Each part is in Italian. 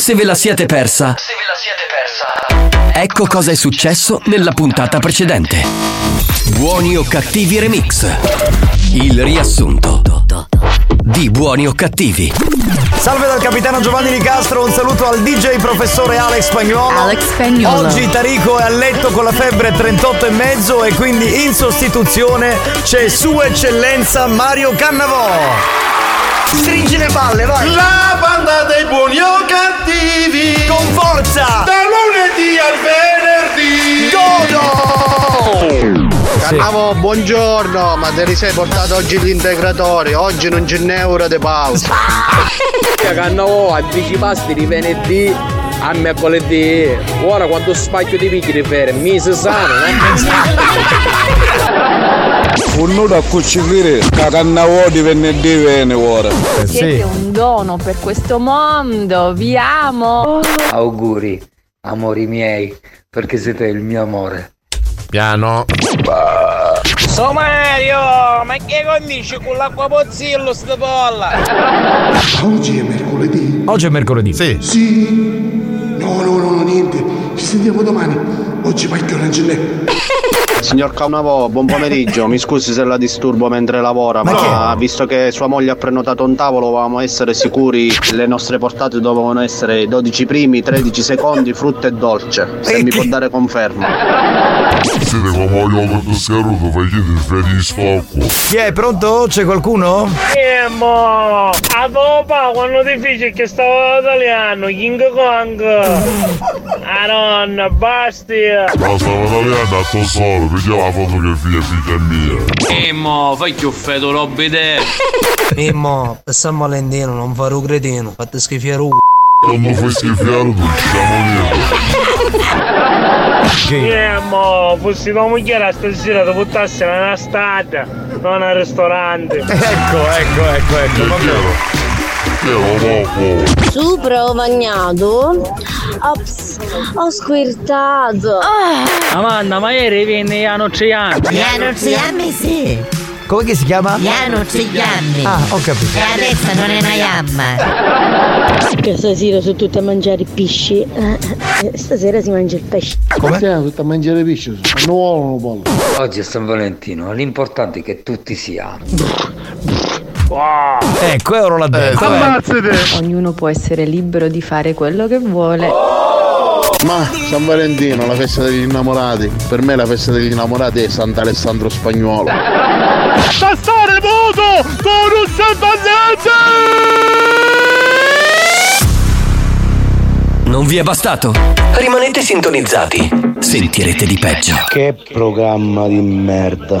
Se ve la siete persa, Se ve la siete persa. ecco cosa è successo nella puntata precedente. Buoni o cattivi remix. Il riassunto di Buoni o cattivi. Salve dal capitano Giovanni Nicastro, un saluto al DJ professore Alex Spagnuolo. Alex Spagnuolo. Oggi Tarico è a letto con la febbre 38 e mezzo e quindi in sostituzione c'è Sua Eccellenza Mario Cannavò. Stringi le palle, vai! La banda dei buoni o cattivi Con forza! Da lunedì al venerdì Godo! Cannavo, buongiorno, ma te li sei portato oggi gli integratori? Oggi non c'è né euro di pausa. Cannavo, a 10 pasti di venerdì a mercoledì. Ora quando spacchio di picchi di fere, mi si sano, Un nudo a cucciolire, cannavo di venerdì viene ora. Siete un dono per questo mondo, vi amo. Auguri, amori miei, perché siete il mio amore. Piano So Mario, ma che condisci con l'acqua pozzillo sta polla? Oggi è mercoledì. Oggi è mercoledì. Sì. Sì. No, no, no, niente. Ci sentiamo domani. Oggi pacchio non ce n'è. Signor Cannavo, buon pomeriggio. Mi scusi se la disturbo mentre lavora, ma, visto che sua moglie ha prenotato un tavolo, volevamo essere sicuri le nostre portate dovevano essere 12 primi, 13 secondi, frutta e dolce. Se mi può dare conferma. Siete come io con scaruto, chiedere freddi di sfocco. Chi è pronto? C'è qualcuno? Eh mo, a dopo quando ti fece che stavo italiano, King Kong. Ah nonna, basti. Ma stavo italiano a tesoro, vedi la foto che figlia mia. E mo, fai che ho fatto roba te. E mo, per San Valentino non fare un cretino, fate schifare un Quando fai schifare tu, ci siamo lì. Eh mo, fossi tua moglie stasera ti buttasse una strada, non al ristorante. Ecco, ecco, ecco, ecco. va bene. Su provagnato. Ops, ho squirtato. Amanda, ma ieri vieni a Nocciani. Nocciani sì. Come che si chiama? Piano Ciglianni. Ah, ho capito. E adesso non è una yamma. Che stasera sono tutte a mangiare pesci. Eh, eh, Stasera si mangia il pesce. Come? Siamo tutti a mangiare pesce. Non vogliono pollo. Oggi è San Valentino, l'importante è che tutti siamo. Ecco, euro l'ha detto. eh. Ognuno può essere libero di fare quello che vuole. Ma San Valentino, la festa degli innamorati. Per me la festa degli innamorati è Sant'Alessandro Spagnuolo. Tastare muto con un Non vi è bastato? Rimanete sintonizzati. Sentirete di peggio. Che programma di merda.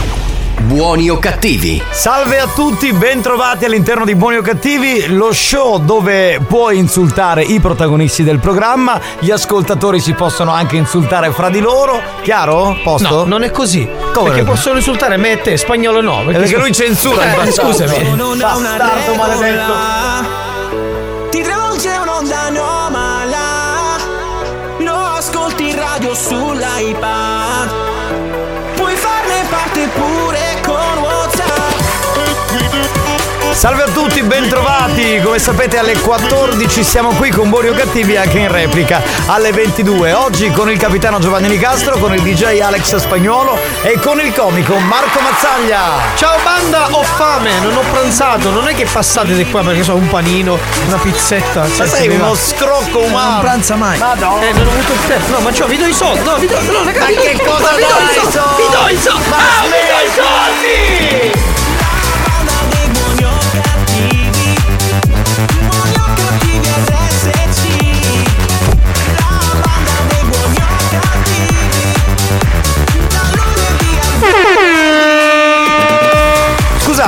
Buoni o cattivi? Salve a tutti, bentrovati all'interno di Buoni o Cattivi, lo show dove puoi insultare i protagonisti del programma, gli ascoltatori si possono anche insultare fra di loro, chiaro? Posto? No, non è così. Come perché no? possono insultare me e te, spagnolo no. Perché, perché lui censura eh. Scusami. Bastardo maledetto. Ti travolge un'onda anomala Lo ascolti in radio sull'iPad Salve a tutti, bentrovati. Come sapete alle 14 siamo qui con Buoni o Cattivi anche in replica alle 22. Oggi con il capitano Giovanni Nicastro, con il DJ Alex Spagnuolo e con il comico Marco Mazzaglia. Ciao banda, ho fame, non ho pranzato, non è che passate di qua perché so un panino, una pizzetta. Ma sei uno scrocco umano. Non pranza mai. Madonna. Eh, non ho avuto il tempo. No, ma ciò, vi do i soldi. No, vi do, no, ragazzi. Ma vi do che i soldi, cosa vi do i soldi. Vi do i soldi. Ah, vi do i soldi.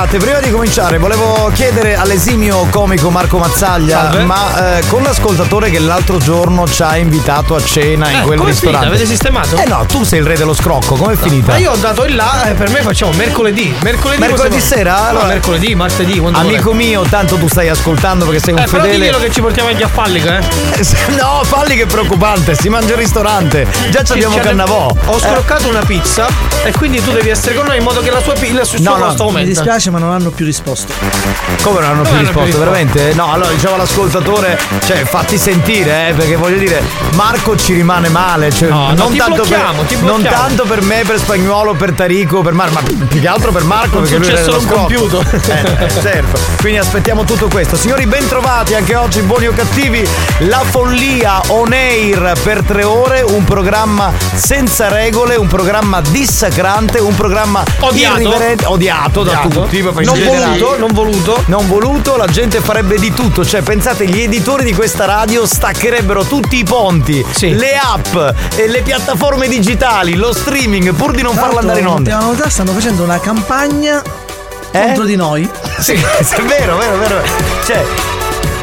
Scusate, prima di cominciare volevo chiedere all'esimio comico Marco Mazzaglia, Salve. ma eh, con l'ascoltatore che l'altro giorno ci ha invitato a cena in Eh, quel ristorante. Avete sistemato? Eh no, tu sei il re dello scrocco, com'è finita? Ma io ho dato il là, eh, per me facciamo mercoledì. Mercoledì, Mercoledì possiamo- sera? No, Allora- mercoledì, martedì, quando Amico volete. mio, tanto tu stai ascoltando perché sei un Eh, però fedele. diglielo che ci portiamo anche a Fallica, eh. No, falli che è preoccupante, si mangia al ristorante. Già ci abbiamo Ci- Cannavò. Ho Eh. scroccato una pizza e quindi tu devi essere con noi in modo che la sua pizza No, no. Mi dispiace, ma non hanno più risposto. Come non hanno più non hanno più risposto, risposto? veramente? No, allora diceva l'ascoltatore, cioè fatti sentire, eh, perché voglio dire, Marco ci rimane male, cioè, No, no, non, ti tanto per, ti non tanto per me, per Spagnuolo, per Tarico, per Marco, ma più che altro per Marco, Non perché lui successo era un computer. Eh, eh, certo. Quindi aspettiamo tutto questo. Signori, bentrovati anche oggi, buoni o cattivi, La Follia On Air per tre ore, un programma senza regole, un programma dissacrante, un programma Odiato. irriverente, odiato, da Odiato. tutti, proprio in Non generale. voluto, non voluto. Non voluto, la gente farebbe di tutto. Cioè, pensate, gli editori di questa radio staccherebbero tutti i ponti, le app, e le piattaforme digitali, lo streaming, pur di non farla andare in onda. Ultima novità, stanno facendo una campagna contro di noi. Sì, è vero, vero, vero. Cioè.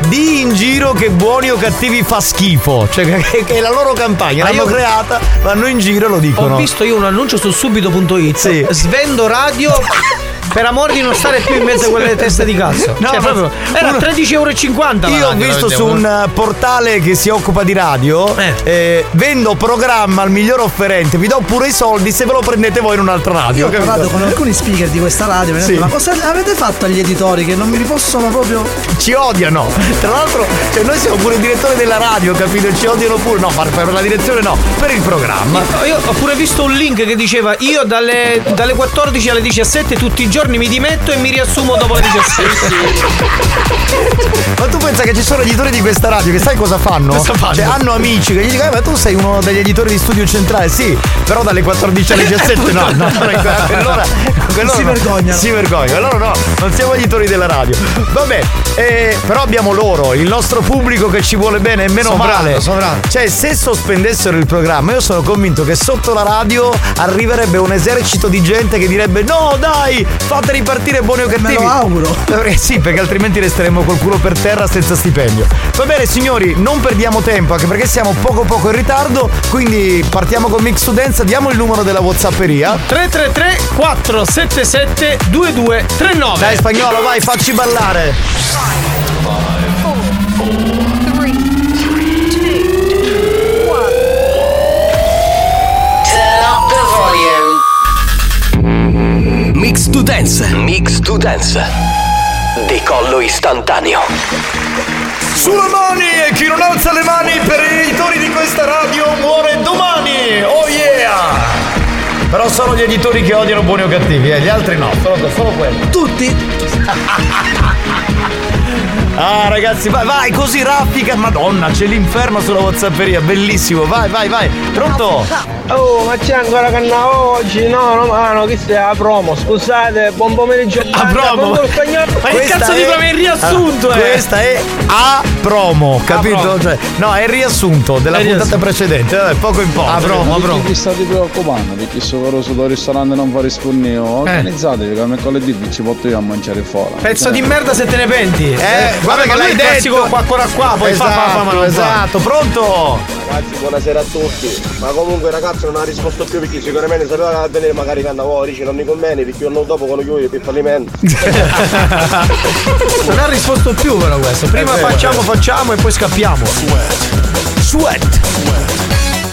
Di in giro che buoni o cattivi fa schifo. Cioè, che, che è la loro campagna. Ma L'hanno io- creata, vanno in giro e lo dicono. Ho visto io un annuncio su subito.it. Sì. Svendo radio per amor di non stare più in mezzo a quelle teste di cazzo. No, Cioè, proprio, era uno- 13,50 euro. Io ho visto su un eh, portale che si occupa di radio, eh, vendo programma al miglior offerente, vi do pure i soldi se ve lo prendete voi in un'altra radio. Io ho parlato con alcuni speaker di questa radio, mi hanno Sì. detto, ma cosa avete fatto agli editori che non mi possono proprio. Ci odiano. Tra l'altro, cioè, noi siamo pure il direttore della radio, capito? Ci odiano pure. No, per, la direzione no, per il programma. Io ho pure visto un link che diceva io dalle, dalle 14 alle 17 tutti i giorni mi dimetto e mi riassumo dopo le 17. Ma tu pensa che ci sono editori di questa radio che sai cosa fanno? Cosa fanno? Cioè hanno amici che gli dicono, eh, ma tu sei uno degli editori di studio centrale, sì, però dalle 14 alle 17 no, no, no, quell'ora, quell'ora Si no. vergognano. Si vergognano, allora no, non siamo editori della radio. Vabbè, eh, però abbiamo loro, il nostro pubblico che ci vuole bene e meno Sovrano, male. sovrano. Cioè, se sospendessero il programma, io sono convinto che sotto la radio arriverebbe un esercito di gente che direbbe no dai, fate ripartire buoni o cattivi. Me lo auguro. Eh, sì, perché altrimenti resteremo col culo per terra senza stipendio. Va bene, signori, non perdiamo tempo, anche perché siamo poco poco in ritardo. Quindi partiamo con Mix Dance. Diamo il numero della Whatsapperia. 333 477 2239 Dai, spagnolo, vai, facci ballare. Turn Mix to Dance. Mix to Dance. Decollo istantaneo. Sulle mani e chi non alza le mani per i editori di questa radio muore domani. Oh yeah! Però sono gli editori che odiano buoni o cattivi, eh, gli altri no, solo, solo quelli. Tutti! Ah ragazzi, vai, vai, così raffica. Madonna, c'è l'inferno sulla Whatsapperia, bellissimo. Vai, vai, vai. Pronto? Oh, ma c'è ancora canna oggi? No, no, ma no, che stai a promo? Scusate, buon pomeriggio. A promo? Ma che cazzo di è- promo? È il riassunto, Allora, eh. Questa è a promo, capito? promo. Cioè, no, è il riassunto della È puntata riassunto. precedente. Vabbè, poco poco. A promo, a promo. Chi state preoccupando? Perché se loro sul ristorante non fa rispondere, organizzatevi che mercoledì vi ci porto io a mangiare fuori. Pezzo di merda se te ne penti. Eh, guarda che l'hai è il classico detto. qua ancora qua, poi fa, fa, fa, ma Esatto, non fa. esatto. Pronto? Ragazzi, buonasera a tutti. Ma comunque il ragazzo non ha risposto più perché sicuramente sapeva venire magari Cannavò, dice non mi conviene perché io non dopo con chiudi per fallimento. Non ha risposto più però questo. Prima vero, facciamo, è vero. facciamo e poi scappiamo. Sweat.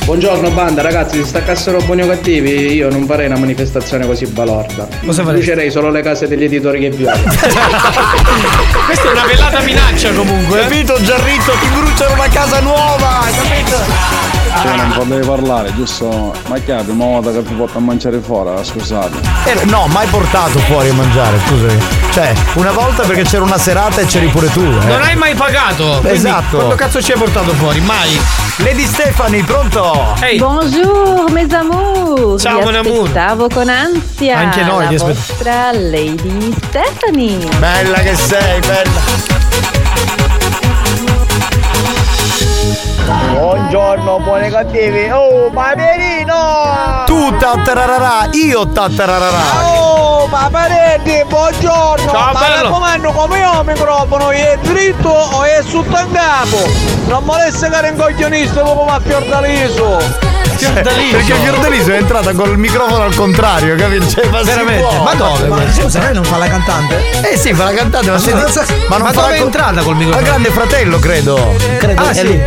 Buongiorno banda, ragazzi, se staccassero buoni o cattivi io non farei una manifestazione così balorda. Cosa faresti? Brucerei solo le case degli editori che violano. Questa è una velata minaccia comunque. Capito Giarritto, ti bruciano una casa nuova, capito? Cioè non potevi parlare, giusto? Ma che è la prima volta che vi porto a mangiare fuori, scusate. Eh, no, mai portato fuori a mangiare, scusami. Cioè, una volta perché c'era una serata e c'eri pure tu. eh. Non hai mai pagato. Esatto. Quando cazzo ci hai portato fuori? Mai. Lady Stefani, pronto? Ehi. Bonjour mes amours Ciao, Vi mon amour. aspettavo con ansia Anche noi La ti aspett- vostra Lady Stephanie Bella che sei, bella. Buongiorno, buoni cattivi. Oh, Paperino! Tu tattararara, io tattararara. Oh, Paparetti, buongiorno! Ciao, Ma bello. raccomando, come io il microfono è dritto o è sotto in capo? Non volesse che rincoglionista dopo ma fiordaliso! Fiordaliso. Perché Fiordaliso è entrata col microfono al contrario, capito? Cioè, ma Veramente? può. Ma dove? Ma scusa, lei non fa la cantante? Eh sì, fa la cantante, ma, senti- Ma non dove fa la è co- entrata col microfono? Al grande fratello, credo. Credo Ah, è sì. lì.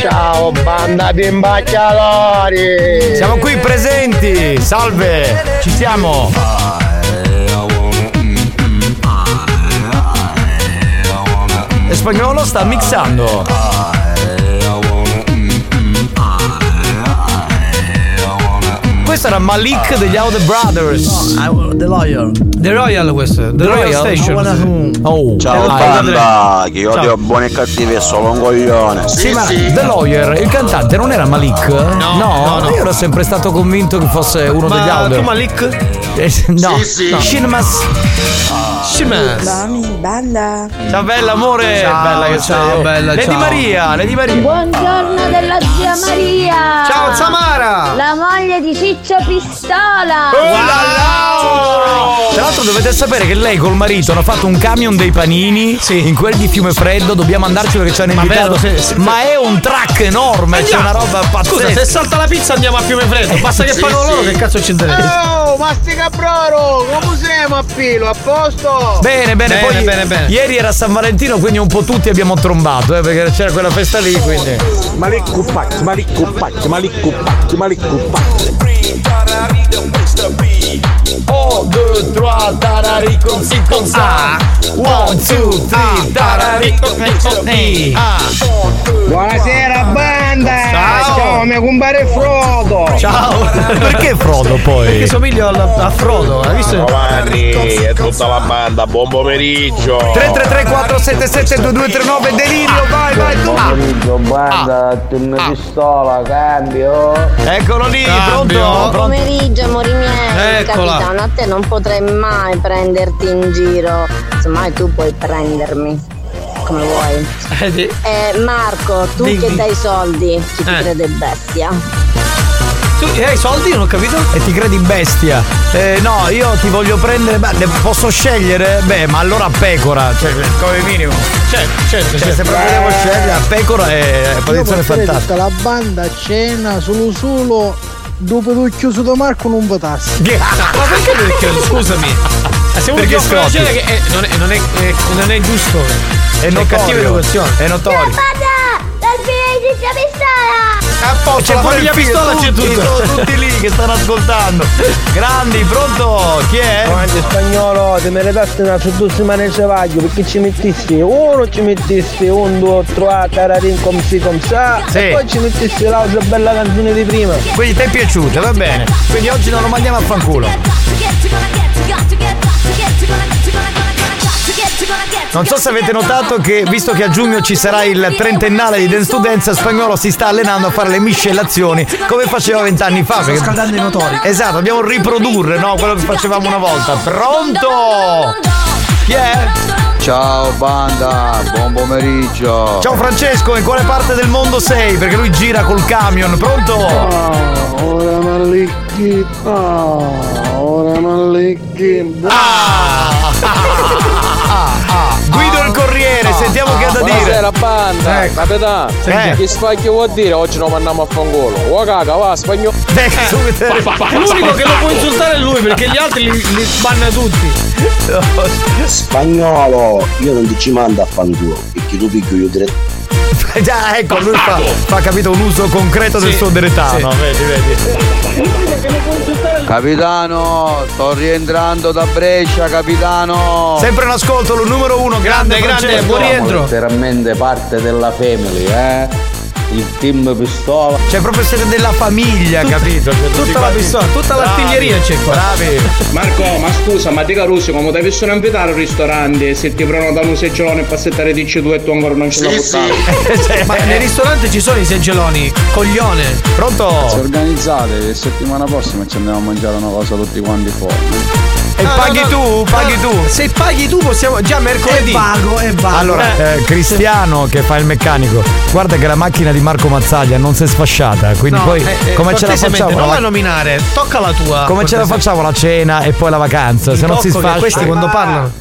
Ciao, banda di imbacchiatori! Siamo qui presenti. Salve, ci siamo. Spagnolo sta mixando. Questo era Malik degli Out Brothers. The Lawyer. The Royal questo. The Royal, Station. Oh, Ciao banda, che io Ciao. odio buoni e cattivi è solo un coglione. Sì, ma The Lawyer, il cantante non era Malik? No, no, no. Io ero sempre stato convinto che fosse uno Ma degli Out. tu Malik? Eh, no, Sì, sì. no. Shinmas. Shimas. banda. Ciao bella amore, Ciao, bella che ciao, sei. bella, Lady ciao. Maria, Lady Maria. Buongiorno della zia Maria. Ciao, Samara. La moglie di Ciccio Pistola. Tra l'altro dovete sapere che lei col marito hanno fatto un camion dei panini in quel di Fiume Freddo, dobbiamo andarci perché ci hanno Ma invitato. se- Ma è un track enorme, c'è Andiamo. una roba pazzesca. Scusa, se salta la pizza andiamo a Fiume Freddo. Basta che Sì, fanno sì. loro, che cazzo ci interessa? Oh, mastica broro! Come siamo a filo? A posto? Bene, bene, Bene, poi bene, bene. ieri era San Valentino, quindi un po' tutti abbiamo trombato, eh, perché c'era quella festa lì, quindi. Malicco pacchi, malicco pacchi, malicco pacchi, malicco pacchi. Oh, due, tre, tarari con si con sa. One, two, three, tarari con si Ah. Buonasera banda! Ciao. mio compare Frodo! Ciao. Perché Frodo poi? Perché somiglio a Frodo, hai visto? Giovanni e tutta la banda, buon pomeriggio. 333 477 2239 delirio, vai, vai tu. Pomeriggio, banda, turno pistola, cambio. Eccolo lì, Cambio. pronto? Buon pomeriggio amori miei Eccola. Capitano a te non potrei mai prenderti in giro Semmai tu puoi prendermi Come vuoi Eh, eh, Marco tu Dimmi. che dai soldi Chi ti Eh. crede bestia Tu hai soldi? Non ho capito? E ti credi bestia? Eh, no, io ti voglio prendere. Beh, ne posso scegliere? Beh, ma allora pecora, cioè come minimo. Certo, certo, Cioè, certo. se proprio devo scegliere, a pecora è posizione fantastica. la banda a cena solo solo dopo tu chiuso da Marco non votassi. Ma perché perché? Scusami. Ma Se uno Perché una scrotti? cena che è- non, è, non, è, è- non è giusto. È Cioè, cattiva notorio. educazione. È notorio. A posto, C'è la pure figlio, pistola, c'è tutti, tutto. Tutti lì che stanno ascoltando. Grandi, pronto? Chi è? Avanti spagnolo, ti meritaste una su due settimane travaglio perché ci mettisti uno, ci mettisti un, due, tre, tararin com si com sa Sì. e poi ci mettisti l'altra bella canzone di prima. Quindi ti è piaciuta, va bene. Quindi oggi non lo mandiamo a fanculo. Non so se avete notato che visto che a giugno ci sarà il trentennale di Dance to Dance, Spagnolo si sta allenando a fare le miscelazioni come faceva vent'anni fa. Sto perché- scaldando i motori. Esatto, dobbiamo riprodurre, no? Quello che facevamo una volta. Pronto? Chi è? Ciao banda, buon pomeriggio. Ciao Francesco, in quale parte del mondo sei? Perché lui gira col camion, pronto? ora Mallicchi, ora Mallicchi. Ah, ah, ah. Guido il Corriere, sentiamo che ha da dire. Buonasera banda, Ecco. capitano. Eh. Che spacchio vuol dire? Oggi non mandiamo a fangolo. Oh caga, va, spagnolo. L'unico che lo può insultare è lui perché gli altri li, li sbanna tutti. Spagnolo, io non ti ci mando a fanculo, perché tu piglio io diretto. Già, ecco, lui fa, fa capito un uso concreto del Sì, suo deretano. sì. Vedi, vedi. Capitano, sto rientrando da Brescia, capitano. Sempre in ascolto, lo numero uno, grande, Francesco. Letteralmente parte della family, eh? Il team pistola. Cioè, proprio siete della famiglia, capito? Cioè, tutta la pistola, tutta Bravi, l'artiglieria c'è qua. Bravi. Marco, ma scusa, ma te Caruso, come ti possono invitare al ristorante se ti prenotano un seggiolone e passettare di C2 e tu ancora non ce l'hai buttato? Ma nel ristorante ci sono i seggioloni, coglione. Se Pronto? organizzate, settimana prossima ci andiamo a mangiare una cosa tutti quanti fuori. E paghi tu? Paghi tu? Se paghi tu possiamo già mercoledì. È vago, è vago. Allora, eh, Cristiano che fa il meccanico, guarda che la macchina di Marco Mazzaglia non si è sfasciata, quindi No, poi eh, eh, come ce la facciamo? Non La- nominare, tocca la tua. come ce la facciamo la cena e poi la vacanza? Se non si sfascia. questi quando parlano.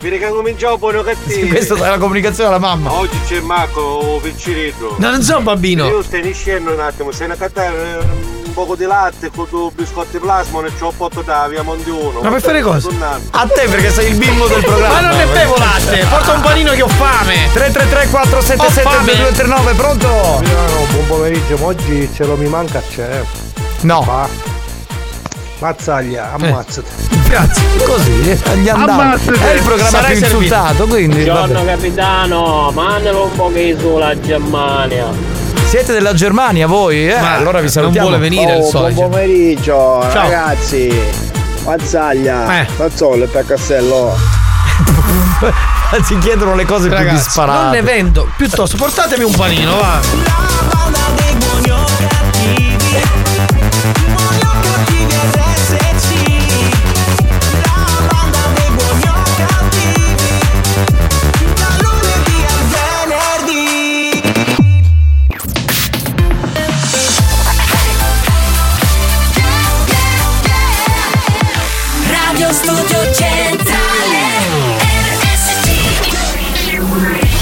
Vedi che cominciamo buono cattivi. Questa è la comunicazione alla mamma. Oggi c'è Marco Picciretto. No, non sono un bambino. Io stai scendo un attimo, sei una cattare un poco di latte con due biscotti plasma e ci ho portato da via Monte 1. Ma per fare cosa? A te perché sei il bimbo del programma. Ma non ne bevo latte, porta un panino che ho fame. 333 477 Ho fame. 2239, pronto? buon pomeriggio, ma oggi ce lo mi manca c'è. No. Mazzaglia, ammazzati. Grazie. Così, eh, gli. Ammazzate. È il programma più servito. insultato, quindi. Buongiorno vabbè. capitano, mandalo un po' che sulla Germania. Siete della Germania voi? Eh? Ma allora vi salutiamo. non vuole venire il Oh, sole, buon pomeriggio, Ciao. ragazzi. Mazzaglia, Eh. Mazzollo e per Castello. Si chiedono le cose più Ragazzi, disparate. non ne vendo. Piuttosto, portatemi un panino, va.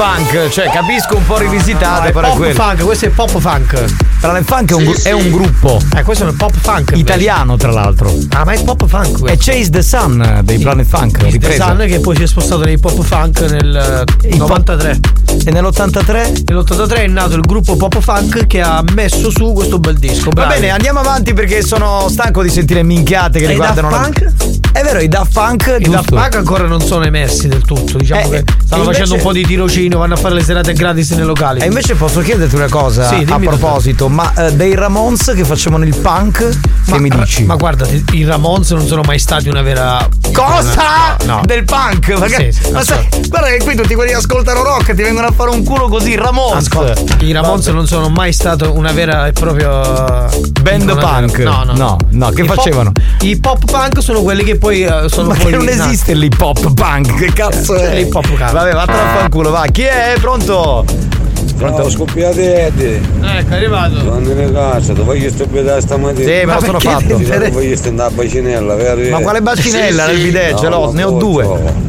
Funk, cioè capisco un po' rivisitato, No, è però è pop quello. funk, questo è pop funk. Planet Funk è un, gru- è un gruppo. Eh, questo è un pop funk. invece. Italiano, tra l'altro. Ah, ma è pop funk È questo. Chase the Sun eh, dei Planet Funk. The ripresa. Sun che poi si è spostato nei pop funk nel eh, 93. E nell'83? Nell'83 è nato il gruppo pop funk che ha messo su questo bel disco. Va bravi. bene, andiamo avanti perché sono stanco di sentire minchiate che E riguardano Daft la- È vero, i Daft Punk, I. Daft Punk ancora non sono emersi del tutto. Diciamo Eh, che e stanno invece- facendo un po' di tirocinio, vanno a fare le serate gratis nei locali. E invece posso chiederti una cosa Sì, a dimmi tutto. proposito, ma eh, dei Ramones che facevano il punk, che mi dici? Ma guarda, i Ramones non sono mai stati una vera. Cosa? No, no. Del punk? Ma, che- Sì, sì, ma sai, guarda che qui tutti quelli che ascoltano rock ti vengono a fare un culo così, Ramones. I Ramones non sono mai stato una vera e propria Band punk. vera- No, no, No, no, che I pop- facevano? I pop punk sono quelli che poi eh, sono Ma che non nati. esiste l'hip hop punk, che cazzo C'è è? l'hip hop punk. Vabbè, vattene a fanculo, va. Chi è? Pronto? Pronto? Scoppiate Ecco, è arrivato. Quando ne cazzo, tu voglio stupidare stamattina. Sì, me lo sono fatto. Ti voglio stare a bacinella, vero? Ma quale bacinella nel bidet? Ce l'ho, ne ho due.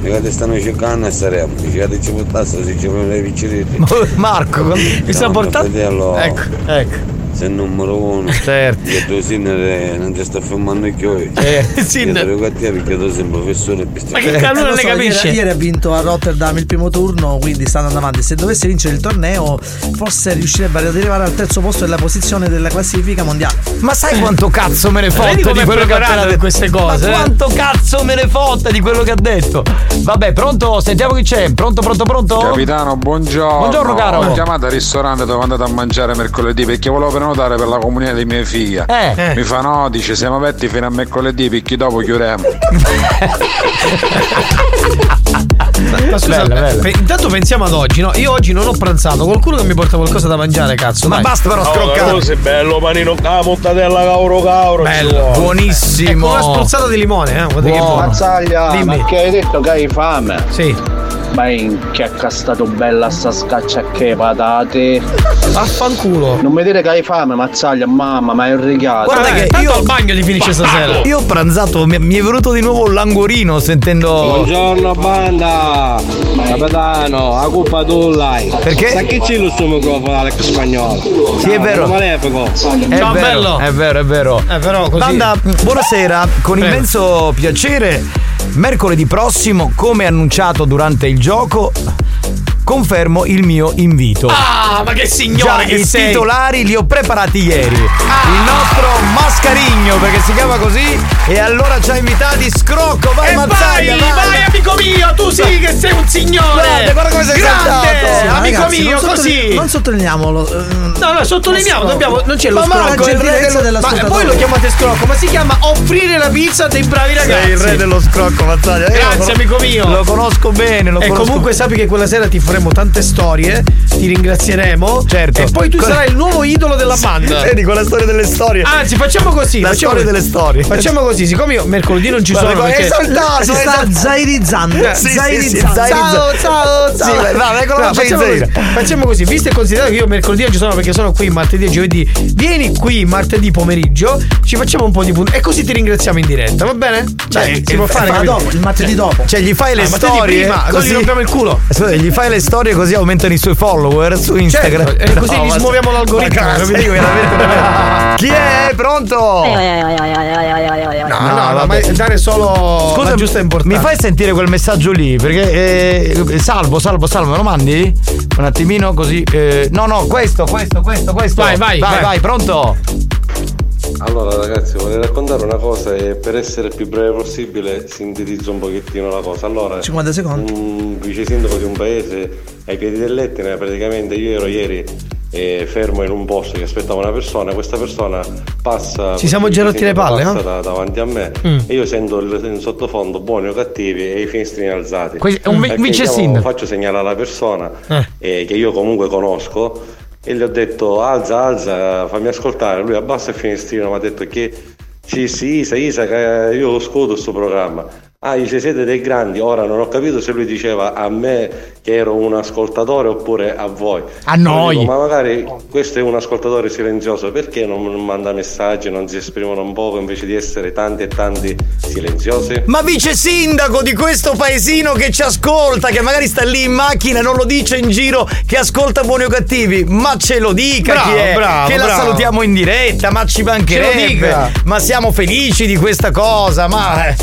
Mica ti stanno cercando e saremo. Dice che ci buttasse se ci vogliono le picciretti. Marco, mi sta portando. Ecco, ecco. Sei il numero uno. Certo. Che tu Sinner non ti sta filmando i chioi. Eh, Sinner. Io te perché tu sei un professore Ma che cazzo non lo le so, capisce? Ieri, ieri ha vinto a Rotterdam il primo turno, quindi sta andando avanti. Se dovesse vincere il torneo, forse riuscirebbe ad arrivare al terzo posto della posizione della classifica mondiale. Ma sai quanto cazzo me ne fotte di quello che ha di queste cose, Ma eh? quanto cazzo me ne fotte di quello che ha detto? Vabbè, pronto? Sentiamo chi c'è. Pronto, pronto, pronto? Capitano, buongiorno. Buongiorno, caro. Ho chiamato al ristorante dove andate a mangiare mercoledì perché volevo prenotare per la comunione di mia figlia. Eh. Mi fa no, dice siamo aperti fino a mercoledì perché dopo chiudiamo. Ma scusa, Bella, bella. pe- intanto pensiamo ad oggi, no? Io oggi non ho pranzato, qualcuno che mi porta qualcosa da mangiare, cazzo. Ma dai. basta però Oh, scroccare. così bello panino con la montadella cauro cauro. Bello. Buonissimo. Ecco una spruzzata di limone, eh? Guarda che Buono. buono. Mazzaglia, Dimmi. ma che hai detto che hai fame? Sì. Ma in che è stato bella sta scaccia che patate. Affanculo. Non mi dire che hai fame, mazzaglia, mamma, ma è un regalo. Guarda che tanto io al bagno ti finisce stasera. Io ho pranzato, mi, mi è venuto di nuovo un languorino sentendo. Buongiorno banda! Capitano, a colpa tu l'hai. Perché? Sa che c'è lo suo microfono Alex Spagnolo? Sì, è vero. Malefico. È Ciao, vero, bello. è vero, è vero. Eh, però così. Banda, buonasera, con Prego. immenso piacere. Mercoledì prossimo, come annunciato durante il gioco, confermo il mio invito. Ah, ma che signore Già, che i sei! Ah. titolari li ho preparati ieri. Il nostro Mascarigno, perché si chiama così, e allora ci ha invitati Scrocco, vai E vai, Mazzaglia, vai, vai, amico mio, tu sì che sei un signore! Guarda, guarda come sei Grande, saltato. amico Ragazzi, mio, non sottoline- così! Non sottolineiamolo. ehm, No, no, sottolineiamo, lo dobbiamo, non c'è lo Ma va, la scrocco. il re gentilezza dello- Ma voi lo chiamate scrocco, ma si chiama offrire la pizza dei bravi ragazzi. Sei il re dello scrocco, Mazzaglia. Lo Grazie, amico mio. Lo conosco bene, lo E conosco comunque sappi che quella sera ti faremo tante storie, ti ringrazieremo. Certo. E poi tu Con- sarai il nuovo idolo della banda. Vedi quella storia delle storie. Anzi, facciamo così. La facciamo storia delle storie. Facciamo così, siccome io mercoledì non ci Guarda, sono. guarda, Perché... è saltato, si sta zairizzando. Sì, sì, sì, zairizzando. zairizza- ciao, ciao, ciao. Sì, con la voce di facciamo, così, facciamo così, visto e considerato che io mercoledì non ci sono perché sono qui martedì e giovedì, vieni qui martedì pomeriggio, ci facciamo un po' di punti e così ti ringraziamo in diretta, va bene? Cioè, si può fare Ma dopo, il martedì dopo. Cioè, gli fai le Ah, storie. prima, così rompiamo il culo. Gli fai le storie così aumentano i suoi follower su Instagram. Certo, e così No, gli ma- smuoviamo l'algoritmo, Chi è? Pronto? No, no, no, ma dare solo Scusa, la giusta importanza. mi fai sentire quel messaggio lì? Perché eh, salvo, salvo, salvo, me lo mandi? Un attimino così. eh, no, no, questo, questo, questo, questo. Vai, vai, vai, vai. vai, pronto? Allora ragazzi vorrei raccontare una cosa e per essere più breve possibile sintetizzo un pochettino la cosa. Allora, 50 secondi. un vice sindaco di un paese ai piedi dell'Etna, praticamente io ero ieri eh, fermo in un posto che aspettava una persona, questa persona passa... Ci siamo già rotti le palle, passa no? da- davanti a me Mm. e io sento il, in sottofondo buoni o cattivi e i finestrini alzati. Que- un vice sindaco. Faccio segnale alla persona Eh. eh, che io comunque conosco e gli ho detto alza, alza, fammi ascoltare. Lui abbassa il finestrino, mi ha detto che sì, sì, Isa, Isa, io lo scodo questo programma. Ah, dice siete dei grandi, ora non ho capito se lui diceva a me che ero un ascoltatore oppure a voi. A noi. dico, ma magari questo è un ascoltatore silenzioso, perché non non manda messaggi, non si esprimono un poco invece di essere tanti e tanti silenziosi? Ma vice sindaco di questo paesino che ci ascolta, che magari sta lì in macchina e non lo dice in giro, che ascolta buoni o cattivi, ma ce lo dica Bravo, chi è, bravo, che la bravo. salutiamo in diretta, ma ci Ce lo mancherebbe, dica. ma siamo felici di questa cosa, ma eh,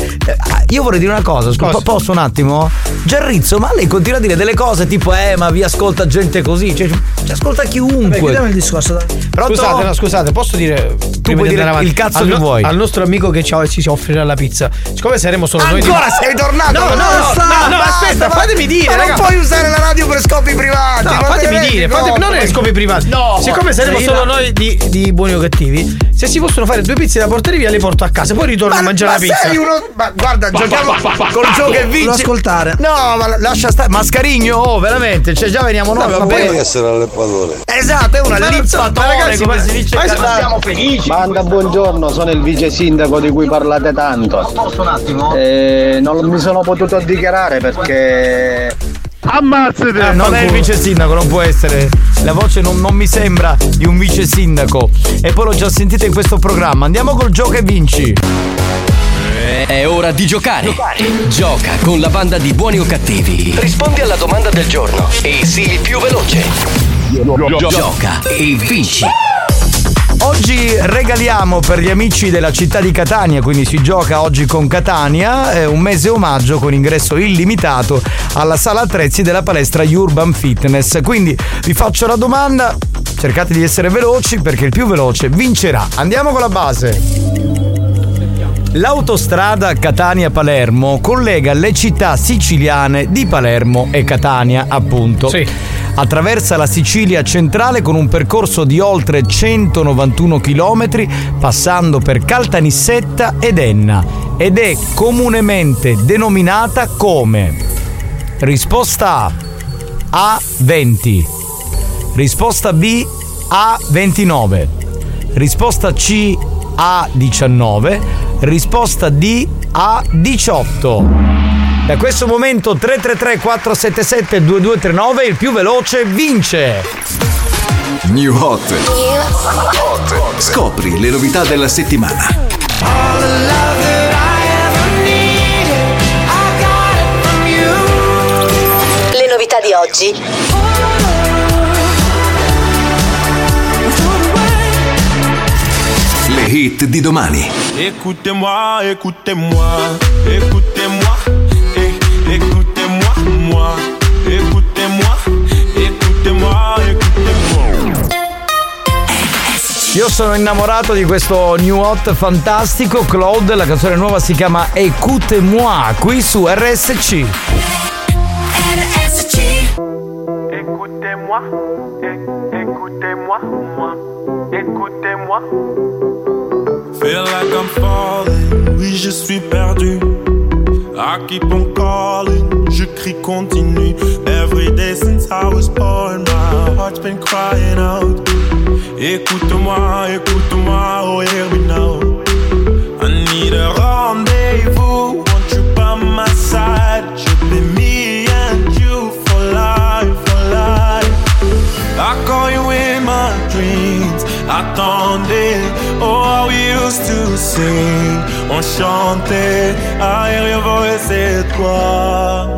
io vorrei dire una cosa, scusa, Cosa? posso un attimo? Giarrizzo, ma lei continua a dire delle cose tipo eh, ma vi ascolta gente così, cioè, ci ascolta chiunque. chiudiamo il discorso. Pronto? Scusate, no, scusate, posso dire. prima puoi di dire il cazzo al che vuoi. Al nostro amico che ci, ci offrirà la pizza. Siccome saremo solo noi. di- Ancora sei tornato? No, no, no, no, no, aspetta, ma- fatemi dire. ma non puoi usare la radio per scopi privati. No, fatemi dire, non è scopi privati. No, Siccome saremo solo noi di, di buoni o cattivi, se si possono fare due pizze da portare via, le porto a casa. Poi ritorno Ma, a mangiare ma la pizza. sei uno. Ma guarda, giochiamo col gioco che vince. Lo ascoltare. No, ma lascia stare. Mascarigno, oh, veramente. Cioè, già veniamo noi. ma poi- essere all'eppatore. Esatto, è una ma lippatone, ragazzi, come si dice. ma siamo felici. Banda, buongiorno, sono il vice sindaco di cui parlate tanto. Posso un attimo? Eh, non mi sono potuto dichiarare perché. Ammazzate! Eh, non è il vice sindaco, non può essere. La voce non, non mi sembra di un vice sindaco. E poi l'ho già sentita in questo programma. Andiamo col gioco e vinci. È ora di giocare. Gioca con la banda di buoni o cattivi. Rispondi alla domanda del giorno e sii il più veloce. Gioca e vinci. Oggi regaliamo per gli amici della città di Catania, quindi si gioca oggi con Catania, eh, un mese omaggio con ingresso illimitato alla sala attrezzi della palestra Urban Fitness. Quindi vi faccio la domanda, cercate di essere veloci perché il più veloce vincerà. Andiamo con la base. L'autostrada Catania-Palermo collega le città siciliane di Palermo e Catania, appunto. Attraversa la Sicilia centrale con un percorso di oltre 191 km, passando per Caltanissetta ed Enna, ed è comunemente denominata come Risposta A A20, risposta B A29, risposta C A19, risposta D A18. Da questo momento 333 477 2239 il più veloce vince. New Hot. Scopri le novità della settimana. Le novità di oggi. Hit di domani. Écoutez-moi, écoutez-moi, écoutez-moi, eh, écoutez-moi, moi, écoutez-moi, écoutez-moi, écoutez-moi. Io sono innamorato di questo new hot fantastico. Claude, la canzone nuova si chiama Écoute-moi qui su RSC. Écoutez-moi, eh, écoutez-moi, moi, écoutez-moi. Feel like I'm falling, oui je suis perdu. I keep on calling, je crie continue. Every day since I was born, my heart's been crying out. Écoute-moi, écoute-moi, oh here we know. I need a rendezvous, want you by my side. Should be me and you for life, for life. I call you in my dreams. Attendez, oh, how we used to sing. On chantait, your voice, c'est toi.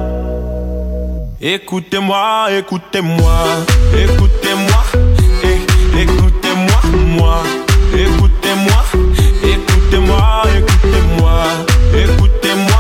Écoutez-moi, écoutez-moi, écoutez-moi, eh, écoutez-moi, moi, écoutez-moi, écoutez-moi, écoutez-moi, écoutez-moi, eh,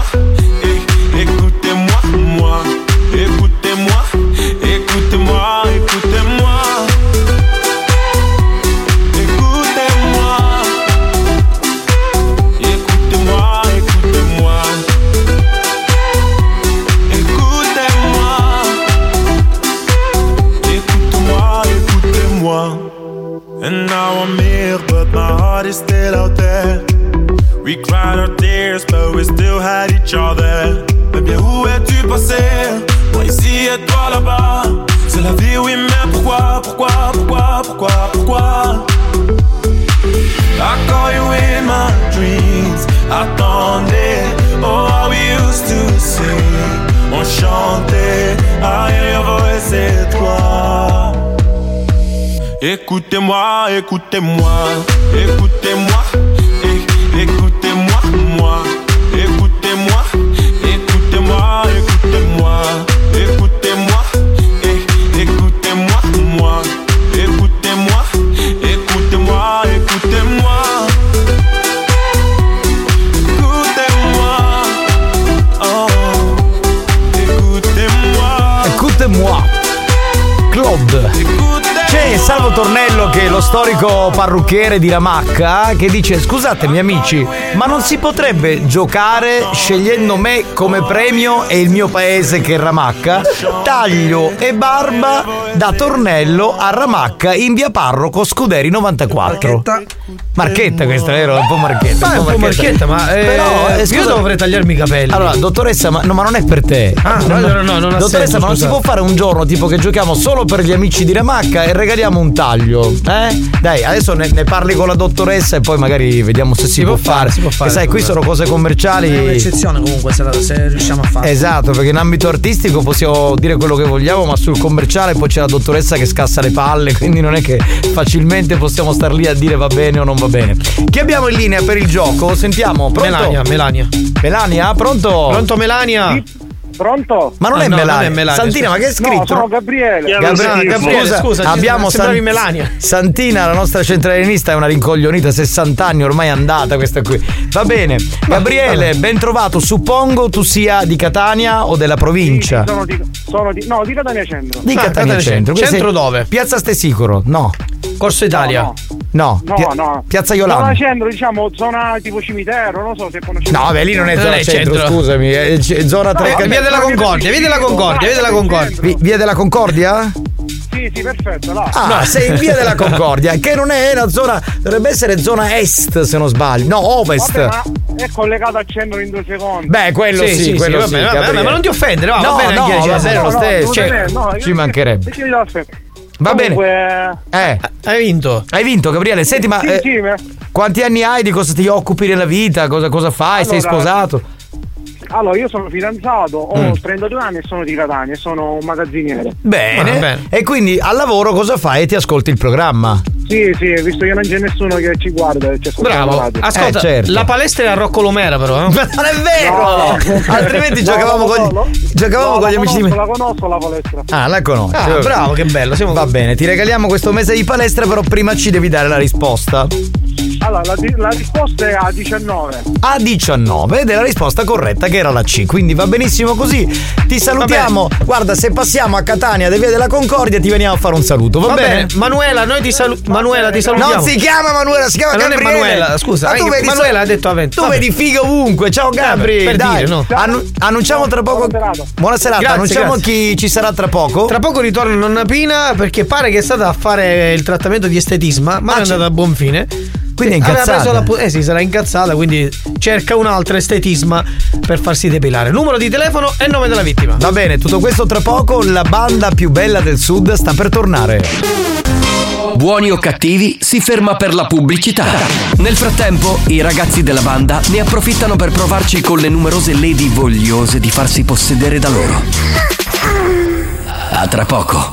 still out there. We cried our tears, but we still had each other. Mais bien, où es-tu passé? Moi ici et toi là-bas. C'est la vie, oui, mais pourquoi, pourquoi, pourquoi, pourquoi, pourquoi? I call you in my dreams. Attendez, oh we used to sing On chantait, I hear your voice et toi Écoutez-moi, écoutez-moi, écoutez-moi, écoutez-moi, moi, écoutez-moi, écoutez-moi, écoutez-moi, écoutez-moi, écoutez-moi, moi, écoutez-moi, écoutez-moi, écoutez-moi. Écoutez-moi, oh, écoutez-moi. Écoutez-moi. Claude. C'è Salvo Tornello che è lo storico parrucchiere di Ramacca che dice scusatemi amici ma non si potrebbe giocare scegliendo me come premio e il mio paese che è Ramacca? Taglio e barba da Tornello a Ramacca in via Parroco Scuderi 94. Marchetta questa, vero? Un po' marchetta. Ma è un po' marchetta, ma eh, Però, eh, io scusa- dovrei tagliarmi i capelli. Allora, dottoressa, ma, no, ma non è per te. Ah, No, allora no, non ha Dottoressa, senso, ma non si può fare un giorno tipo che giochiamo solo per gli amici di Ramacca e regaliamo un taglio? Eh? Dai, adesso ne, ne parli con la dottoressa e poi magari vediamo se si, può, fare. si può fare, Che sai, si può qui fare. sono cose commerciali. È un'eccezione comunque se, la- se riusciamo a farlo. Esatto, perché in ambito artistico possiamo dire quello che vogliamo, ma sul commerciale poi c'è la dottoressa che scassa le palle, quindi non è che facilmente possiamo star lì a dire va bene o non va bene. Chi abbiamo in linea per il gioco? Sentiamo, pronto? Melania, Melania. Melania, pronto? Pronto Melania? Pronto? Ma non, Ah, è, no, Melania. non è Melania, Santina, ma che è scritto? No, sono Gabriele. Gabriele, Gabriele, scusa, scusa, abbiamo sembravi Melania. Santina, la nostra centralinista, è una rincoglionita, 60 anni, ormai è andata questa qui. Va bene. Gabriele, ben trovato. Suppongo tu sia di Catania o della provincia? Sono di, sono di, no, di Catania Centro. Di Ah, Catania Catania Centro. Centro. Centro dove? Piazza Stesicoro? No. Corso Italia. No, No. No, Pia- no. Piazza Zona Iolanda. centro, diciamo, zona tipo cimitero, non so se conosci. No, beh, lì non è zona centro, centro. scusami, è c- zona tra Eh, via della Concordia, via della Concordia, via della Concordia. Vi- Via della Concordia? Sì, sì, perfetto, là. Ah, sei in via della Concordia, che non è una zona. Dovrebbe essere zona est, se non sbaglio. No, ovest. Vabbè, ma è collegato al centro in due secondi. Beh, quello sì, quello va sì. bene, va bene, Gabriele. ma non ti offendere, va, no, va bene no, anche va bene lo no, stesso. cioè, no, no, ci mancherebbe. Va bene. Comunque, Eh, hai vinto. Hai vinto, Gabriele. Senti, ma Sì, eh, sì, ma- quanti anni hai? Di cosa ti occupi nella vita? Cosa, cosa fai? Sei Allora, sposato? Allora, io sono fidanzato, ho Mm. 32 anni e sono di Catania, sono un magazziniere. Bene. Va bene. E quindi al lavoro cosa fai? Ti ascolti il programma. Sì, sì, visto che non c'è nessuno che ci guarda ci ascolta la Bravo. radio. Ascolta, Eh, certo. la palestra è a Rocco Lomera, però. eh. Non è vero! No. Altrimenti No, giocavamo no, con gli, no. giocavamo No, con gli amici di conosco, me. La conosco la palestra. Ah, la conosci. Ah, bravo, che bello. Siamo Va bene, ti regaliamo questo mese di palestra, però prima ci devi dare la risposta. Allora, la, di- la risposta è a 19. A 19 ed è la risposta corretta che era la C. Quindi va benissimo così. Ti salutiamo. Guarda, se passiamo a Catania da Via della Concordia ti veniamo a fare un saluto, va, Va bene? bene. Manuela, noi ti, salu- Manuela, ti salutiamo. Non si chiama Manuela, si chiama Ma non è Gabriele. Manuela, scusa, Ma tu vedi Manuela ha detto avento. Tu vedi figa ovunque. Ciao Gabri. per Dai. dire, no. Annu- annunciamo tra poco. Buona serata. Grazie, annunciamo grazie. chi ci sarà tra poco. Tra poco ritorna nonna Pina perché pare che è stata a fare il trattamento di estetisma, ma Ah, è andata a buon fine. Quindi è incazzata. la eh sì, sarà incazzata, quindi cerca un altro estetisma per farsi depilare. Numero di telefono e nome della vittima. Va bene, tutto questo tra poco. La banda più bella del sud sta per tornare. Buoni o cattivi si ferma per la pubblicità. Nel frattempo, i ragazzi della banda ne approfittano per provarci con le numerose lady vogliose di farsi possedere da loro. A tra poco.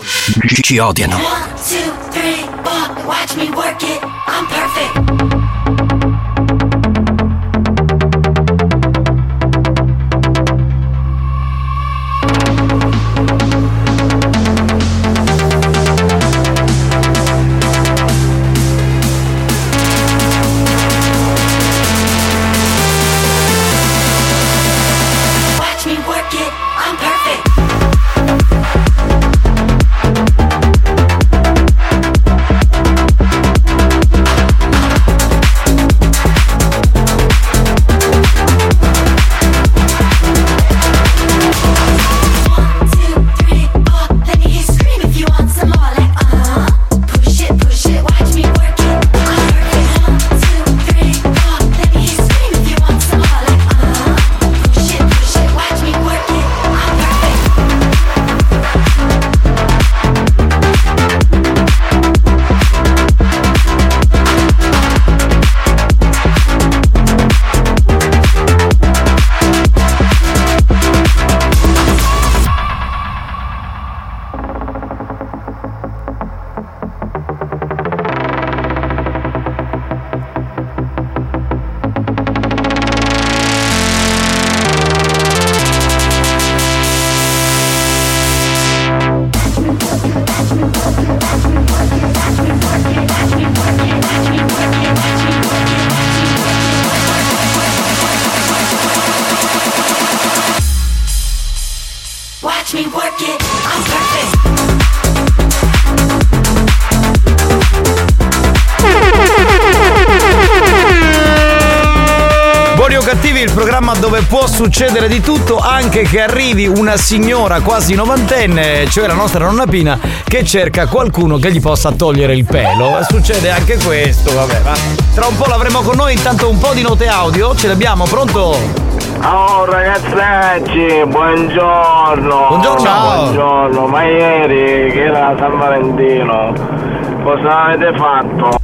ci- ci odiano. One, two, three, four Watch me work programma dove può succedere di tutto, anche che arrivi una signora quasi novantenne, cioè la nostra nonna Pina, che cerca qualcuno che gli possa togliere il pelo. Succede anche questo, vabbè, ma tra un po' l'avremo con noi, intanto un po' di note audio, ce l'abbiamo, pronto? Oh ragazzacci, buongiorno. Buongiorno. Ciao. Buongiorno, ma ieri che era San Valentino, cosa avete fatto?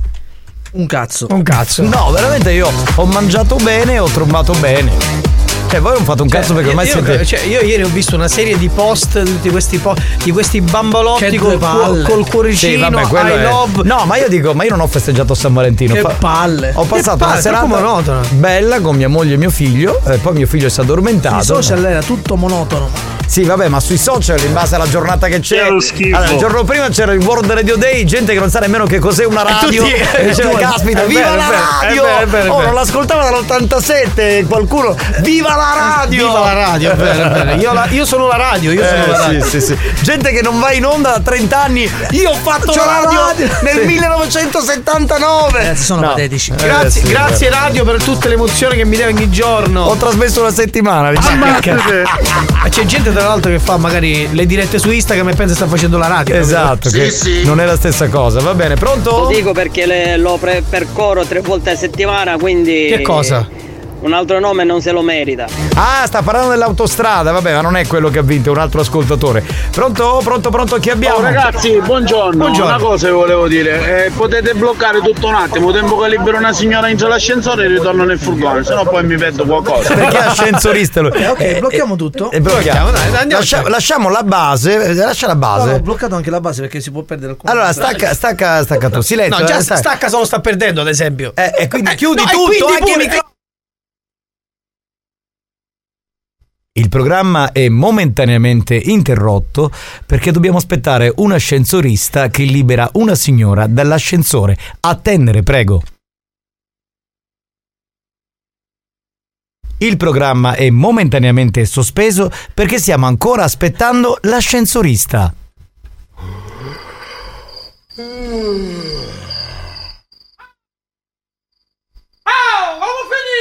Un cazzo. Un cazzo. No, veramente io ho mangiato bene e ho trombato bene. Cioè, voi non fate un cazzo perché ormai io, siete. cioè, io ieri ho visto una serie di post di tutti questi po- di questi bambolotti Che col, palle. col cuoricino, Sì, vabbè, quello I è- love. No, ma io dico, ma io non ho festeggiato San Valentino. Che palle. Ho passato Che una palle, serata monotona. bella con mia moglie e mio figlio, e poi mio figlio si è addormentato. I social era tutto monotono. Sì, vabbè, ma sui social, in base alla giornata che c'è. Che lo schifo. Allora, il giorno prima c'era il World Radio Day, gente che non sa nemmeno che cos'è una radio. tutti- e diceva, tu- caspita, viva vero, la radio! vero, è oh, non l'ascoltava dall'87, qualcuno. Viva la radio! Viva la radio, è vero. Io, la- io sono la radio, io sono Eh, la radio. sì, sì, sì. Gente che non va in onda da 30 anni. Io ho fatto C'ho la radio, radio. nel Sì. 1979. Ragazzi, sono No. patetici. Grazie, Eh, sì, grazie radio per tutte le emozioni che mi dai ogni giorno. Ho trasmesso una settimana. diciamo. Ma c'è gente tra l'altro che fa magari le dirette su Instagram e pensa sta facendo la radio. Esatto, che non è la stessa cosa. Va bene, pronto? Lo dico perché le- lo pre- percorro tre volte a settimana, quindi. Che cosa? Un altro nome non se lo merita. Ah, sta parlando dell'autostrada, vabbè, ma non è quello che ha vinto, è un altro ascoltatore. Pronto? Pronto, pronto, chi abbiamo? Oh, ragazzi, buongiorno. Buongiorno. Una cosa vi volevo dire, eh, potete bloccare tutto un attimo, tempo che libero una signora entro l'ascensore e ritorno nel furgone, sennò poi mi perdo qualcosa. Perché è ascensorista lui? Eh, ok, blocchiamo tutto. E blocchiamo. Blocchiamo, dai, andiamo Lascia- a- lasciamo la base, eh, lascia la base. no, ho bloccato anche la base perché si può perdere alcune Allora, stacca, stacca, stacca tu. Silenzio. No, già eh, stacca solo sta perdendo, ad esempio. Eh, e quindi chiudi no, tutto, quindi anche i pure- micro- Il programma è momentaneamente interrotto perché dobbiamo aspettare un ascensorista che libera una signora dall'ascensore. Attendere, prego. Il programma è momentaneamente sospeso perché stiamo ancora aspettando l'ascensorista. Oh,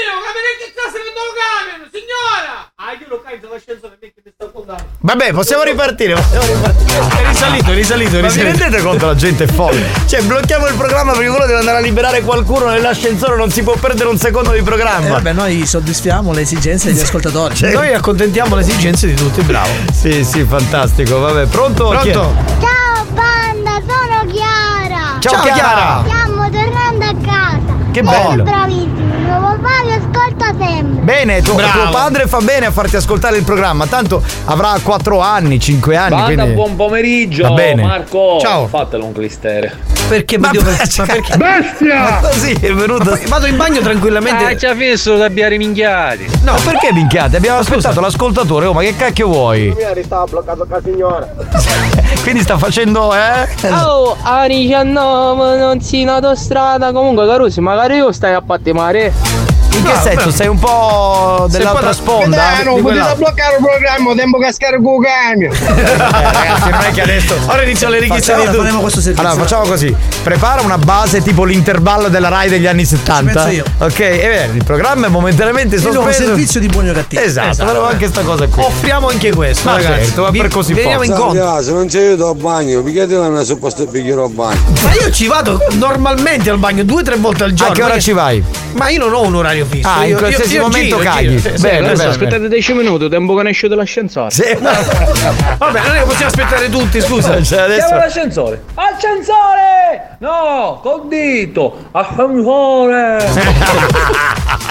come finito? Capite che sta serendo il camion, signora! Ah, io lo carico l'ascensore perché mi sta affondando. Vabbè, possiamo ripartire. Possiamo ripartire. È risalito, è risalito, è Ma vi risalito. rendete conto la gente è folle? Cioè, blocchiamo il programma perché uno deve andare a liberare qualcuno nell'ascensore, non si può perdere un secondo di Eh, programma. vabbè, noi soddisfiamo le esigenze degli ascoltatori. Cioè- Noi accontentiamo le esigenze di tutti, bravo. Sì, sì, fantastico. Vabbè, pronto? Pronto? Ciao banda, sono Chiara. Ciao, Chiara. Stiamo tornando a casa. Che Siete bello. bravissimi, mio papà vi ascolta sempre. Bene, tuo, Bravo. tuo padre fa bene a farti ascoltare il programma, tanto avrà 4 anni, 5 anni. Banda, quindi... buon pomeriggio. Va bene. Marco. Ciao. Fatelo un clistere. Perché Ma, mi devo- ma perché? Ma così è venuto. Vado in bagno tranquillamente. Ah, ci ha visto da biare minchiati. No, perché minchiate? Abbiamo aspettato l'ascoltatore, oh, ma che cacchio vuoi? Mi stava bloccato con la signora. Quindi sta facendo, eh? Oh, a 19 non si in autostrada. Comunque, Carusi, magari io stai a pattimare. Bye. In che No, senso? beh. Sei un po' dell'altra un po' da- sponda? Eh, non Di potete quella- bloccare il programma, tempo che scarico il camion. Eh, ragazzi, non è che adesso. Ora iniziano le richieste di tutti. faremo questo servizio. Allora, facciamo così: prepara una base tipo l'intervallo della Rai degli anni 70. penso io. Ok, e bene, il programma è momentaneamente do un sospeso. servizio di buoni o cattivi. Esatto, Esatto. faremo anche sta cosa qui. Offriamo anche questo, Ma ragazzi. certo, Vi- per così Veniamo incontro. se non c'è io al bagno, picchiatela una supposta bicchiere al bagno. Ma io ci vado normalmente al bagno due o tre volte al giorno. A che ora ci vai? Ma io non ho un orario fisso. Ah, in io, qualsiasi io- io momento giro, caghi. giro, sì, sì. Bene, Adesso bene. aspettate 10 minuti, tempo che ne esce dall'ascensore. Sì. Vabbè, non è che possiamo aspettare tutti, scusa. Cioè, Chiama adesso. l'ascensore. Ascensore! No, col dito. Ascensore!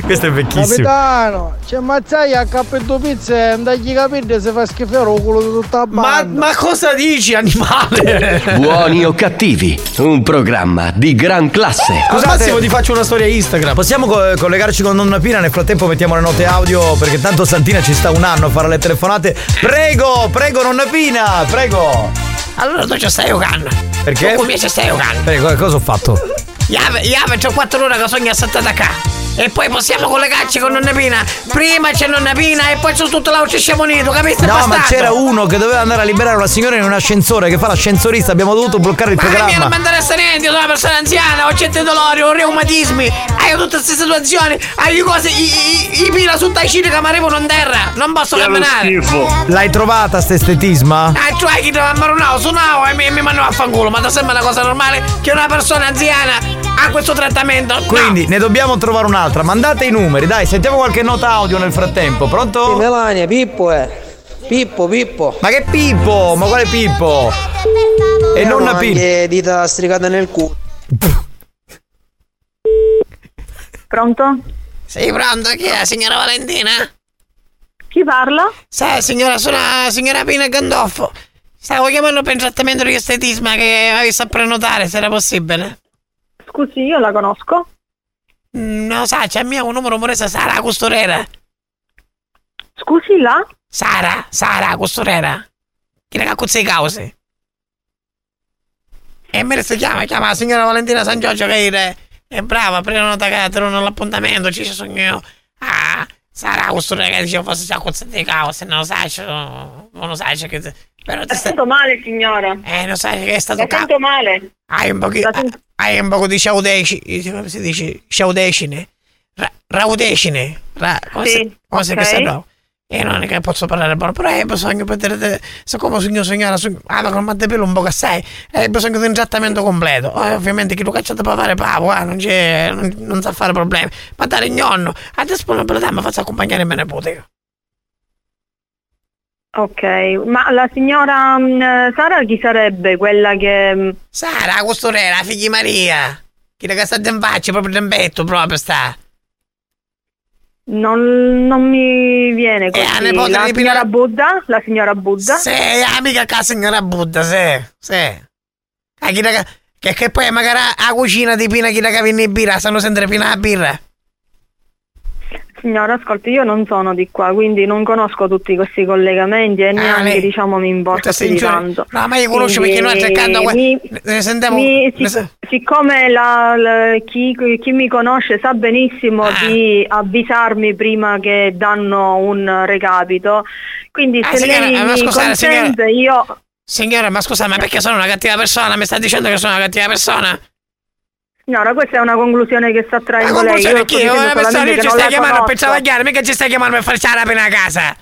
Questo è vecchissimo. Capitano, c'è Mazzai a cappetto pizza e non dagli capire se fa schifo il culo di tutta la Ma, banda. ma cosa dici, animale? Buoni o cattivi, un programma di gran classe. Al massimo ti faccio una storia Instagram. Possiamo co- collegarci con Nonna Pina? Nel frattempo mettiamo le note audio perché tanto Santina ci sta un anno a fare le telefonate. Prego, prego Nonna Pina, prego. Allora tu ci stai giocando. Perché? Tu come ci stai giocando? Prego, cosa ho fatto? Io, io c'ho quattro ore che sogno a saltare da qua. E poi possiamo collegarci con nonna Pina. Prima c'è nonna Pina e poi c'è tutto l'altro scemonito, capito? No, ma bastardo? c'era uno che doveva andare a liberare una signora in un ascensore che fa l'ascensorista, abbiamo dovuto bloccare il Ma a me non mi programma. interessa niente, io sono una persona anziana, ho certe dolori, ho reumatismi, hai tutte queste situazioni, hai cose, i, i, i pila su taicini che mi arrivano in terra, non posso camminare. L'hai trovata st'estetisma? Ah, cioè chi deve ammaronare, suonavo e mi, mi mandano a fanculo, ma da sembra una cosa normale che una persona anziana ha questo trattamento. No. Quindi ne dobbiamo trovare un'altra. Mandate i numeri, dai, sentiamo qualche nota audio nel frattempo. Pronto? Melania, Pippo è. Pippo, Pippo. Ma che Pippo? Ma quale Pippo? E non una Pippo. Che dita stricata nel culo. Pronto? Sì, pronto, chi è? Signora Valentina? Chi parla? Sai, signora, sono la signora Pina Gandolfo. Stavo chiamando per il trattamento di estetisma che avevi visto a prenotare, se era possibile. Scusi, io la conosco. Mm, No, sa, c'è mio un numero moresa Sara, la costurera. Scusi, là? Sara, Sara, la costurera. Chi ne cacuzza i cause? E me si chiama, chiama la signora Valentina San Giorgio che è, è brava, prenota che trovano l'appuntamento, ci sono io. Ah, Sara, la costurera che dice forse c'ha cozza di cause, non lo sai, non lo sai, c'è che... Però ti sento male, signora. Eh, non sai che è stato La sento male. Hai un po' di, hai un po' di sciaudeci, come si dice? Sciaudecine? Ra- raudecine? Ra- come Sì, si, come si ok. chiama? No. E non è che posso parlare buono, però hai bisogno per dire, siccome sognare, sogno, ah, con il pelo un po' assai, hai bisogno di un trattamento completo. Eh, ovviamente chi lo caccia da fare pavo, ah, non c'è, non, non sa fare problemi. Ma dare il nonno, a disponibilità mi faccio accompagnare mia nipote. Ok, ma la signora mm, Sara chi sarebbe? Quella che... mm, Sara, la costurera, la figlia di Maria. Chi che sta in faccia, proprio dembetto, proprio sta. Non, non mi viene così. la nipote la di signora Buddha? La signora Buddha? Sì, amica che la signora Buddha, sì, sì. Ah, chi da- che, che poi magari a cucina di Pina chi da che viene in birra, sanno sempre Pina la birra. Signora, ascolti, io non sono di qua, quindi non conosco tutti questi collegamenti e neanche, Ah, lei- diciamo, mi importa più di signora- tanto. No, ma io conosco Quindi, perché noi cercando mi- ne sentiamo- mi- ne sic- siccome la- la- chi, chi mi conosce sa benissimo Ah. di avvisarmi prima che danno un recapito, quindi Ah, se signora, lei mi scusate, consente io... Signora, ma scusa, ma perché sono una cattiva persona? Mi sta dicendo che sono una cattiva persona? Signora, questa è una conclusione che sta Ma traendo lei. conclusione Io chi? sto Una persona che che ci stai chiamando per conosco. travagliare, mica ci stai chiamando per farci la pena a casa.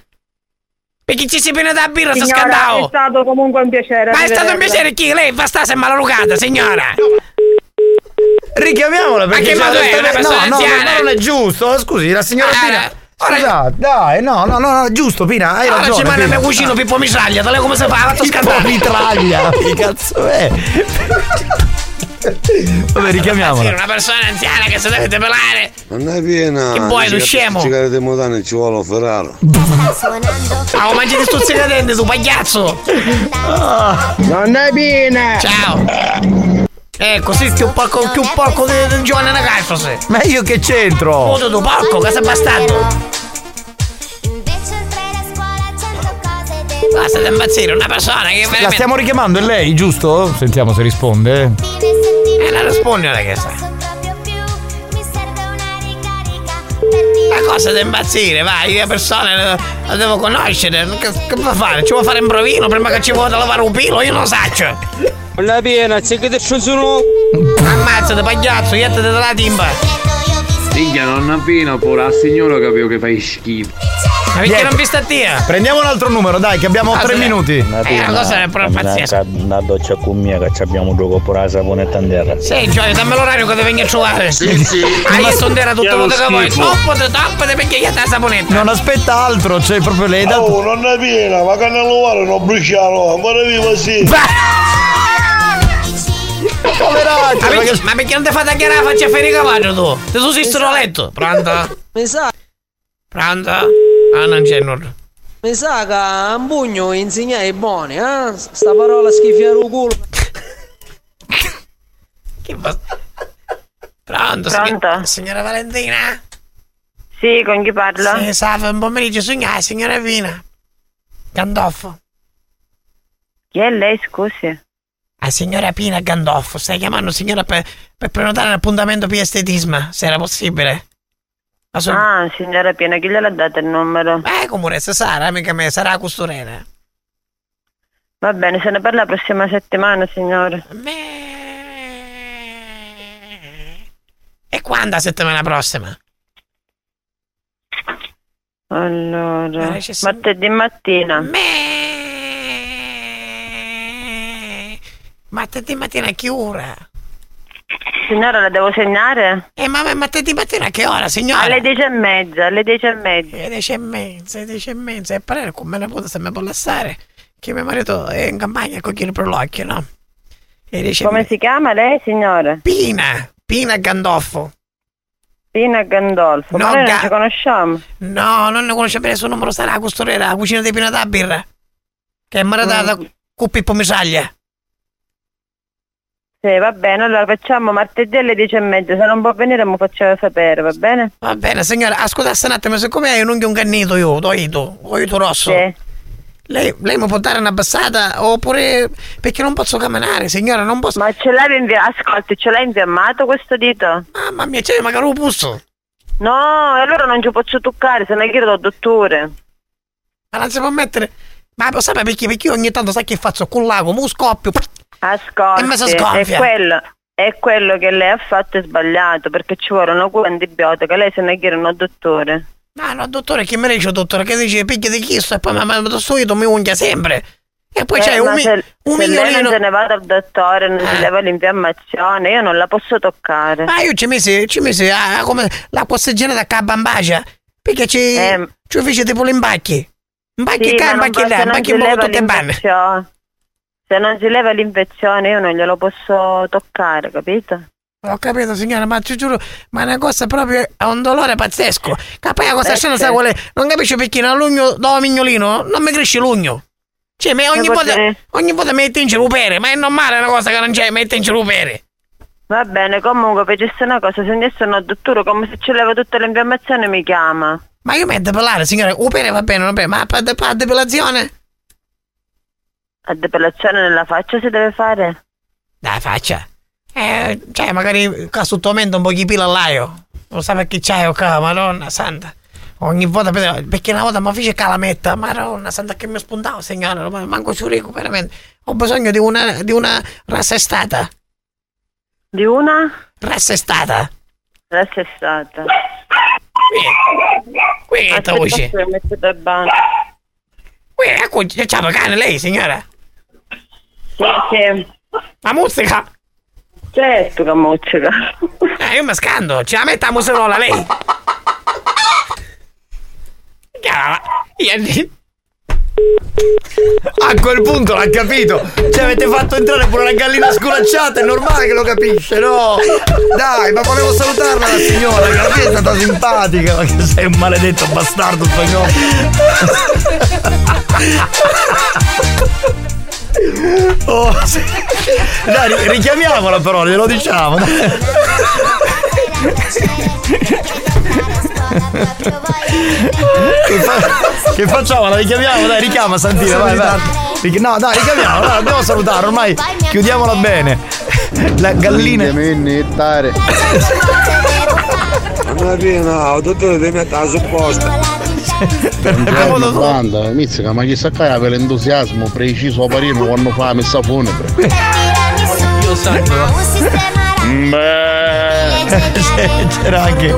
Perché ci si pena da birra, sta Signora, è stato comunque un piacere. Ma è stato un piacere chi? Lei fa sta se maleducata, signora. Richiamiamola Ma perché che modo è? no, Una persona no, no, anziana? non è giusto. Scusi, la signora Pina. Scusate, dai, no, no, no, no, giusto, Pina, hai Ora ragione. ci manda mio cugino Pippo Mitraglia, da lei come si fa? Fatto Pippo scandalo. Mitraglia, che cazzo è? Vabbè, richiamiamola. Sì, una persona anziana che si deve pelare. Non è piena. Che vuoi, lo scemo? Cicare dei modani ci vuole un Ferraro. Ciao, mangi di stuzzicadenti, tu pagliazzo. Non è piena. Ciao. Eh, così un porco, più un porco di, di Giovanni sei. Ma io che c'entro? Oh, tu, porco, sei bastardo. Basta di impazzire, una persona che La veramente... stiamo richiamando, è lei, giusto? Sentiamo se risponde. Eh, la rispondi ora che sai. Ma cosa da impazzire, vai, io persone la, la devo conoscere. Che, che può fare? Ci vuoi fare un provino prima che ci vuoi lavare un pilo? Io non saccio. La piena, c'è che te sono. Ammazzate, pagliazzo, iette della timba. Minchia, nonna Pino, pure a signora capivo che fai schifo. Ma perché non vi sta tia? Prendiamo un altro numero, dai, che abbiamo Ah, tre minuti. Eh, la cosa è proprio pazzesca. Una doccia con mia che ci abbiamo gioco pure la saponetta in terra. Sì, Gioia, dammi l'orario che ti vengo a trovare. Sì, sì. Ma sto tutto che quello che vuoi. Toppate, toppate perché io te la saponetta. Non aspetta altro, cioè proprio lei da. Oh, non è piena, ma che non lo vuole, non bruciano, ancora vivo sì. Poveraccio, Ma perché, ma perché non ti fai tagliare la faccia a Fede Cavallo tu? Ti su si sto letto. Pronto? Mi sa, Pronto? Ah, non c'è nulla. mi sa che a un pugno insegnai buoni, eh? Sta parola schifiare il culo. Che va... Pronto? Pronto? Signora Valentina? Sì, con chi parla? Sì, salve, un pomeriggio, signora, signora Vina. Gandolfo. Chi è lei, scusi? Ah, signora Pina Gandolfo, stai chiamando signora per, per prenotare un appuntamento per estetisma, se era possibile. Ah, signora Pina, chi gliel'ha dato il numero? Eh, come se sarà, mica me, sarà costurera. Va bene, se ne parla la prossima settimana, signore. E quando la settimana prossima? Allora, Eh, martedì mattina. Martedì mattina a che ora? Signora, la devo segnare? Eh, ma ma martedì mattina a che ora, signora? Alle dieci e mezza, alle dieci e mezza. Alle dieci e mezza, alle dieci e mezza. E parere come ne può se mi può lasciare? Che mio marito è in campagna con chi il prolocchio, no? Come si chiama lei, signora? Pina, Pina Gandolfo. Pina Gandolfo. No, Ma noi non Ga- ci conosciamo. No, non ne conosce bene il suo numero, sarà la costurera, la cucina di Pina da birra. Che è maritata Mm. con Pippo Misaglia. Sì, va bene, allora facciamo martedì alle dieci e mezza. Se non può venire mi faccia sapere, va bene? Va bene, signora, ascoltasse un attimo, siccome hai un'unghia un cannito io, toito, oito rosso. Lei, lei mi può dare una passata oppure perché non posso camminare, signora, non posso. Ma ce l'hai inviato? Ascolti, ce l'hai infiammato questo dito? Mamma mia, c'è magari un pulso. No, allora non ci posso toccare, se ne chiedo dal dottore. Ma non si può mettere. Ma sai perché? Perché io ogni tanto sai che faccio con l'ago, mo scoppio. Ascolti, è quello, è quello che lei ha fatto è sbagliato, perché ci vuole una cura antibiotica, lei se ne chiede un dottore. No, no, dottore, che mi dice, dottore, che dice picchia di chisto e poi mi ha subito mi unghia sempre. E poi Eh, c'è ma un, mi- se, un se lei non mignolino. se ne va dal dottore, non si Eh. leva l'infiammazione, io non la posso toccare. Ma io ci misi, ci misi ah, come l'acqua ossigenata a bambagia. Perché ci, ci fece tipo l'imbacchi. Imbacchi Ehm. Sì, qua, ma non imbacchi là, se non imbacchi un po' tutte banne. Se non si leva l'infezione io non glielo posso toccare, capito? Ho capito signora, ma ti giuro, ma è una cosa proprio, è un dolore pazzesco. Capì la cosa scena, qual è? Non capisce perché nel lugno, dopo mignolino, non mi cresce l'ugno. Cioè, ogni Eh, volta, ogni volta mi mette in cerupere, ma è normale una cosa che non c'è, mette in cerupere. Va bene, comunque facesse una cosa, se andasse al dottore come se ci leva tutte le infiammazioni mi chiama. Ma io mi devo depilare, signora, upere va bene, va bene, ma per, per la depilazione? La depilazione nella faccia si deve fare? Dai, faccia. Eh, cioè, magari qua sotto mente un po' di pila all'aio. Non sa perché c'hai, oh, ca- madonna santa. Ogni volta, per- perché una volta mi fece calametta, madonna santa che mi spuntavo, signora, ma manco ci rico, veramente. Ho bisogno di una, di una rassestata. Di una? Rassestata. Rassestata. Qui che te voce? Aspetta, metto da banco. Qui, ecco, c'ha cane lei, signora. Sì, sì. Ma musica? Certo che musica. Eh, io mi scando, ce la metta la musicola lei. Chiara, io... A quel punto l'ha capito. Cioè, avete fatto entrare pure la gallina sculacciata, è normale che lo capisce, no? Dai, ma volevo salutarla la signora, che fine è stata simpatica, ma che sei un maledetto bastardo spagnolo. Oh, sì. Dai, ri- richiamiamola però, glielo diciamo. dai. Che, fa- che facciamo? La richiamiamo? Dai, richiama Santina, vai, vai. Richi- No, dai, richiamiamola, dai, dobbiamo salutare, ormai chiudiamola bene. La gallina. No, dottore devi mettere la supposta. Buongiorno banda, mizzica, ma chissà che per l'entusiasmo preciso parino quando fa la messa funebre. Io santo. C'era anche.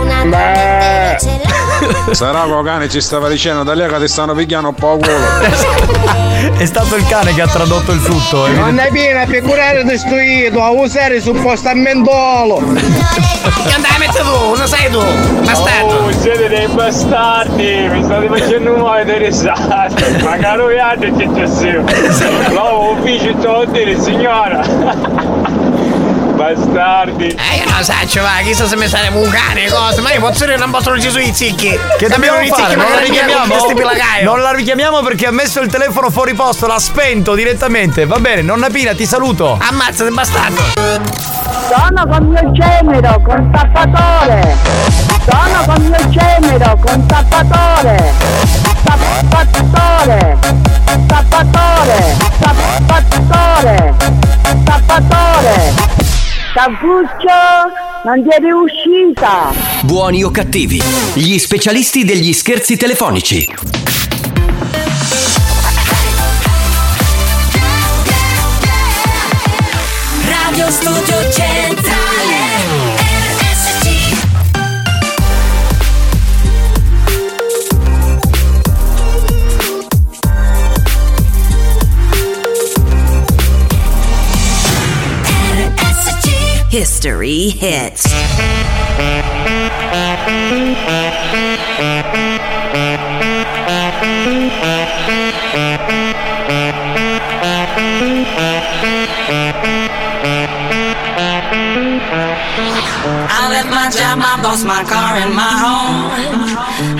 Sarà che cane ci stava dicendo da lei che ti stanno picchiando un po' culo. È stato il cane che ha tradotto il tutto. eh. Non è piena per curare io, a usare supposto a mentolo. Che andai a mettere tu, non sei tu, bastardo. Oh, siete dei bastardi, mi state facendo muovere risate. Ma caro viaggio c'è già sempre. No, ufficio te lo dire, signora. Bastardi. Eh, io non so, va, chissà se mi saremo un cane, cosa, ma io posso dire non posso Gesù i zicchi. Che dobbiamo i fare? zicchi, Non la richiamiamo? Non la richiamiamo perché ha messo il telefono fuori posto, l'ha spento direttamente. Va bene, nonna Pina, ti saluto. Ammazzate, bastardo. Sono con mio genero, con tappatore. Sono con mio genero, con tappatore. Tappatore. Tappatore. Tappatore. Tappatore. Tavuccio. Non ti è uscita! Buoni o cattivi, gli specialisti degli scherzi telefonici. Radio Studio Centrale History hits. I left my job, my boss, my car, and my home.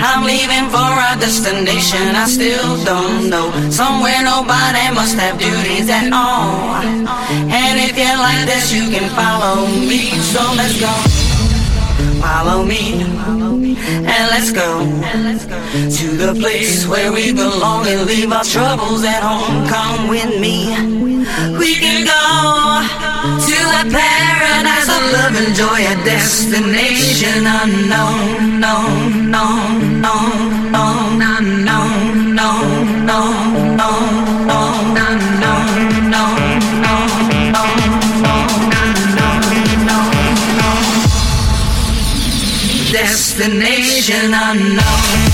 I'm leaving for a destination I still don't know. Somewhere nobody must have duties at all. And if you like this, you can follow me. So let's go. Follow me. And let's go to the place where we belong and leave our troubles at home. Come with me. We can go to a paradise of love and joy, a destination unknown, known, known, known, known, unknown, known, known, known, Destination unknown.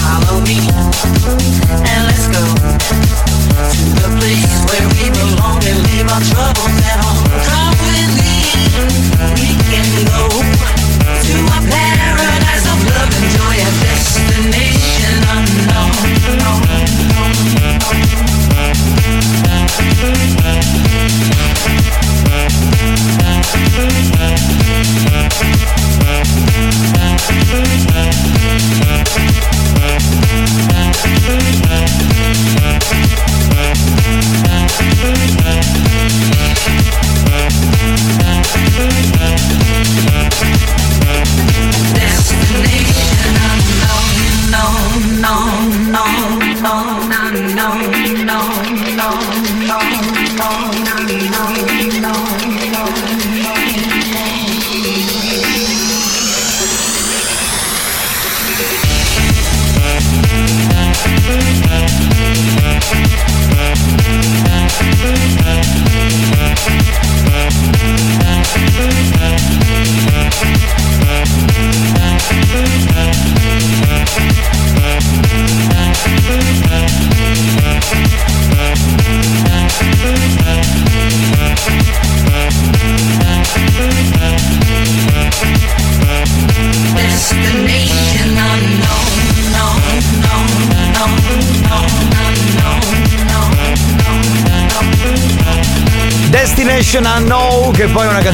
Follow me and let's go to the place where we belong and leave our troubles at home. Come with me. We can go to a paradise of love and joy, a destination unknown.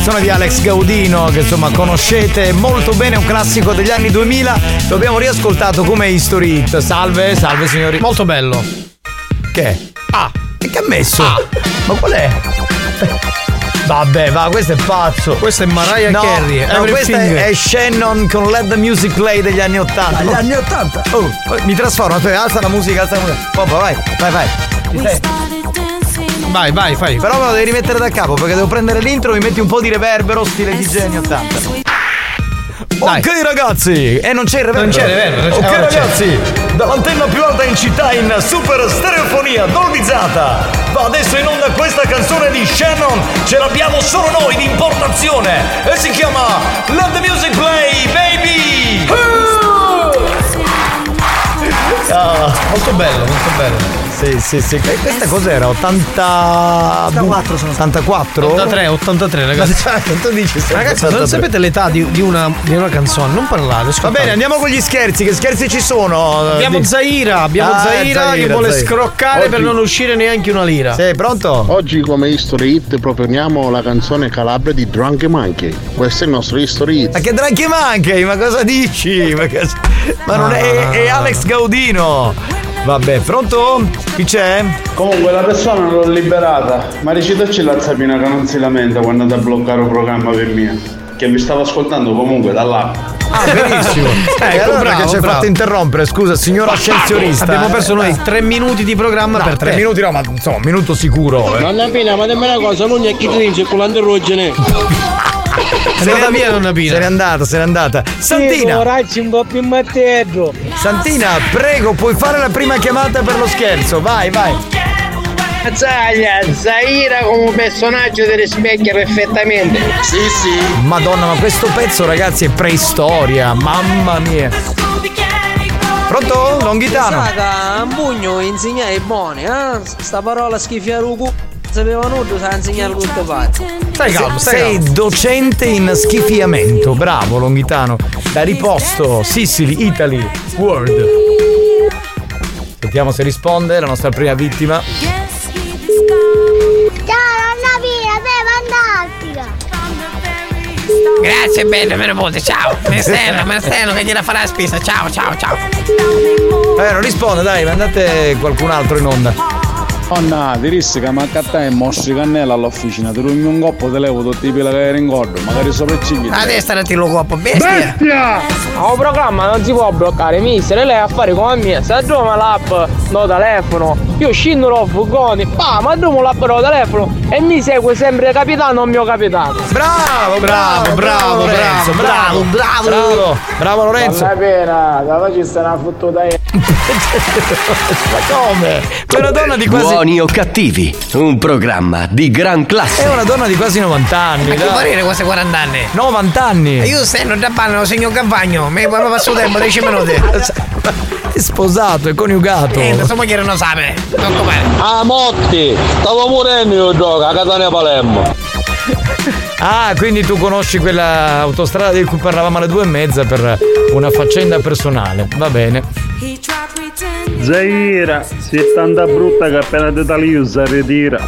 Canzone di Alex Gaudino, che insomma conoscete molto bene, un classico degli anni 2000. Lo abbiamo riascoltato come History Hit. Salve, salve signori. Molto bello. Che? Ah, e che ha messo? Ma qual è? Vabbè, va, questo è pazzo. Questo è Mariah no, Carey, No, questa Everything. è, è Shannon con Let the Music Play degli anni 80. Dagli anni 80. Oh, mi trasformo, alza la musica, alza la musica. Poi, vai, vai, vai. Vai, vai, fai. Però me lo devi rimettere da capo perché devo prendere l'intro, mi metti un po' di reverbero stile DJ anni 80. Ok ragazzi, e non c'è il reverbero. Non c'è il reverbero, non c'è- Ok c'è. ragazzi, dall'antenna più alta in città in super stereofonia dolbizzata. Va adesso in onda questa canzone di Shannon, ce l'abbiamo solo noi di importazione e si chiama Let the Music Play, baby! Ah. Molto bello, molto bello. Sì, sì, sì. E Questa cos'era? 80... 84 sono 84? 83, 83 ragazzi. tu dici Ragazzi, se non 83. sapete l'età di, di una, di una canzone, non parlate. Va ascoltate. bene, andiamo con gli scherzi. Che scherzi ci sono? Abbiamo Di- Zaira, abbiamo Ah, Zaira, che vuole Zaira. scroccare per Oggi- non uscire neanche una lira. Sì, pronto? Oggi come History Hit proponiamo la canzone Calabria di Drunk Monkey. Questo è il nostro History Hit. Ma che dranchi manchi? Ma cosa dici? Ma, che- ma non è, è Alex Gaudino. Vabbè, pronto? Chi c'è? Comunque la persona l'ho liberata, ma recitaci la zapina che non si lamenta quando andate a bloccare un programma per mia. Che vi stavo ascoltando comunque dall'app. Ah, benissimo. e Ecco, allora bravo, che ci hai fatto interrompere? Scusa, signor ascensionista. Abbiamo perso noi tre minuti di programma No, per tre te. minuti no, ma insomma, un minuto sicuro. eh. Nonna Pina, ma dimmi una cosa, non è chi ti dice con l'anterogene. È andata via Nonna Pina. Se n'è andata, se n'è andata. Santina, Ragazzi, un po' più matteggio. Santina, prego, puoi fare la prima chiamata per lo scherzo. Vai, vai. Zaglia, Zaira come personaggio ti rispecchia perfettamente. Sì, sì. Madonna, ma questo pezzo, ragazzi, è preistoria. Mamma mia. Pronto? Longhitano? Saga, un pugno insegnare i buoni, eh? Sta parola schifiare Sapeva nudo, sa insegnare tutto fatto. Stai calmo, stai Sei calmo. docente in schifiamento. Bravo, Longhitano. Da riposto, Sicily, Italy, World. Sentiamo se risponde la nostra prima vittima. Grazie mia nipote, ciao. Me steno che gliela farà la spesa. Ciao, ciao, ciao. Eh, non risponde, dai, mandate qualcun altro in onda. Nonna, ti rischi che manca a te e mostri cannella all'officina, ti rugni un coppo, te levo tutti i pila che eri in gordo, magari sopra i cigli. La testa non ti lo coppo, bestia. Un programma non si può bloccare, mister, lei ha a fare come me. Se trova l'app no telefono, io scendo lo furgone, pa, ma trovo l'app no telefono e mi segue sempre capitano o mio capitano. Bravo, bravo, bravo, Lorenzo, bravo, bravo, bravo, bravo Lorenzo. Non è pena, da oggi sta una fottuta Ma come? Una donna di quasi. Buoni o cattivi, un programma di gran classe. È una donna di quasi 90 anni. Ma che parere questi 40 anni? 90 anni. Io stendo da panno, segno Cavagno, mi passo tempo 10 minuti. È sposato, è coniugato. Eh, insomma che non sa me. Non com'è. Ah, Motti, stavo morendo io gioco a Catania Palermo. Ah, quindi tu conosci quella autostrada di cui parlavamo alle due e mezza per una faccenda personale. Va bene. Zaira, si è tanta brutta che appena te taglio si ritira.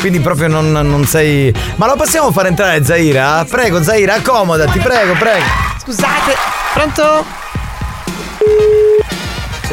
Quindi proprio non, non sei. Ma lo possiamo fare entrare Zaira? Prego, Zaira, accomodati, prego, prego. Scusate, pronto?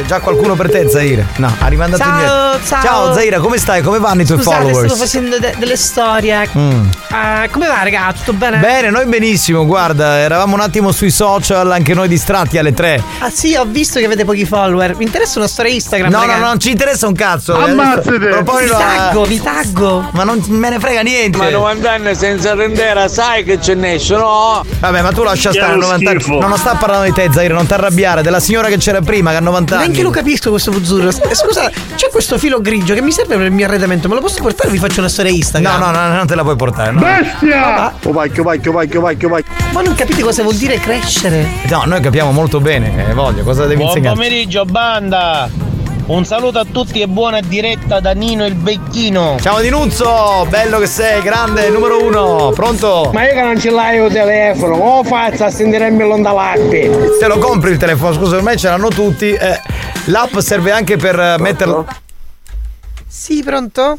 C'è già qualcuno per te, Zaira? No, ha rimandato Ciao, indietro. ciao. Ciao, Zaira, come stai? Come vanno i tuoi Scusate, followers? stavo facendo de- delle storie. Mm. Ah, come va, raga? Tutto bene? Bene, noi benissimo, guarda, eravamo un attimo sui social, anche noi distratti alle tre. Ah sì, ho visto che avete pochi follower. Mi interessa una storia Instagram. No, raga. no, no, non ci interessa un cazzo. Ammazzate! Proponilo Vi a- taggo, vi taggo. Ma non me ne frega niente. Ma 90 anni senza rendera, sai che ce ne sono? Vabbè, ma tu lascia stare è uno 90 anni. schifo. No, non sta parlando di te, Zaire, non ti arrabbiare, della signora che c'era prima che ha 90 anni. Neanche lo capisco questo Fuzzurro. Eh, Scusa, c'è questo filo grigio che mi serve per il mio arredamento. Me lo posso portare o vi faccio una storia Instagram? No, no, no, non te la puoi portare. No. Bestia! Oh vai, che vai, che vai, che vai, che vai. Ma non capite cosa vuol dire crescere? No, noi capiamo molto bene, eh, voglio, cosa devi Buon insegnare? pomeriggio, banda. Un saluto a tutti e buona diretta da Nino il Becchino. Ciao Dinuzzo, bello che sei, grande, numero uno, pronto? Ma io che non ce l'hai il telefono, come faccio a sentire il melon dall'app? Se lo compri il telefono, scusa, ormai ce l'hanno tutti. eh, l'app serve anche per eh, metterlo. Sì, pronto?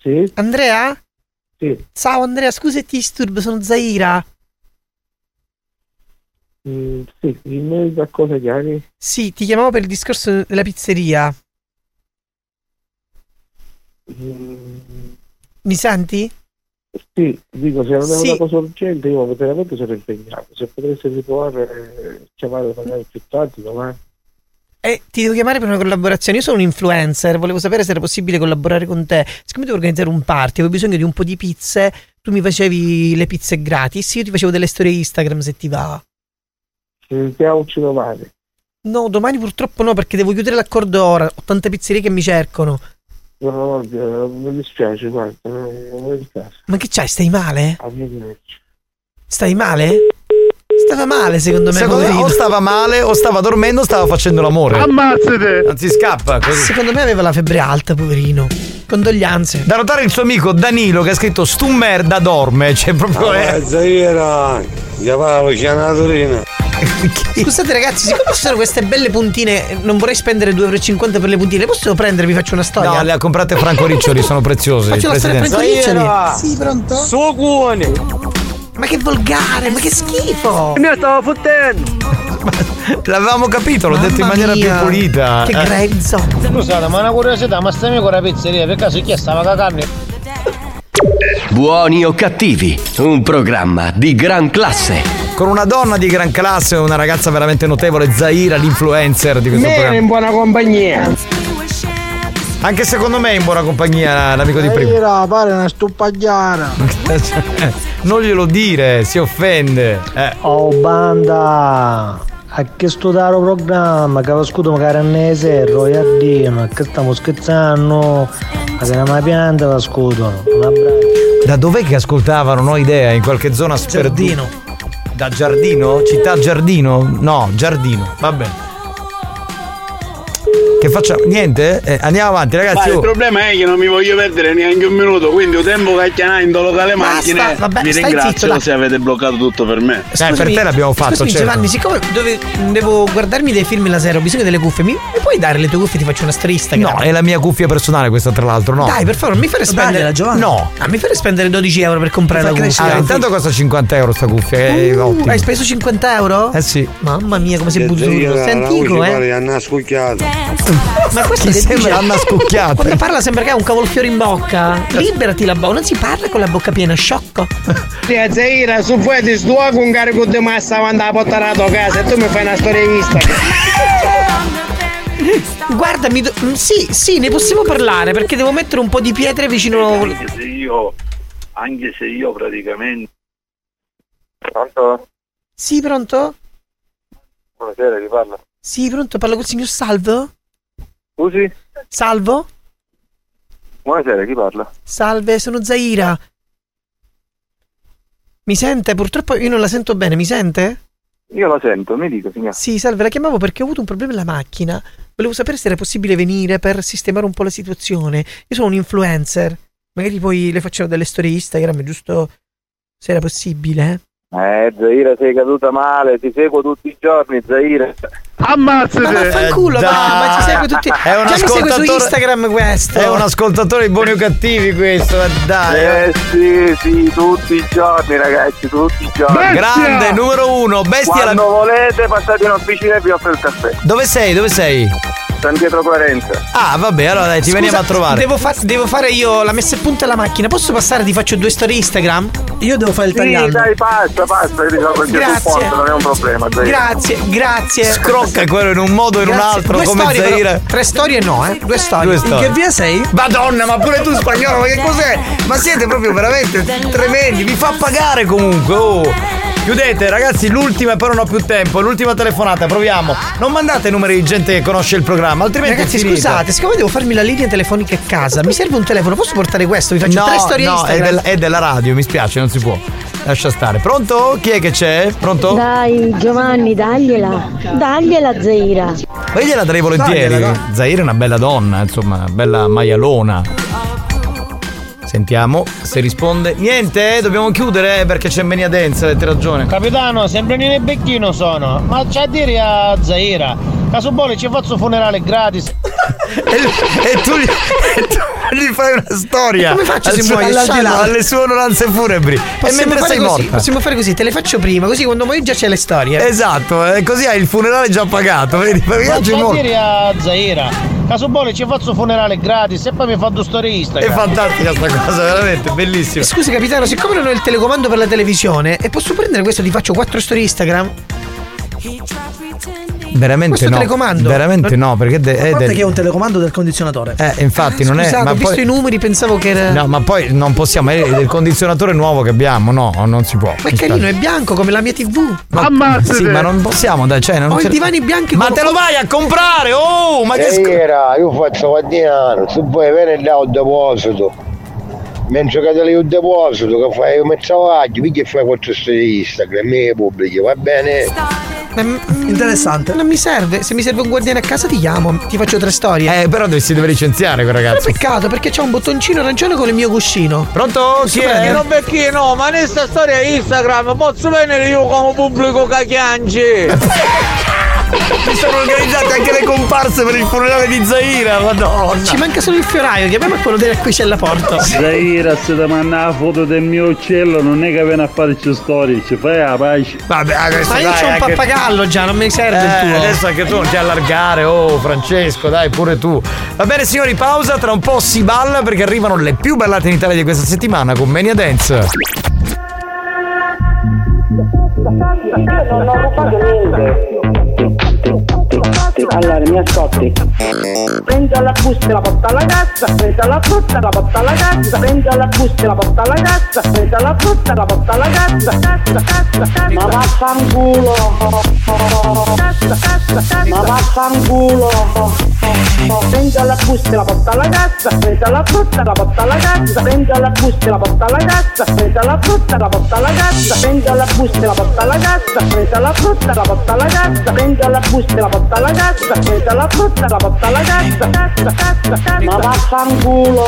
Sì. Andrea? Sì. Ciao Andrea, scusa se ti disturbo, sono Zaira. Mm, sì, dimmi qualcosa chiari. Sì, ti chiamavo per il discorso della pizzeria. Mi senti? Sì, dico, se non è Sì. una cosa urgente io veramente sono impegnato. Se potresti riprovare eh, chiamare magari più tardi, domani. Eh, ti devo chiamare per una collaborazione. Io sono un influencer, volevo sapere se era possibile collaborare con te. Siccome devo organizzare un party, avevo bisogno di un po' di pizze, tu mi facevi le pizze gratis, io ti facevo delle storie Instagram se ti va. Ci sentiamoci domani. No, domani purtroppo no, perché devo chiudere l'accordo ora. Ho tante pizzerie che mi cercano. No, no, no, mi dispiace, guarda, non mi dispiace. Ma che c'hai? Stai male? Arrivederci. Stai male? Stava male, secondo me. Secondo me poverino. o stava male, o stava dormendo, o stava facendo l'amore. Ammazzate! Anzi, scappa così. Secondo me aveva la febbre alta, poverino. Condoglianze. Da notare il suo amico Danilo che ha scritto stu merda dorme. Cioè, proprio è. Zaira, gli va c'è una turina. Scusate ragazzi, siccome ci sono queste belle puntine, non vorrei spendere 2,50 euro per le puntine, posso prendere, vi faccio una storia? No, le ha comprate Franco Riccioli, sono preziose. Faccio la storia Franco Riccioli? Sì, pronto? Suocone! Ma che volgare, ma che schifo! Mi stavo fottendo! L'avevamo capito, l'ho detto in maniera più pulita. Che Eh. grezzo! Scusate, ma una curiosità, ma stai con la pizzeria, per caso chi stava cagando? Buoni o cattivi, un programma di gran classe. Con una donna di gran classe, una ragazza veramente notevole, Zaira, l'influencer di questo Meno programma. in buona compagnia! Anche secondo me è in buona compagnia l'amico di prima. Zaira, pare una stupagliara! non glielo dire, si offende. Eh. Oh banda! A che studiare il programma, che avevo scudo magari a Nese, Roiardino, che stiamo scherzando, ma che una pianta va scudo, un abbraccio. Da dov'è che ascoltavano? Non ho idea, in qualche zona sperduta. Da Giardino? Città Giardino? No, Giardino, va bene. Che facciamo? Niente? Eh, andiamo avanti, ragazzi. Ma il oh. problema è che non mi voglio perdere neanche un minuto, quindi il tempo in locale Basta, macchine vabbè, vi ringrazio zitto, dai. se avete bloccato tutto per me. Eh, per te l'abbiamo fatto, Scusami, certo. Giovanni, siccome dove- devo guardarmi dei film la sera, ho bisogno delle cuffie, mi, mi puoi dare le tue cuffie? Ti faccio una Instagram. No, è la mia cuffia personale questa tra l'altro, no. Dai, per favore, mi fai spendere. Dagliela, Giovanni. No. Ah, mi fai spendere 12 euro per comprare la cuffia. Allora, intanto costa 50 euro sta cuffia, è Uh, hai speso 50 euro? Eh sì. Mamma mia, come sei buzzurro. Zaira, Sei la antico, eh? Anna scucchiata. Ma questo che sembra Anna Scucchiata. Quando parla sembra che ha un cavolfiore in bocca. Liberati la bocca, non si parla con la bocca piena, sciocco. Sì, Zaira, su fuori ti sto con un carico di massa quando la portare a tua casa e tu mi fai una storia vista. Guarda, mi do- mm, sì, sì, ne possiamo parlare perché devo mettere un po' di pietre vicino. Anche se io, anche se io praticamente. Pronto? Sì, pronto? Buonasera, chi parla? Sì, pronto, parlo col signor Salvo? Scusi? Salvo? Buonasera, chi parla? Salve, sono Zaira. Mi sente? Purtroppo io non la sento bene, mi sente? Io la sento, mi dica, signor. Sì, salve, la chiamavo perché ho avuto un problema nella macchina. Volevo sapere se era possibile venire per sistemare un po' la situazione. Io sono un influencer. Magari poi le faccio delle storie Instagram, giusto se era possibile. Eh, Zaira, sei caduta male, ti seguo tutti i giorni, Zaira. Ammazzate! Ma vaffanculo, Eh, va, ma ci segue tutti. È un Già mi segue su ascoltatore- Instagram questo. È un ascoltatore di buoni o cattivi questo, eh, dai. Eh sì, sì, tutti i giorni, ragazzi, tutti i giorni. Grande, numero uno, bestia la- Quando volete, passate in officina e vi offro il caffè. Dove sei? Dove sei? San Pietro Clarenza. Ah, vabbè, allora dai, ti Scusa, veniamo a trovare. Devo, fa- devo fare io la messa a punto alla macchina. Posso passare? Ti faccio due storie Instagram? Io devo fare il Sì, dai, passa, passa, io risolvo il Grazie. supporto, non è un problema, Zaira. Grazie, grazie. Scrocca quello in un modo o in un altro, Due come storie, però. Zaira. Tre storie no, eh? Due storie. Due storie. In che via sei? Madonna, ma pure tu spagnolo, ma che cos'è? Ma siete proprio veramente tremendi, vi fa pagare comunque. Oh. Chiudete, ragazzi, l'ultima poi non ho più tempo. L'ultima telefonata, proviamo. Non mandate numeri di gente che conosce il programma, altrimenti Ragazzi, è scusate, siccome devo farmi la linea telefonica a casa, mi serve un telefono. Posso portare questo? Vi faccio no, tre storie no, è, Instagram. del- è della radio, mi spiace, non si può. Lascia stare. Pronto? Chi è che c'è? Pronto? Dai Giovanni, dagliela. Dagliela Zaira. Ma io gliela darei volentieri. Dagliela, Zaire è una bella donna, insomma, bella maialona. Sentiamo se risponde. Niente, eh, dobbiamo chiudere eh, perché c'è Mania Dance, avete ragione. Capitano, sempre un becchino sono. Ma c'è a dire a Zaira. Caso vuole ci faccio funerale gratis. e, tu gli, e tu gli fai una storia. Come faccio Al se muoio? Scialla? alle sue onoranze funebri. e Possiamo mentre fare sei così, morta. Possiamo fare così, te le faccio prima, così quando muoio già c'è le storie. Esatto, eh, così hai il funerale già pagato. Vedi? Perché Ma c'è a morto. dire a Zaira. Caso vuole ci faccio funerale gratis e poi mi fa due storie È Instagram. fantastica sta cosa, veramente, bellissima. Scusi capitano, siccome non ho il telecomando per la televisione, e posso prendere questo ti faccio quattro storie Instagram? Veramente Questo no. telecomando? Veramente no, perché de- è parte del- che è un telecomando del condizionatore. Eh, infatti non è. Scusate, Ma ho visto poi, i numeri, pensavo che era. no, ma poi non possiamo. È il condizionatore nuovo che abbiamo, no, non si può. Ma è carino, è bianco come la mia TV. Ma, sì, ma non possiamo, dai, cioè, non Ho i c'è- divani bianchi Ma con- te lo vai a comprare! Oh, ma che sc- io faccio guardinare. Se vuoi venire là al deposito. Mentre che te le un deposito, che fai un travaglio, che fai quattro storie di Instagram, e pubbliche, va bene? Interessante. Non mi serve. Se mi serve un guardiane a casa ti chiamo, ti faccio tre storie. Eh, però si deve licenziare quel ragazzo. Peccato perché c'è un bottoncino arancione con il mio cuscino. Pronto? Chi Eh, non perché no, ma nesta storia Instagram posso venire io come pubblico cachianci. Mi sono organizzate anche le comparse per il funerale di Zaira, madonna. Ci manca solo il fioraio, chiamiamo quello della qui c'è alla porta. Zaira, se ti manda la foto del mio uccello, non è che viene a farci storie, ci fai la pace. Vabbè, adesso Ma io dai, c'ho un pappagallo già, non mi serve Eh, il tuo. adesso anche tu non ti allargare, oh Francesco, dai, pure tu. Va bene signori, pausa, tra un po' si balla perché arrivano le più ballate in Italia di questa settimana con Mania Dance. Non ho rubato niente. Allora, mi ascolti. Prendi la busta e la porta alla cassa, prendi la frutta e la porta alla cassa, prendi la busta e la porta alla cassa, prendi la frutta e la porta alla cassa, cassa, cassa, cassa. Ma vaffanculo. Cassa, cassa, cassa. Ma vaffanculo. Prendi la busta e la porta alla cassa, prendi la frutta e la porta alla cassa, prendi la busta e la porta alla cassa, prendi la frutta e la porta alla cassa, prendi la busta e la porta alla cassa, prendi la frutta e la porta alla cassa, prendi la busta la porta alla cassa, prendi la frutta la porta alla cassa, cassa, cassa, cassa. Ma vaffanculo.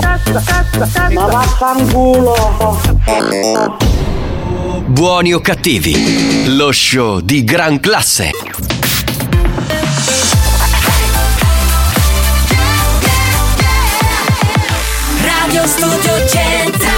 Cassa, cassa, cassa. Ma vaffanculo. Buoni o cattivi, lo show di gran classe. Radio Studio Centrale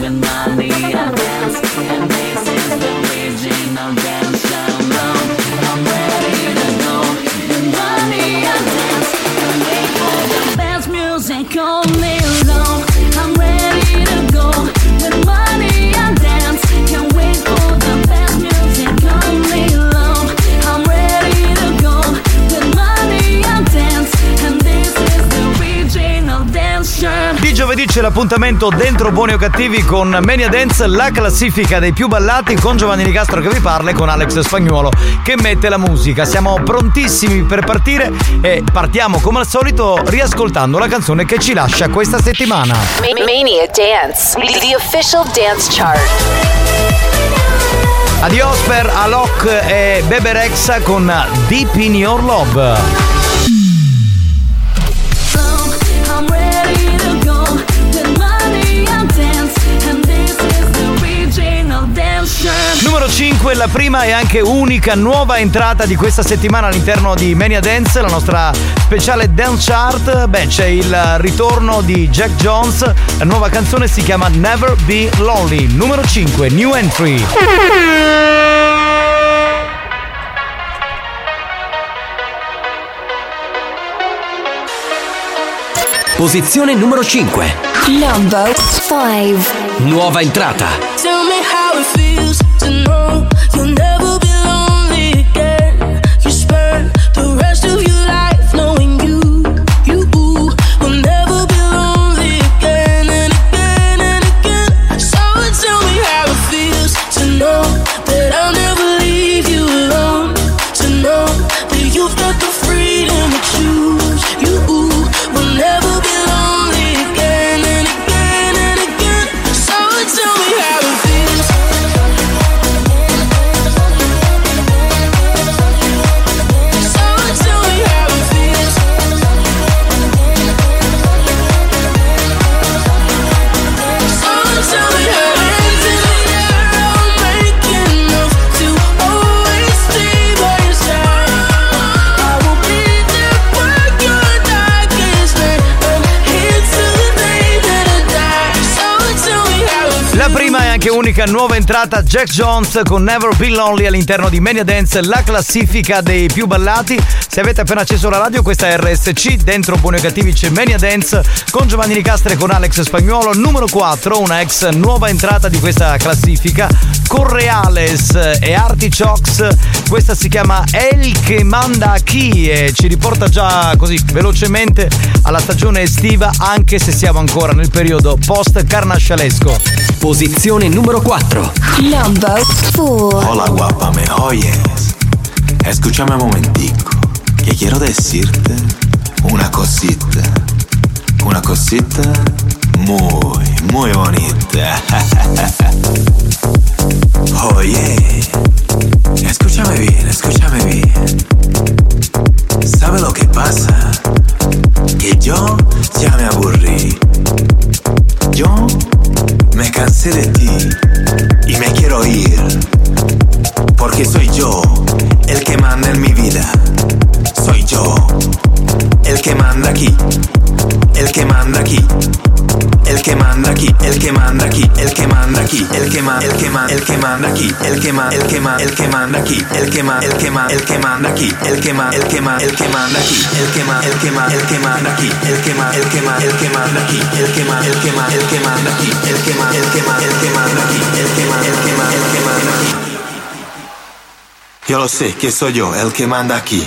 with Mania dance And this is the dance I'm ready to go. Dance the best music all long c'è l'appuntamento dentro Buoni o Cattivi con Mania Dance, la classifica dei più ballati con Giovanni Nicastro che vi parla e con Alex Spagnuolo che mette la musica. Siamo prontissimi per partire e partiamo come al solito riascoltando la canzone che ci lascia questa settimana. Ma- Mania Dance, the official dance chart. Adios per Alok e Bebe Rexha con Deep in Your Love. Numero 5, la prima e anche unica nuova entrata di questa settimana all'interno di Mania Dance, la nostra speciale dance chart. Beh, c'è il ritorno di Jack Jones, la nuova canzone si chiama Never Be Lonely. Numero 5, new entry. Posizione numero 5. Number 5 Nuova entrata. Tell me how it feels to know you'll never unica nuova entrata Jack Jones con Never Be Lonely all'interno di Mania Dance, la classifica dei più ballati. Se avete appena acceso la radio, questa è RSC, dentro Buoni Cattivi c'è Mania Dance con Giovanni Nicastre e con Alex Spagnuolo, numero 4, una ex nuova entrata di questa classifica, Correales e Artichokes. Questa si chiama El che manda a chi e ci riporta già così velocemente alla stagione estiva, anche se siamo ancora nel periodo post carnascialesco. Posizione numero 4. Number four. Hola guapa, me oyes. Escúchame un momentico, que quiero decirte una cosita. Una cosita muy, muy bonita. Oye, escúchame bien, escúchame bien. ¿Sabe lo que pasa? Que yo ya me aburrí. Yo me cansé de ti y me quiero ir. Porque soy yo el que manda en mi vida. Soy yo el que manda aquí. El que manda aquí. El que manda aquí, el que manda aquí, el que manda aquí, el que manda, el que manda, el que manda aquí, el que manda, el que manda, el que manda aquí, el que manda, el que manda, el que manda aquí, el que manda, el que manda, el que manda aquí, el que manda, el que manda, el que manda aquí, el que manda, el que manda, el que manda aquí, el que manda, el que manda, el que manda aquí, el que manda, el que manda, el que manda aquí, el que el que manda, el que manda aquí. Yo lo sé que soy yo el que manda aquí.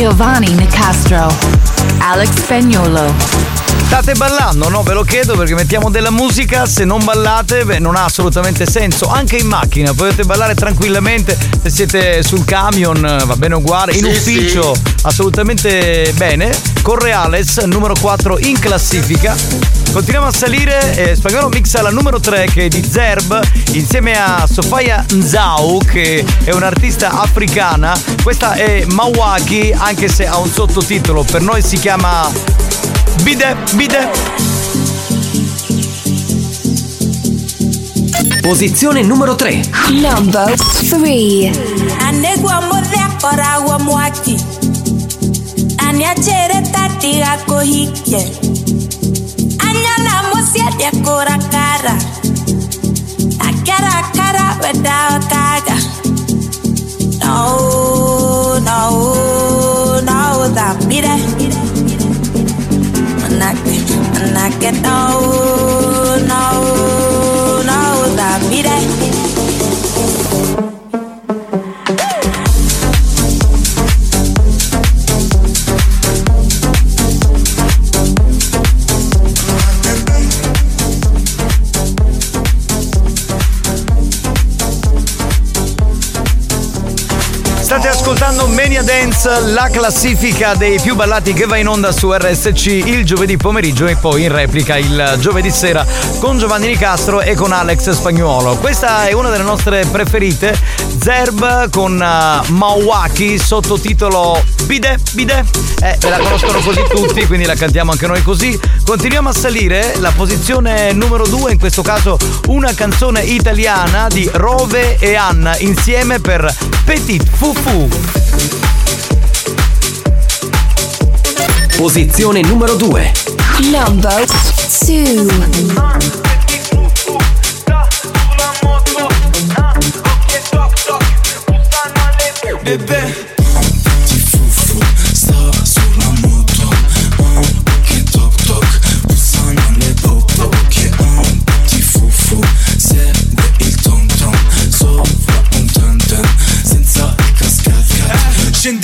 Giovanni Nicastro. Alex Spagnolo. State ballando? No, ve lo chiedo perché mettiamo della musica, se non ballate beh, non ha assolutamente senso, anche in macchina potete ballare tranquillamente, se siete sul camion va bene uguale, in Sì, ufficio assolutamente bene, Correales numero 4 in classifica, continuiamo a salire, eh, Spagnolo mixa la numero 3 che è di Zerb insieme a Sofia Nzau che è un'artista africana, questa è Mawaki anche se ha un sottotitolo, per noi si chiama Bide, bide. Posizione numero 3. Number three. anegwa muthekora wa mwaki Maña la mosiete cora cara. La cara cara without cara. No, no, no, da mire. Manake, manake, no, no. Dance, la classifica dei più ballati che va in onda su RSC il giovedì pomeriggio e poi in replica il giovedì sera con Giovanni Nicastro e con Alex Spagnuolo. Questa è una delle nostre preferite, Zerb con uh, Mawaki, sottotitolo Bide, Bide. Eh, la conoscono così tutti, quindi la cantiamo anche noi così. Continuiamo a salire, la posizione numero 2, in questo caso una canzone italiana di Rove e Anna insieme per Petit Fufu. Posizione numero 2. Number two. Bebè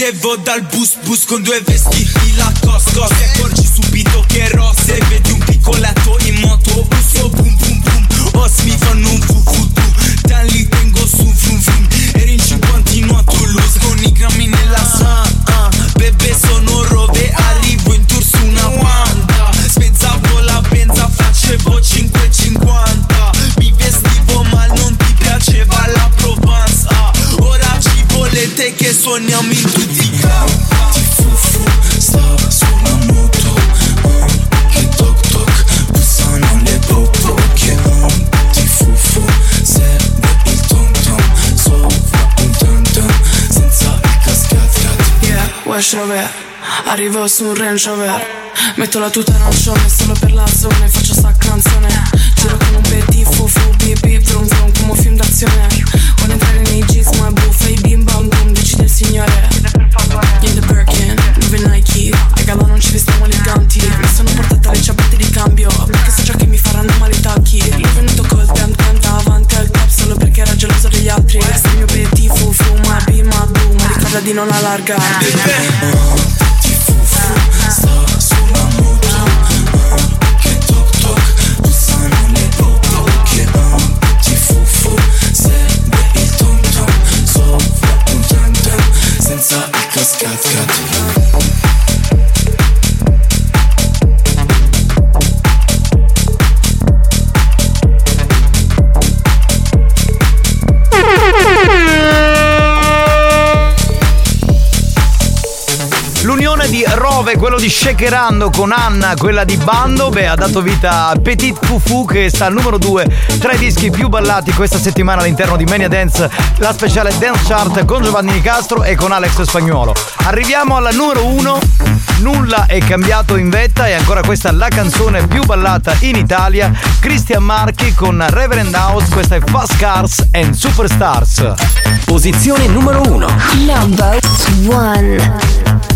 Uscivo dal bus bus con due vestiti la costa Ti accorgi subito che ero se Vedi un piccoletto in moto Busso boom boom boom Os mi fanno un fu fu tu Dan li tengo su frum frum Eri in 50 in Toulouse Con i grammi nella sua ah, Bebe sono rove Arrivo in tour su una Wanda Spezzavo la benza Facevo 5,50 Mi vestivo ma non ti piaceva la Provenza ah, Ora ci volete che suoniamo Wesh Rover Arrivo su un Range Rover. Metto la tuta arancione solo per la zona e faccio sta canzone. Giro con un petit fufu bip bip vroom vroom come un film d'azione. Vuole entrare nei jeans ma buffa i bim bam boom decide il signore. In the Birkin, dove Nike? A gala non ci vestiamo eleganti. Mi sono portata le ciabatte di cambio Perché so già che mi faranno male i tacchi. L'ho venuto col damn damn davanti al club Solo perché era geloso degli altri. Questo è il mio petit fufu ma bim ma boom ricorda di non allargarti chiacchierando con Anna, quella di Bando, beh, ha dato vita a Petit Fufu che sta al numero 2 tra i dischi più ballati questa settimana all'interno di Mania Dance, la speciale Dance Chart con Giovanni Nicastro e con Alex Spagnuolo. Arriviamo alla numero 1, nulla è cambiato in vetta e ancora questa la canzone più ballata in Italia, Christian Marchi con Reverend House, questa è Fast Cars and Superstars. Posizione numero 1. Number 1.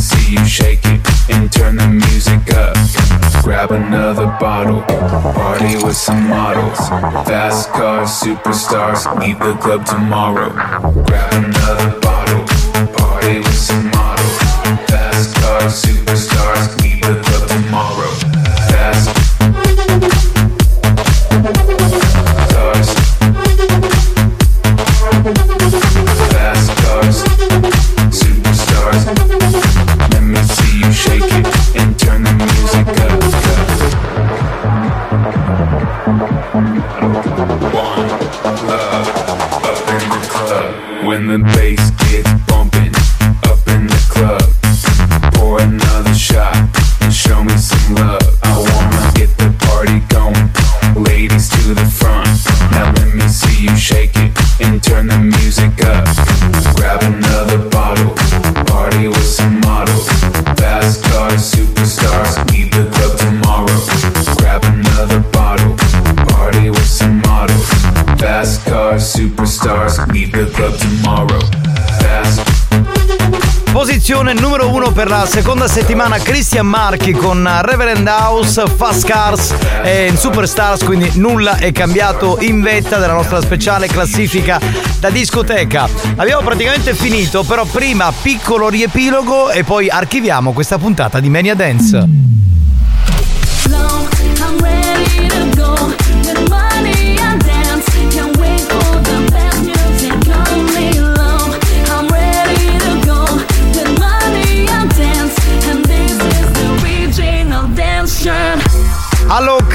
see you shake it and turn the music up. Grab another bottle, party with some models. Fast cars, superstars, leave the club tomorrow. Grab another bottle, party with some models. Fast cars, superstars, leave the Posizione numero uno per la seconda settimana Christian Marchi con Reverend House, Fast Cars e Superstars, quindi nulla è cambiato in vetta della nostra speciale classifica da discoteca. Abbiamo praticamente finito, però prima piccolo riepilogo e poi archiviamo questa puntata di Mania Dance.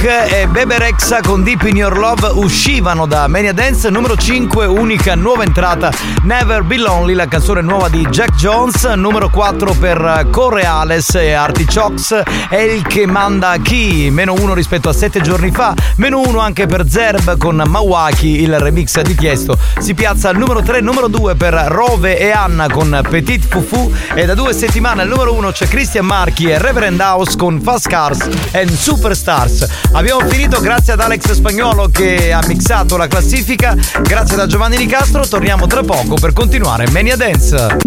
E Bebe con Deep in Your Love uscivano da Mania Dance numero 5, unica nuova entrata Never Be Lonely, la canzone nuova di Jack Jones, numero 4 per Correales e Artichokes è il che manda chi, meno 1 rispetto a 7 giorni fa, meno 1 anche per Zerb con Mawaki, il remix di Tiesto, si piazza al numero 3, numero 2 per Rove e Anna con Petit Fufu e da due settimane al numero 1 c'è Christian Marchi e Reverend House con Fast Cars and Superstars. Abbiamo finito grazie ad Alex Spagnuolo che ha mixato la classifica, grazie da Giovanni Nicastro, torniamo tra poco per continuare Mania Dance.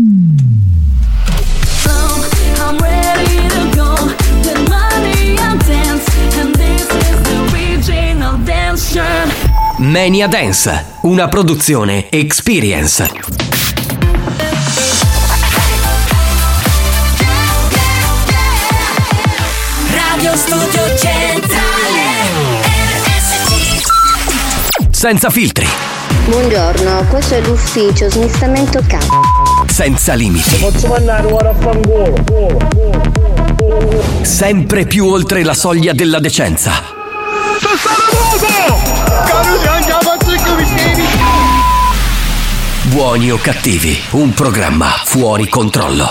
Mania Dance, una produzione Experience. studio Senza filtri, Buongiorno, questo è l'ufficio smistamento c***o. senza limiti, Posso mandare ora a fangolo? sempre più oltre la soglia della decenza. Buoni o cattivi, un programma fuori controllo.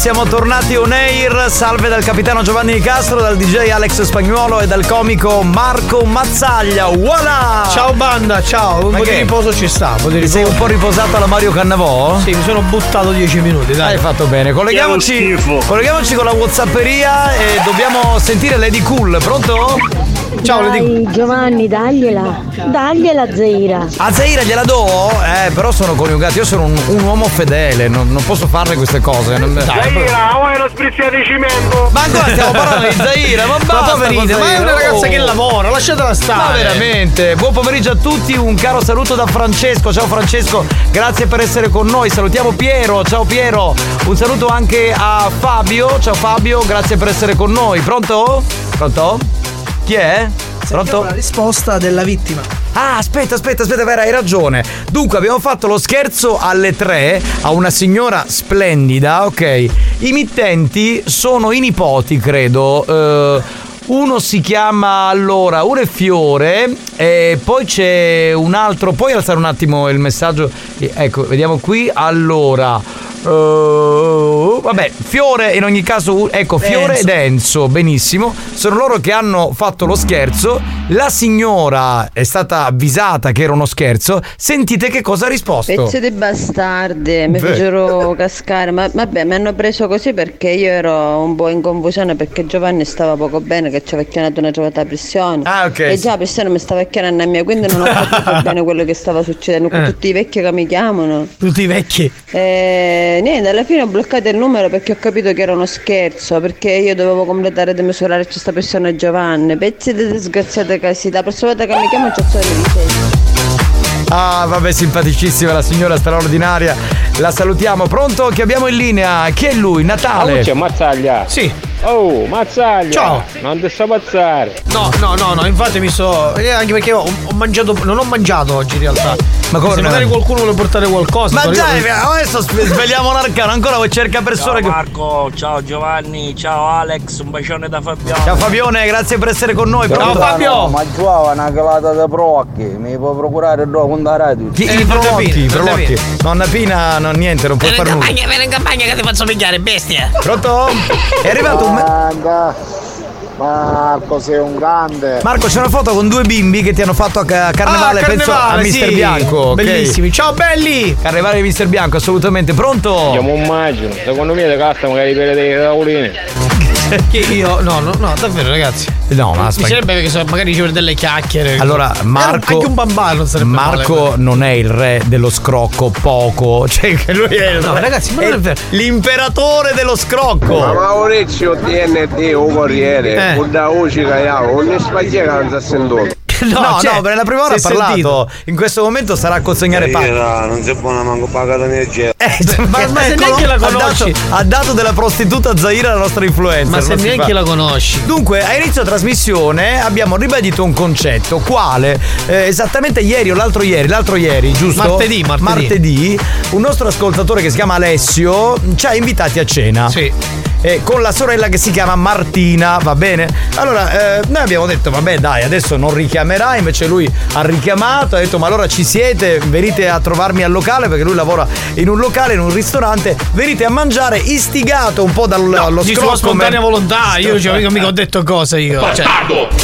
Siamo tornati on air. Salve dal capitano Giovanni Di Castro, dal DJ Alex Spagnuolo e dal comico Marco Mazzaglia. Voilà! Ciao banda, ciao. Un Ma po' che? di riposo ci sta. Un Ti sei riposo. un po' riposato alla Mario Cannavò? Sì, mi sono buttato 10 minuti, dai. Hai fatto bene. Colleghiamoci, colleghiamoci con la Whatsapperia e dobbiamo sentire Lady Cool. Pronto? Ciao. Dai, Giovanni, dagliela. Dagliela, Zaira. A Zaira gliela do? Eh, però sono coniugati. Io sono un, un uomo fedele, non, non posso farle queste cose. Non, Zaira, vuoi lo sprizia di cimento? Ma ancora stiamo parlando di Zaira, ma basta poverina, con ma è una ragazza oh. che lavora, lasciatela stare. Ma veramente, buon pomeriggio a tutti, un caro saluto da Francesco. Ciao Francesco, grazie per essere con noi. Salutiamo Piero, ciao Piero. Un saluto anche a Fabio. Ciao Fabio, grazie per essere con noi. Pronto? Pronto? Chi è? Pronto? La risposta della vittima. Ah, aspetta, aspetta, aspetta, Vera, hai ragione. Dunque, abbiamo fatto lo scherzo alle tre a una signora splendida, ok? I mittenti sono i nipoti, credo. Eh, uno si chiama allora, uno è Fiore, e poi c'è un altro. Puoi alzare un attimo il messaggio? Ecco, vediamo qui. Allora. Eh, vabbè, Fiore in ogni caso, ecco, Fiore Denso. ed Enzo, benissimo. Sono loro che hanno fatto lo scherzo. La signora è stata avvisata che era uno scherzo. Sentite che cosa ha risposto. Pezzi di bastardi, mi Beh. fecero cascare, ma vabbè mi hanno preso così perché io ero un po' in confusione perché Giovanni stava poco bene, che ci aveva chiamato una giovata pressione. Ah, ok. E già la pressione mi stava chiamando a me, quindi non ho capito bene quello che stava succedendo con Eh. tutti i vecchi che mi chiamano. Tutti i vecchi. E niente, alla fine ho bloccato il numero perché ho capito che era uno scherzo, perché io dovevo completare di misurare questa persona Giovanni. Pezzi di disgraziate casi, la prossima volta che mi chiamo c'ho solo di Ah, vabbè, simpaticissima la signora straordinaria. La salutiamo. Pronto? Che abbiamo in linea. Chi è lui? Natale. c'è Mazzaglia. Sì. Oh, mazzaglia! Ciao. Non ti sto pazzare! No, no, no, no, infatti mi sto. eh, Anche perché ho, ho mangiato. Non ho mangiato oggi in realtà. Ma come Se magari qualcuno vuole portare qualcosa. Ma però io- dai, adesso sve- svegliamo l'arcano, ancora vuoi cercare persone Ciao che. Marco, ciao Giovanni, ciao Alex, un bacione da Fabiano. Ciao Fabione, grazie per essere con noi. Ciao? Fabio. Ma giova una calata da procchi, mi può procurare dopo un da radio. Chi- I prolocchi, i prolocchi. Nonna Pina, no, niente, non puoi fare nulla. vieni in campagna che ti faccio pigliare, bestia. Pronto? È arrivato un. Guarda, Marco sei un grande. Marco, c'è una foto con due bimbi che ti hanno fatto a ca- carnevale, Ah, penso a Mister sì. Bianco. ok? Bellissimi. Ciao belli! Carnevale di Mister Bianco, assolutamente. Pronto? Io mi immagino, secondo me le casta magari per dei tavoline. Che io. No, no, no, davvero, ragazzi. No, ma Mi aspetta. sarebbe che so, magari ricevere delle chiacchiere. Allora, Marco. Anche un bambino sarebbe Marco male. non è il re dello scrocco poco. Cioè, che lui è No, re- ragazzi, ma non è vero. L'imperatore dello scrocco. Ma Maurizio TNT o Corriere, Eh. un da che ha, un spaghetti non si è sentito. No, cioè, no, per la prima ora ha parlato. sentito. In questo momento sarà a consegnare pacchi. non si può manco pagare energia. Ma, ma se neanche la ha conosci. dato, ha dato della prostituta Zaira la nostra influencer. Ma se neanche la conosci. Dunque, a inizio trasmissione abbiamo ribadito un concetto, quale eh, esattamente ieri o l'altro ieri, l'altro ieri, giusto? Martedì, martedì. Martedì, un nostro ascoltatore che si chiama Alessio ci ha invitati a cena. Sì. Eh, con la sorella che si chiama Martina, va bene? Allora, eh, noi abbiamo detto, vabbè dai, adesso non richiamerà, invece lui ha richiamato, ha detto, ma allora ci siete, venite a trovarmi al locale, perché lui lavora in un locale, in un ristorante, venite a mangiare, istigato un po' dallo Di scrocco. sua spontanea volontà, io cioè, mica mica ho detto cosa io. Cioè,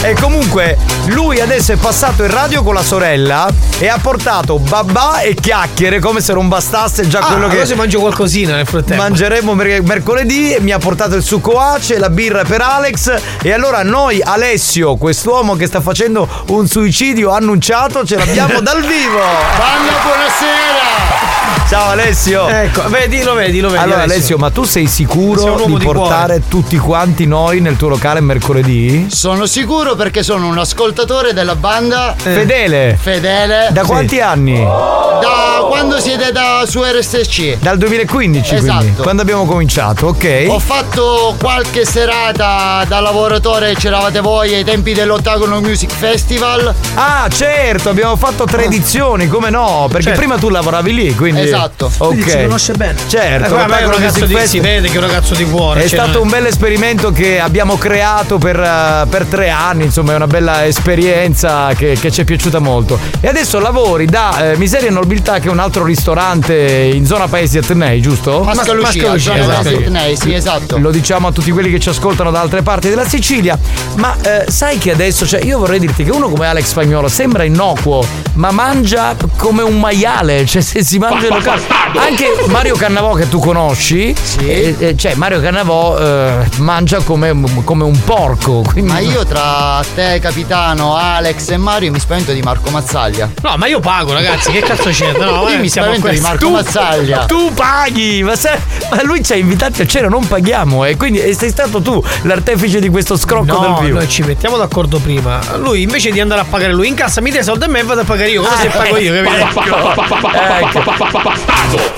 e comunque lui adesso è passato in radio con la sorella e ha portato babà e chiacchiere come se non bastasse già ah, quello che allora si mangia qualcosina nel frattempo. mangeremo mer- mercoledì. Mi ha portato il succo ace, la birra per Alex. E allora noi, Alessio, quest'uomo che sta facendo un suicidio annunciato, ce l'abbiamo dal vivo. Banda, buonasera! Ciao Alessio. Ecco, vedi, lo vedi, lo vedi. Allora Alessio, ma tu sei un sicuro di di portare tutti quanti noi nel tuo locale mercoledì? Sono sicuro perché sono un ascoltatore della banda Fedele. fedele. Da quanti anni? Da quando siete da su RSC. Dal 2015 quindi, Esatto. quando abbiamo cominciato, ok? Ho fatto qualche serata da lavoratore, c'eravate voi ai tempi dell'Ottagono Music Festival. Ah, certo, abbiamo fatto tre edizioni, come no? Perché Certo. prima tu lavoravi lì, quindi. Esatto. Ok. Quindi ci conosce bene. Certo, Eh, ma è un Ottagono ragazzo Music di- Festival. si vede che è un ragazzo di cuore. È cioè, stato un bel esperimento che abbiamo creato per, eh, per tre anni, insomma è una bella esperienza che, che ci è piaciuta molto. E adesso lavori da eh, Miseria e Nobiltà che è un altro ristorante in zona Paesi Atnei, giusto? Mascalucia, Mascalucia, zona esatto. Paesi Atnei, sì, esatto. Lo diciamo a tutti quelli che ci ascoltano da altre parti della Sicilia. Ma eh, sai che adesso, cioè, io vorrei dirti che uno come Alex Spagnolo sembra innocuo, ma mangia come un maiale. Cioè, se si mangia in locale. Anche Mario Cannavò che tu conosci, eh, eh, cioè Mario Cannavò eh, mangia come, come un porco. Quindi... Ma io tra te, capitano, Alex e Mario mi spavento di Marco Mazzaglia. No, ma io pago, ragazzi, che cazzo c'è? No, Io eh, mi siamo spavento di. Marco Tu- Mazzaglia. Tu paghi, ma, se- ma lui ci ha invitati a cena, non paghiamo, e quindi e sei stato tu l'artefice di questo scrocco No, del vivo. noi ci mettiamo d'accordo prima. Lui invece di andare a pagare lui in cassa mi dai soldi a me e vado a pagare io. Cosa Ah, se pago io, capito? Ecco.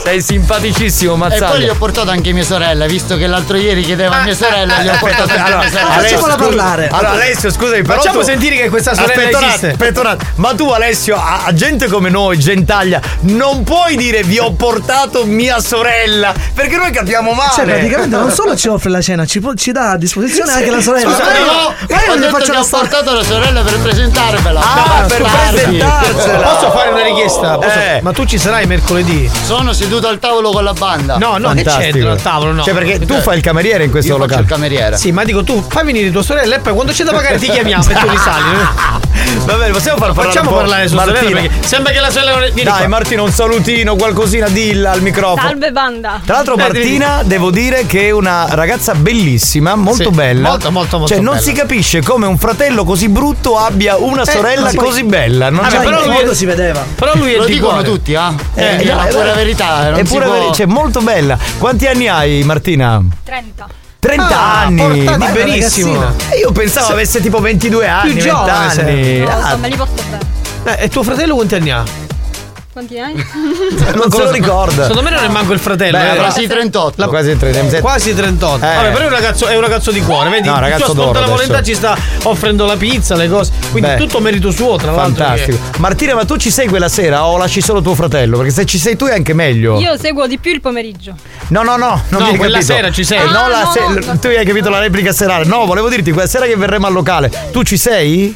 Sei simpaticissimo, E poi gli ho portato anche mia sorella, visto che l'altro ieri chiedeva a mia sorella, gli ho portato anche allora, mia sorella. Facciamola parlare. Allora, Alessio, scusami, però. Facciamo sentire che questa sorella esiste. attimo. Ma tu, Alessio, a, gente come noi, gentaglia, non puoi dire vi ho portato mia sorella. Perché noi capiamo male. Cioè, praticamente non solo ci offre la cena, ci, può- ci dà a disposizione anche la sorella. Scusa, Ma io- no, ma io ho gli detto faccio che la ho portato la sorella per presentarvela. Ah, per presentarcela. Posso fare una richiesta? Posso- Eh. Ma tu ci sarai mercoledì? Sono seduto al tavolo con la banda. No, no, che c'entra al tavolo? No. Cioè, perché tu fai il cameriere in questo Io faccio locale. il cameriere. Sì, ma dico tu, fai venire tua sorella e poi quando c'è da pagare ti chiamiamo e tu risali. Va bene, possiamo far parlare Facciamo un po' parlare sua sorella Martina. perché sembra che la sorella non Dai, qua. Martina, un salutino, qualcosina, dilla al microfono. Salve banda. Tra l'altro Eh, Martina devo dire che è una ragazza bellissima, molto Sì, bella. molto, molto, molto Cioè non bella. si capisce come un fratello così brutto abbia una sorella ma poi- così bella. Non Vabbè, c'è- però in lui è- si vedeva. Però lui è Lo di dicono cuore. tutti, ah? Eh, è la no, pura eh, verità. Non è si pure può- veri- cioè molto bella. Quanti anni hai Martina? 30. 30 Ah, anni. Ma- benissimo. Io pensavo avesse tipo 22 anni, 20 giovane anni. No, Ah, insomma, li porto bene. Eh, e tuo fratello quanti anni ha? Quanti anni? Non se lo ricorda. Secondo me non è manco il fratello. Beh, eh. quasi 38. Quasi 38. Quasi 38. Eh. Vabbè, però è un ragazzo, è un ragazzo di cuore, vedi? No, Tu ragazzo ascolta d'oro la volontà, adesso. ci sta offrendo la pizza, le cose. Quindi Beh. tutto merito suo, tra l'altro. Fantastico. Martina, ma tu ci sei quella sera o lasci solo tuo fratello? Perché se ci sei tu è anche meglio. Io seguo di più il pomeriggio. No, no, no, non No, quella capito. sera ci sei. No, Ah, la no, se- no. tu hai capito la replica serale. No, volevo dirti, quella sera che verremo al locale, tu ci sei?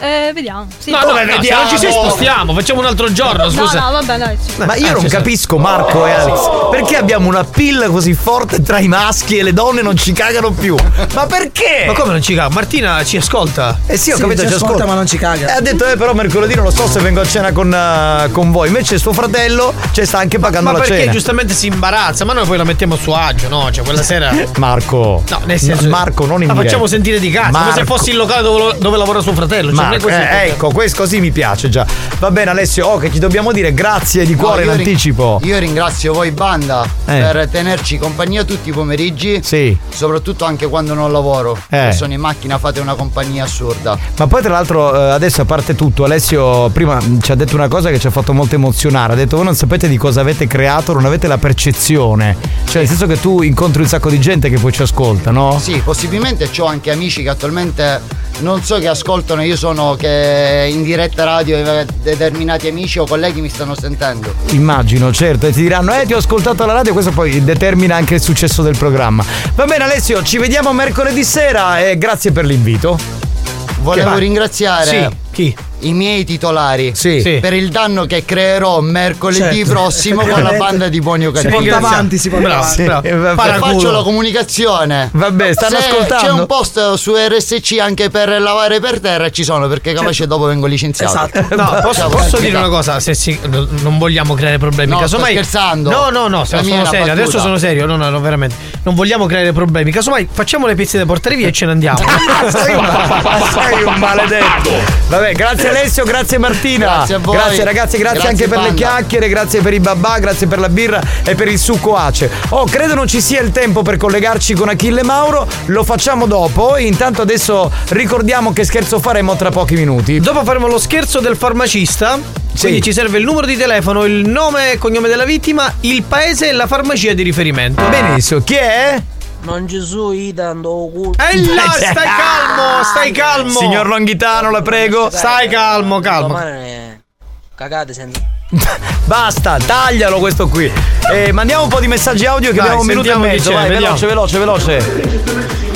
Eh, vediamo. Sì. No, no, no, se non ci sei spostiamo, facciamo un altro giorno, scusa. No, no, vabbè, dai. sì. Ma io Ah, non capisco Marco e Alex perché abbiamo una pill così forte tra i maschi e le donne non ci cagano più. Ma perché? Ma come non ci caga? Martina ci ascolta. Eh sì, ho Sì, capito, ci ci ascolta, ascolta ma non ci caga. E ha detto, eh, però mercoledì non lo so se vengo a cena con, eh, con voi. Invece suo fratello ci sta anche pagando Ma la perché cena. giustamente si imbarazza? Ma noi poi la mettiamo a suo agio, no? Cioè, quella sera. Marco. No, nel senso. Marco, non in La facciamo sentire di casa, come se Marco. fossi il locale dove, dove lavora suo fratello. Cioè, questo il eh, ecco, questo così mi piace già. Va bene, Alessio, oh, che ti dobbiamo dire grazie di No, cuore in io ring- anticipo. Io ringrazio voi banda Eh. per tenerci compagnia tutti i pomeriggi. Sì. Soprattutto anche quando non lavoro. Eh. E sono in macchina, fate una compagnia assurda. Ma poi tra l'altro eh, adesso a parte tutto, Alessio prima mh, ci ha detto una cosa che ci ha fatto molto emozionare, ha detto voi non sapete di cosa avete creato, non avete la percezione, cioè nel senso che tu incontri un sacco di gente che poi ci ascolta, no? Sì, possibilmente ho anche amici che attualmente non so che ascoltano, io sono che in diretta radio determinati amici o colleghi mi stanno sentendo. Immagino, certo, e ti diranno eh ti ho ascoltato alla radio, questo poi determina anche il successo del programma. Va bene Alessio, ci vediamo mercoledì sera e grazie per l'invito. Volevo ringraziare Sì, chi? I miei titolari Sì. Sì. per il danno che creerò mercoledì Certo. prossimo con la banda di Buoni o Si Cattivi. porta avanti, si porta Bravo, avanti. bravo. Eh, vabbè. Paraculo. Faccio la comunicazione. Vabbè, stanno Se ascoltando. C'è un post su RSC anche per lavare per terra ci sono perché capace dopo vengo licenziato. Esatto. No, posso, posso dire una cosa? Se si- no, non vogliamo creare problemi. No, Casomai, sto scherzando. No, no, no, sono, serio. battuta. Adesso sono serio. No, no, no, veramente. Non vogliamo creare problemi. Casomai facciamo le pizze da portare via e ce ne andiamo. sei, un, sei un maledetto. Vabbè, grazie Alessio, grazie Martina. Grazie a voi. Grazie ragazzi, grazie, Grazie, anche per le chiacchiere, grazie per i babà, grazie per la birra e per il succo ace. Oh, credo non ci sia il tempo per collegarci con Achille Mauro, lo facciamo dopo. Intanto adesso ricordiamo che scherzo faremo tra pochi minuti. Dopo faremo lo scherzo del farmacista. Quindi ci serve il numero di telefono, il nome e cognome della vittima, il paese e la farmacia di riferimento. Benissimo, chi è? Non ci sono i dando culo. E là, stai calmo, stai calmo. Signor Longhitano, la prego. Stai calmo, calmo. Domani cagate senza. Basta, taglialo questo qui. Eh, mandiamo un po' di messaggi audio che Dai, abbiamo un minuto e mezzo. Vai, veloce, veloce, veloce.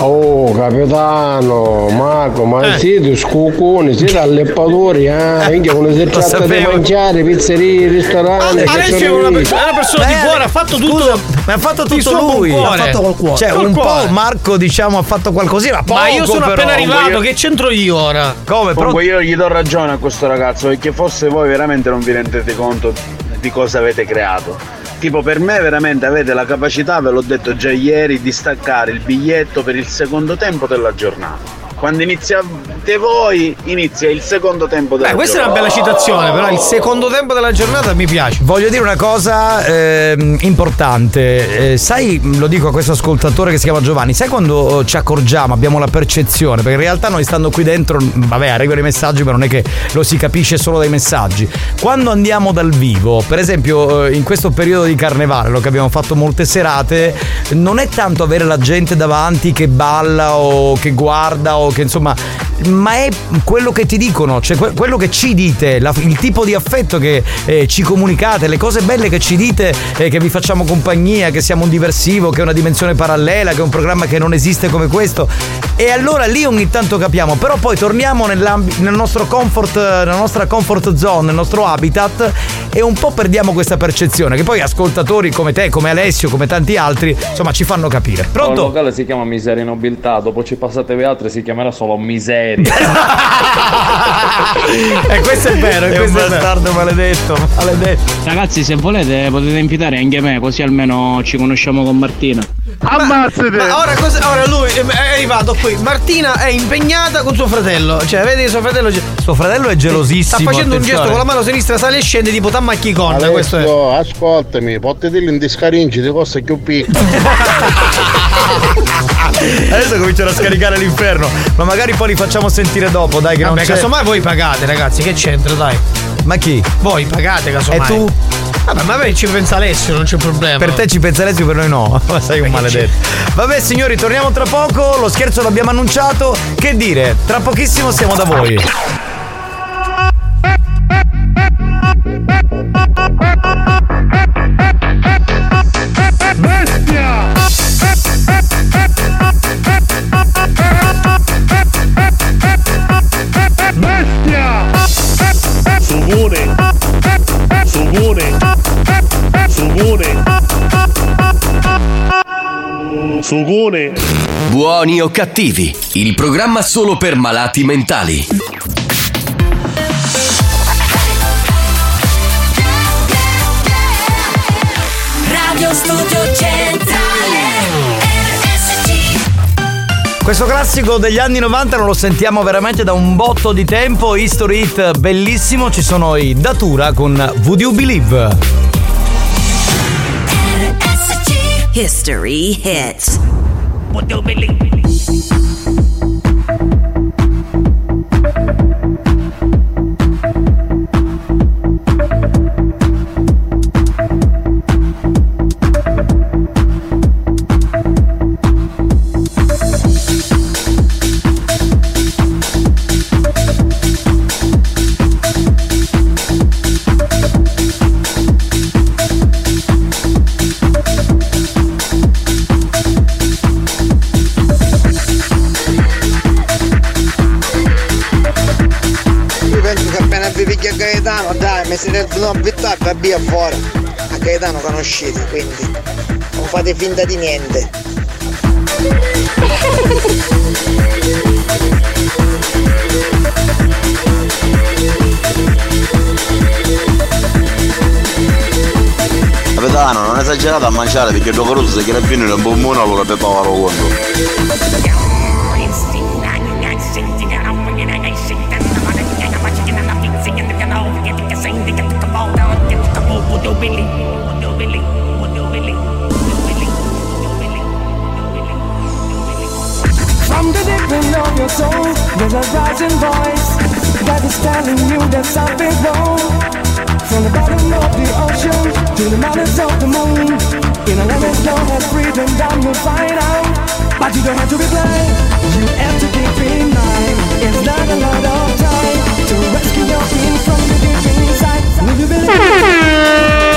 Oh capitano, Marco, ma Eh. siete scuconi, siete alleppatori, eh? Minchia, quando si tratta di mangiare, pizzerie, ristoranti, Alessio è una, una persona di Eh, cuore, ha fatto tutto. scusa, ma ha fatto tutto lui. Ha fatto col cuore. Cioè, Col un cuore. po' Marco, diciamo, ha fatto qualcosina. Poco, Ma io sono però. appena arrivato, io- che c'entro io ora? Come? Però- Comunque io gli do ragione a questo ragazzo perché forse voi veramente non vi rendete conto di cosa avete creato. Tipo per me veramente avete la capacità, ve l'ho detto già ieri, di staccare il biglietto per il secondo tempo della giornata. Quando iniziate voi, inizia il secondo tempo della Beh, questa è una giornata. bella citazione, però il secondo tempo della giornata mi piace. Voglio dire una cosa ehm, importante, Eh, sai, lo dico a questo ascoltatore che si chiama Giovanni, sai quando eh, ci accorgiamo, abbiamo la percezione, perché in realtà noi stando qui dentro, vabbè, arrivano i messaggi, ma non è che lo si capisce solo dai messaggi. Quando andiamo dal vivo, per esempio eh, in questo periodo di carnevale, lo che abbiamo fatto molte serate, non è tanto avere la gente davanti che balla o che guarda o che insomma, ma è quello che ti dicono, cioè que- quello che ci dite, la- il tipo di affetto che eh, ci comunicate, le cose belle che ci dite, eh, che vi facciamo compagnia, che siamo un diversivo, che è una dimensione parallela, che è un programma che non esiste come questo. E allora lì ogni tanto capiamo, però poi torniamo nel nostro comfort, nella nostra comfort zone, nel nostro habitat e un po' perdiamo questa percezione, che poi ascoltatori come te, come Alessio, come tanti altri, insomma ci fanno capire. Il Pronto? locale si chiama Miseria Nobiltà, dopo ci passate voi altre si chiamerà solo Miseria. E questo è vero, È questo un è bastardo maledetto, maledetto. Ragazzi, se volete potete invitare anche me, così almeno ci conosciamo con Martina. Ammazzate! Ma ora, cosa- ora lui è arrivato qui. Martina è impegnata con suo fratello. Cioè, vedi che suo fratello. Suo fratello è gelosissimo. Sta facendo un attenzione. gesto con la mano sinistra, sale e scende tipo tammacchi con. Questo è. Alessio, ascoltami, potete dire in discarinci di cose più piccole. Adesso cominciano a scaricare l'inferno. Ma magari poi li facciamo sentire dopo, dai, che non Vabbè, c'è. casomai voi pagate, ragazzi, che c'entra, dai. Ma chi? Voi pagate, casomai. E tu? Vabbè, ma per ci pensa Alessio, non c'è problema. Per te ci pensa Alessio, per noi no. Ma sei un maledetto. Vabbè, signori, torniamo tra poco. Lo scherzo l'abbiamo annunciato. Che dire? Tra pochissimo siamo da voi. Sugone! Buoni o cattivi, il programma solo per malati mentali. Radio Studio Centrale Questo classico degli anni 90 non lo sentiamo veramente da un botto di tempo. History Hit bellissimo. Ci sono i Datura con Would You Believe? History hits. Io abituati per via fuori. A Gaetano conoscete, quindi non fate finta di niente. Capitano, non esagerate a mangiare perché dopo rosso se chiede più un bombone allora per pagare conto. A rising voice that is telling you that something's wrong. From the bottom of the ocean to the mountains of the moon, in a land as long as freedom, down you'll find out. But you don't have to be blind, you have to keep in mind. It's not a lot of time to rescue your being from the deep inside. Will you believe?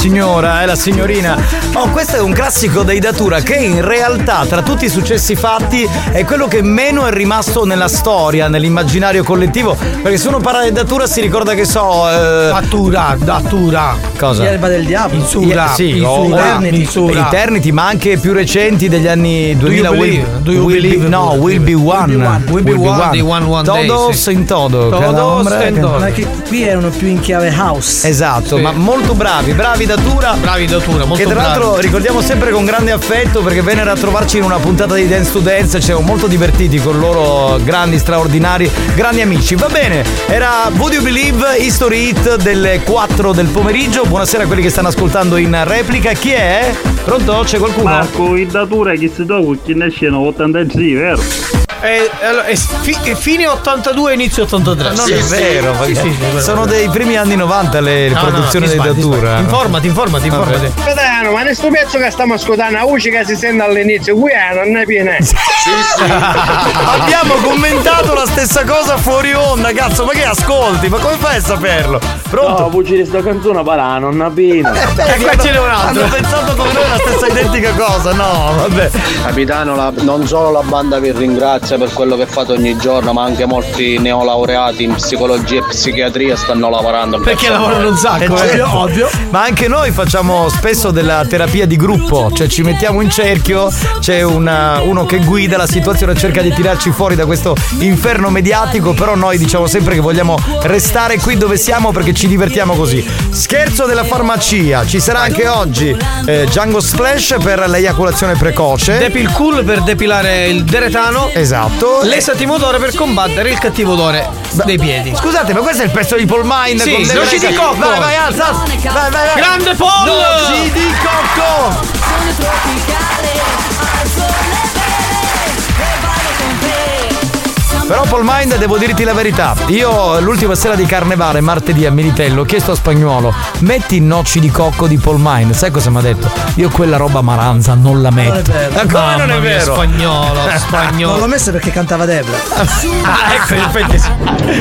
Signora, eh, la signorina. Oh, questo è un classico dei Datura che in realtà, tra tutti i successi fatti, è quello che meno è rimasto nella storia, nell'immaginario collettivo. Perché se uno parla di Datura si ricorda che so. Eh... Datura, Datura. Cosa? L'erba del diavolo. Insura. Sì, Insura. o- Eternity. Insura. Eternity, ma anche più recenti degli anni 2000. you will? Do you will believe? be, no, will be one. Will be one, the one, one day, Todos sì. in todo. Todos in todo. Ma che qui erano più in chiave house. Esatto, Sì. ma molto bravi, bravi Datura. Bravi Datura, molto Che tra bravi. Ricordiamo sempre con grande affetto perché vennero a trovarci in una puntata di Dance to Dance, ci siamo molto divertiti con loro grandi, straordinari, grandi amici. Va bene, era Would You Believe History Hit delle 4 del pomeriggio. Buonasera a quelli che stanno ascoltando in replica. Chi è? Pronto? C'è qualcuno? Marco, in datura che si dopo chi ne scena 86, vero? Eh, allora, è fi- è fine 82 inizio 83. Non è vero, perché sono dei primi anni 90 le No, no, produzioni ti di sbagli, ti Datura. Informati, informati, informati. Ma questo pezzo che stiamo ascoltando, la voce che si sente all'inizio, qui è, non è piena. Abbiamo commentato la stessa cosa fuori onda, cazzo, ma che ascolti? Ma come fai a saperlo? Pronto? No, voce di sta canzone parà, non appena. Eh, qua ce n'è un altro. Hanno pensato come noi la stessa identica cosa, no, vabbè. Capitano, la- non solo la banda vi ringrazia per quello che fate ogni giorno, ma anche molti neolaureati in psicologia e psichiatria stanno lavorando. Perché lavorano un sacco, Eh, ovvio, Ma anche noi facciamo spesso della terapia di gruppo, cioè ci mettiamo in cerchio, c'è una- uno che guida la situazione, cerca di tirarci fuori da questo inferno mediatico, però noi diciamo sempre che vogliamo restare qui dove siamo perché ci divertiamo così. Scherzo della farmacia, ci sarà anche oggi eh, Django Splash per l'eiaculazione precoce. Depil Cool per depilare il deretano. Esatto. L'esatimodore per combattere il cattivo odore dei piedi. Scusate, ma questo è il pezzo di Paul Mind Sì, con noci di cocco. Vai, vai, alza, alza. Vai, vai, vai. Grande Paul! Noci di cocco! go! Però Paul Mind devo dirti la verità Io l'ultima sera di carnevale Martedì a Militello Ho chiesto a Spagnuolo Metti i noci di cocco di Paul Mind Sai cosa mi ha detto? Io quella roba maranza non la metto Ma come non è vero? Spagnolo, Non l'ho messa perché cantava Debra. Ah, ecco, in effetti sì.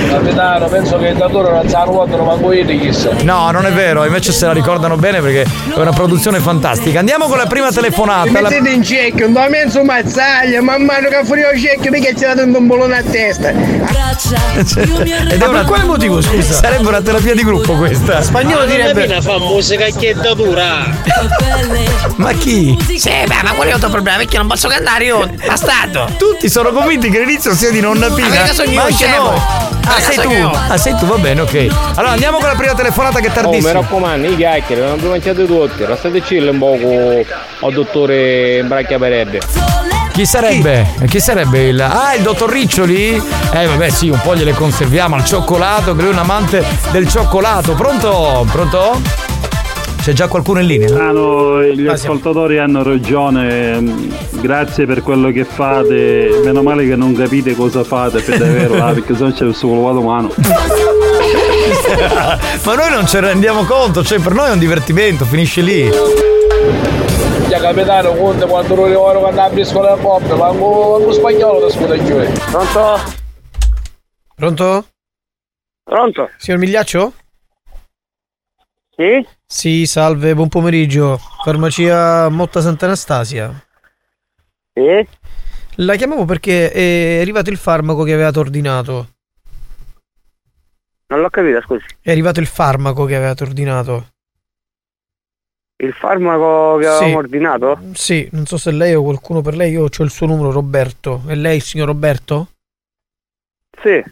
Capitano, penso che il datore non sa nuotano manco io di chissà. No, non è vero, invece se la ricordano bene perché è una produzione fantastica. Andiamo con la prima telefonata. Mi La- mettete in cecchio, non ho messo mazzaglia, man mano che fuori il cecchio ci ha dato un bolone a testa. Ed è una... quale motivo, scusa? Sarebbe una terapia di gruppo questa. Spagnolo direbbe. fa musica dura. Ma chi? Sì, beh, ma qual è il tuo problema? Perché non posso cantare io, bastardo. Tutti sono convinti che l'inizio sia di nonna Pina. Ma sono io, Ma anche noi. Ah, sei tu? Ah, sei tu, va bene, ok. Allora andiamo con la prima telefonata che è Oh, mi tardissima. raccomando, i chiacchiere, non vi mangiate tutti, restate chill un poco al dottore Bracchia Perebbe. Chi sarebbe? Chi sarebbe il. Ah, il dottor Riccioli? Eh vabbè sì, un po' gliele conserviamo al cioccolato, che lui è un amante del cioccolato. Pronto? Pronto? C'è già qualcuno in linea? Ah no, gli ascoltatori hanno ragione, mm, grazie per quello che fate, meno male che non capite cosa fate per davvero, ah, perché se no c'è il suo umano. Ma noi non ce ne rendiamo conto, cioè per noi è un divertimento, finisce lì. Ya capitano, conta quando lo lavoro quando apri scuola del pop, manco manco spagnolo da scuola giù. Pronto? Pronto? Pronto? Signor Migliaccio? Sì? Sì, salve, buon pomeriggio. Farmacia Motta Sant'Anastasia. Sì? La chiamavo perché è arrivato il farmaco che avevate ordinato. Non l'ho capito, scusi. È arrivato il farmaco che avevate ordinato. Il farmaco che avevamo Sì. ordinato? Sì, non so se lei o qualcuno per lei, io ho il suo numero, Roberto. È lei il signor Roberto? Sì.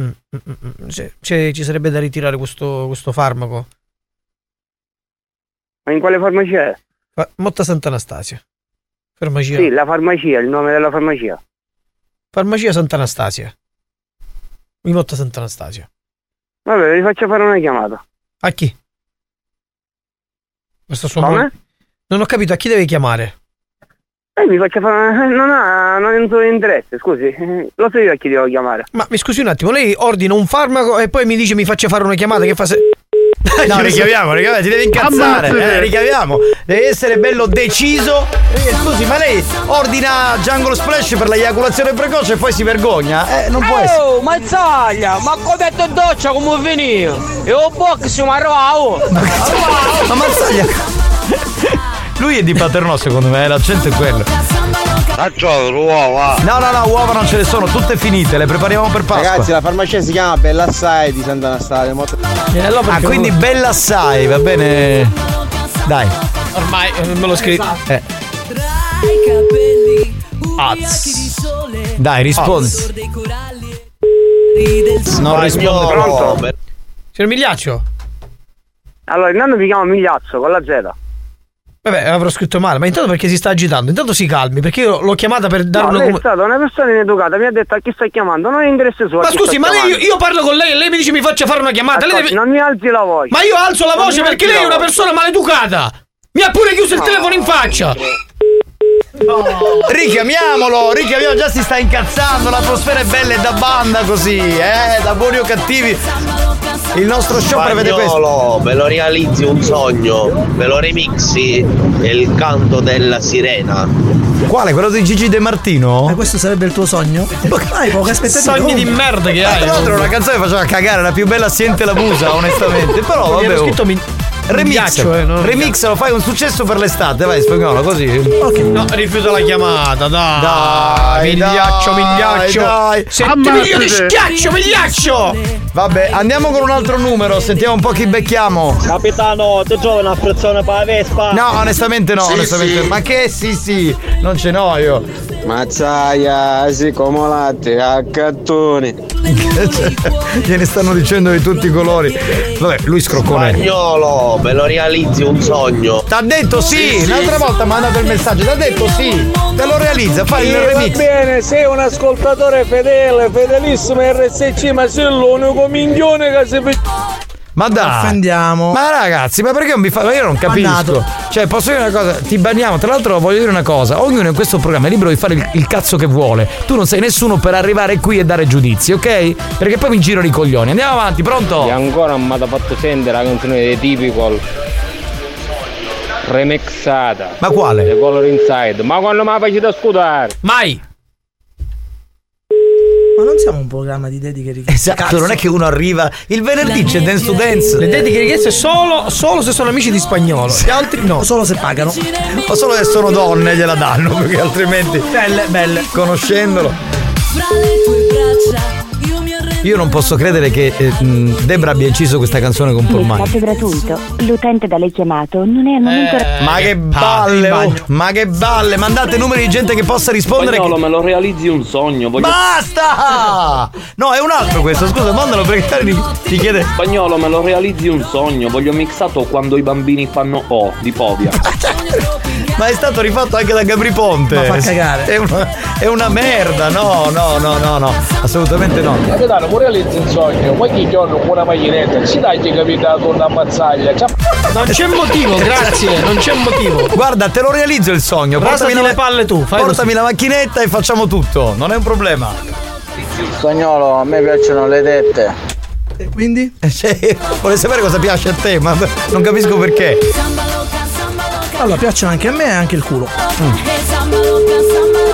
Mm, mm, mm, mm. Sì, ci sarebbe da ritirare questo, questo farmaco. Ma in quale farmacia è? Motta Sant'Anastasia. Farmacia. Sì, la farmacia, il nome della farmacia. Farmacia Sant'Anastasia. Di Motta Sant'Anastasia. Vabbè, vi faccio fare una chiamata. A chi? Questo suo Come? nome? Non ho capito a chi deve chiamare. Eh, mi faccio fare. Non ha. Non è un suo interesse, scusi. Lo so io a chi devo chiamare. Ma mi scusi un attimo, lei ordina un farmaco e poi mi dice mi faccia fare una chiamata che fa se... No, richiamiamo, richiamiamo, ti devi incazzare. Eh, richiamiamo. Devi essere bello deciso. Eh, scusi, ma lei ordina Jungle Splash per l'eiaculazione precoce e poi si vergogna? Eh, non può essere. Oh, mazzaglia! Ma come detto in doccia come veniva? E un box ma arrivavo! Ma Mazzaglia. Lui è di Paternò, secondo me, eh, l'accento è quello. Uova. No, no, no, uova non ce ne sono, tutte finite, le prepariamo per Pasqua. Ragazzi, la farmacia si chiama Bella Assai di Sant'Anastasia. molto- ah, quindi bella assai, va bene. Dai. Ormai eh, me lo scrivo. Eh. Az. Dai, rispondi. Non risponde. Pronto? Signor Migliaccio? Allora, intanto mi chiamo Migliazzo con la Z. Vabbè, avrò scritto male, ma intanto perché si sta agitando? Intanto si calmi, perché io l'ho chiamata per dare No, una lei è stata una persona ineducata, mi ha detto a chi stai chiamando, non è interesse suo. Ma scusi, ma lei, io parlo con lei e lei mi dice mi faccia fare una chiamata. Ascolti, deve... Non mi alzi la voce. Ma io alzo la Non voce perché lei è una persona maleducata. Mi ha pure chiuso il No. telefono in faccia. Richiamiamolo, richiamiamo, già si sta incazzando, l'atmosfera è bella e da banda così, eh, da buoni o cattivi. Il nostro show prevede questo. Spagnolo, me lo realizzi un sogno, me lo remixi è il canto della sirena. Quale? Quello di Gigi De Martino? Ma questo sarebbe il tuo sogno? Hai poche aspettative. Sogni di merda che Ah, hai. Tra l'altro era una canzone che faceva cagare, la più bella siente la musa, onestamente. Però vabbè. ero oh. scritto mi- remix. eh, remix lo fai un successo per l'estate, vai spagnolo così. Ok, no, rifiuto la chiamata, dai. Dai, migliaccio, dai, migliaccio. dai. 7 Ammazzate. milioni di schiaccio, migliaccio. Vabbè, andiamo con un altro numero, sentiamo un po' chi becchiamo. Capitano, ti giochi una frizione per la Vespa? No, onestamente no, Sì, onestamente. sì. Ma che sì sì, non ce n'ho io. Mazzaia, si come latte, a cattoni. Gliene stanno dicendo di tutti i colori. Vabbè, lui scroccone. Spagnolo, me lo realizzi un sogno. T'ha detto sì, l'altra volta mi ha mandato il messaggio, t'ha detto sì, te lo realizza, fai il Sì, va remix. bene, sei un ascoltatore fedele, fedelissimo RSC, ma sei l'unico minchione che si Ma dai. Offendiamo. Ma ragazzi, ma perché non mi fa. Ma io non capisco. Bannato. Cioè, posso dire una cosa? Ti banniamo. Tra l'altro, voglio dire una cosa: ognuno in questo programma è libero di fare il, il cazzo che vuole. Tu non sei nessuno per arrivare qui e dare giudizi, ok? Perché poi mi giro i coglioni. Andiamo avanti, pronto? E ancora non mi ha fatto sentire la canzone dei Typical remixata. Ma quale? The Color Inside. Ma quando mi faccio da scudare? Mai! Ma non siamo un programma di dediche richieste. Esatto, non è che uno arriva. Il venerdì c'è Dance to Dance. Le dediche richieste solo, solo se sono amici di spagnolo. Gli altri no. Solo se pagano. O solo che sono donne gliela danno, perché altrimenti. Belle, belle. Conoscendolo. Io non posso credere che eh, Debra abbia inciso questa canzone con Paul Mike. Messaggio gratuito. L'utente da lei chiamato non è al momento. Ma che balle, oh, ma che balle, mandate numeri di gente che possa rispondere. Spagnolo, che- me lo realizzi un sogno. Voglio... Basta! No, è un altro questo, scusa, mandalo perché ti, ti chiede. Spagnolo, me lo realizzi un sogno. Voglio mixato quando i bambini fanno O di Povia. Ma è stato rifatto anche da Gabri Ponte. Ma fa cagare. È una, è una merda, no, no, no, no, no, assolutamente no. Mi realizzi un sogno, qualche giorno con una maglietta, ci dai che capitato una mazzaglia. Non c'è motivo, grazie, non c'è motivo. Guarda, te lo realizzo il sogno. La- le palle tu, fai Portami la macchinetta e facciamo tutto, non è un problema. Spagnolo, a me piacciono le tette. E quindi? Cioè, vuole sapere cosa piace a te, ma non capisco perché. Allora, piacciono anche a me e anche il culo.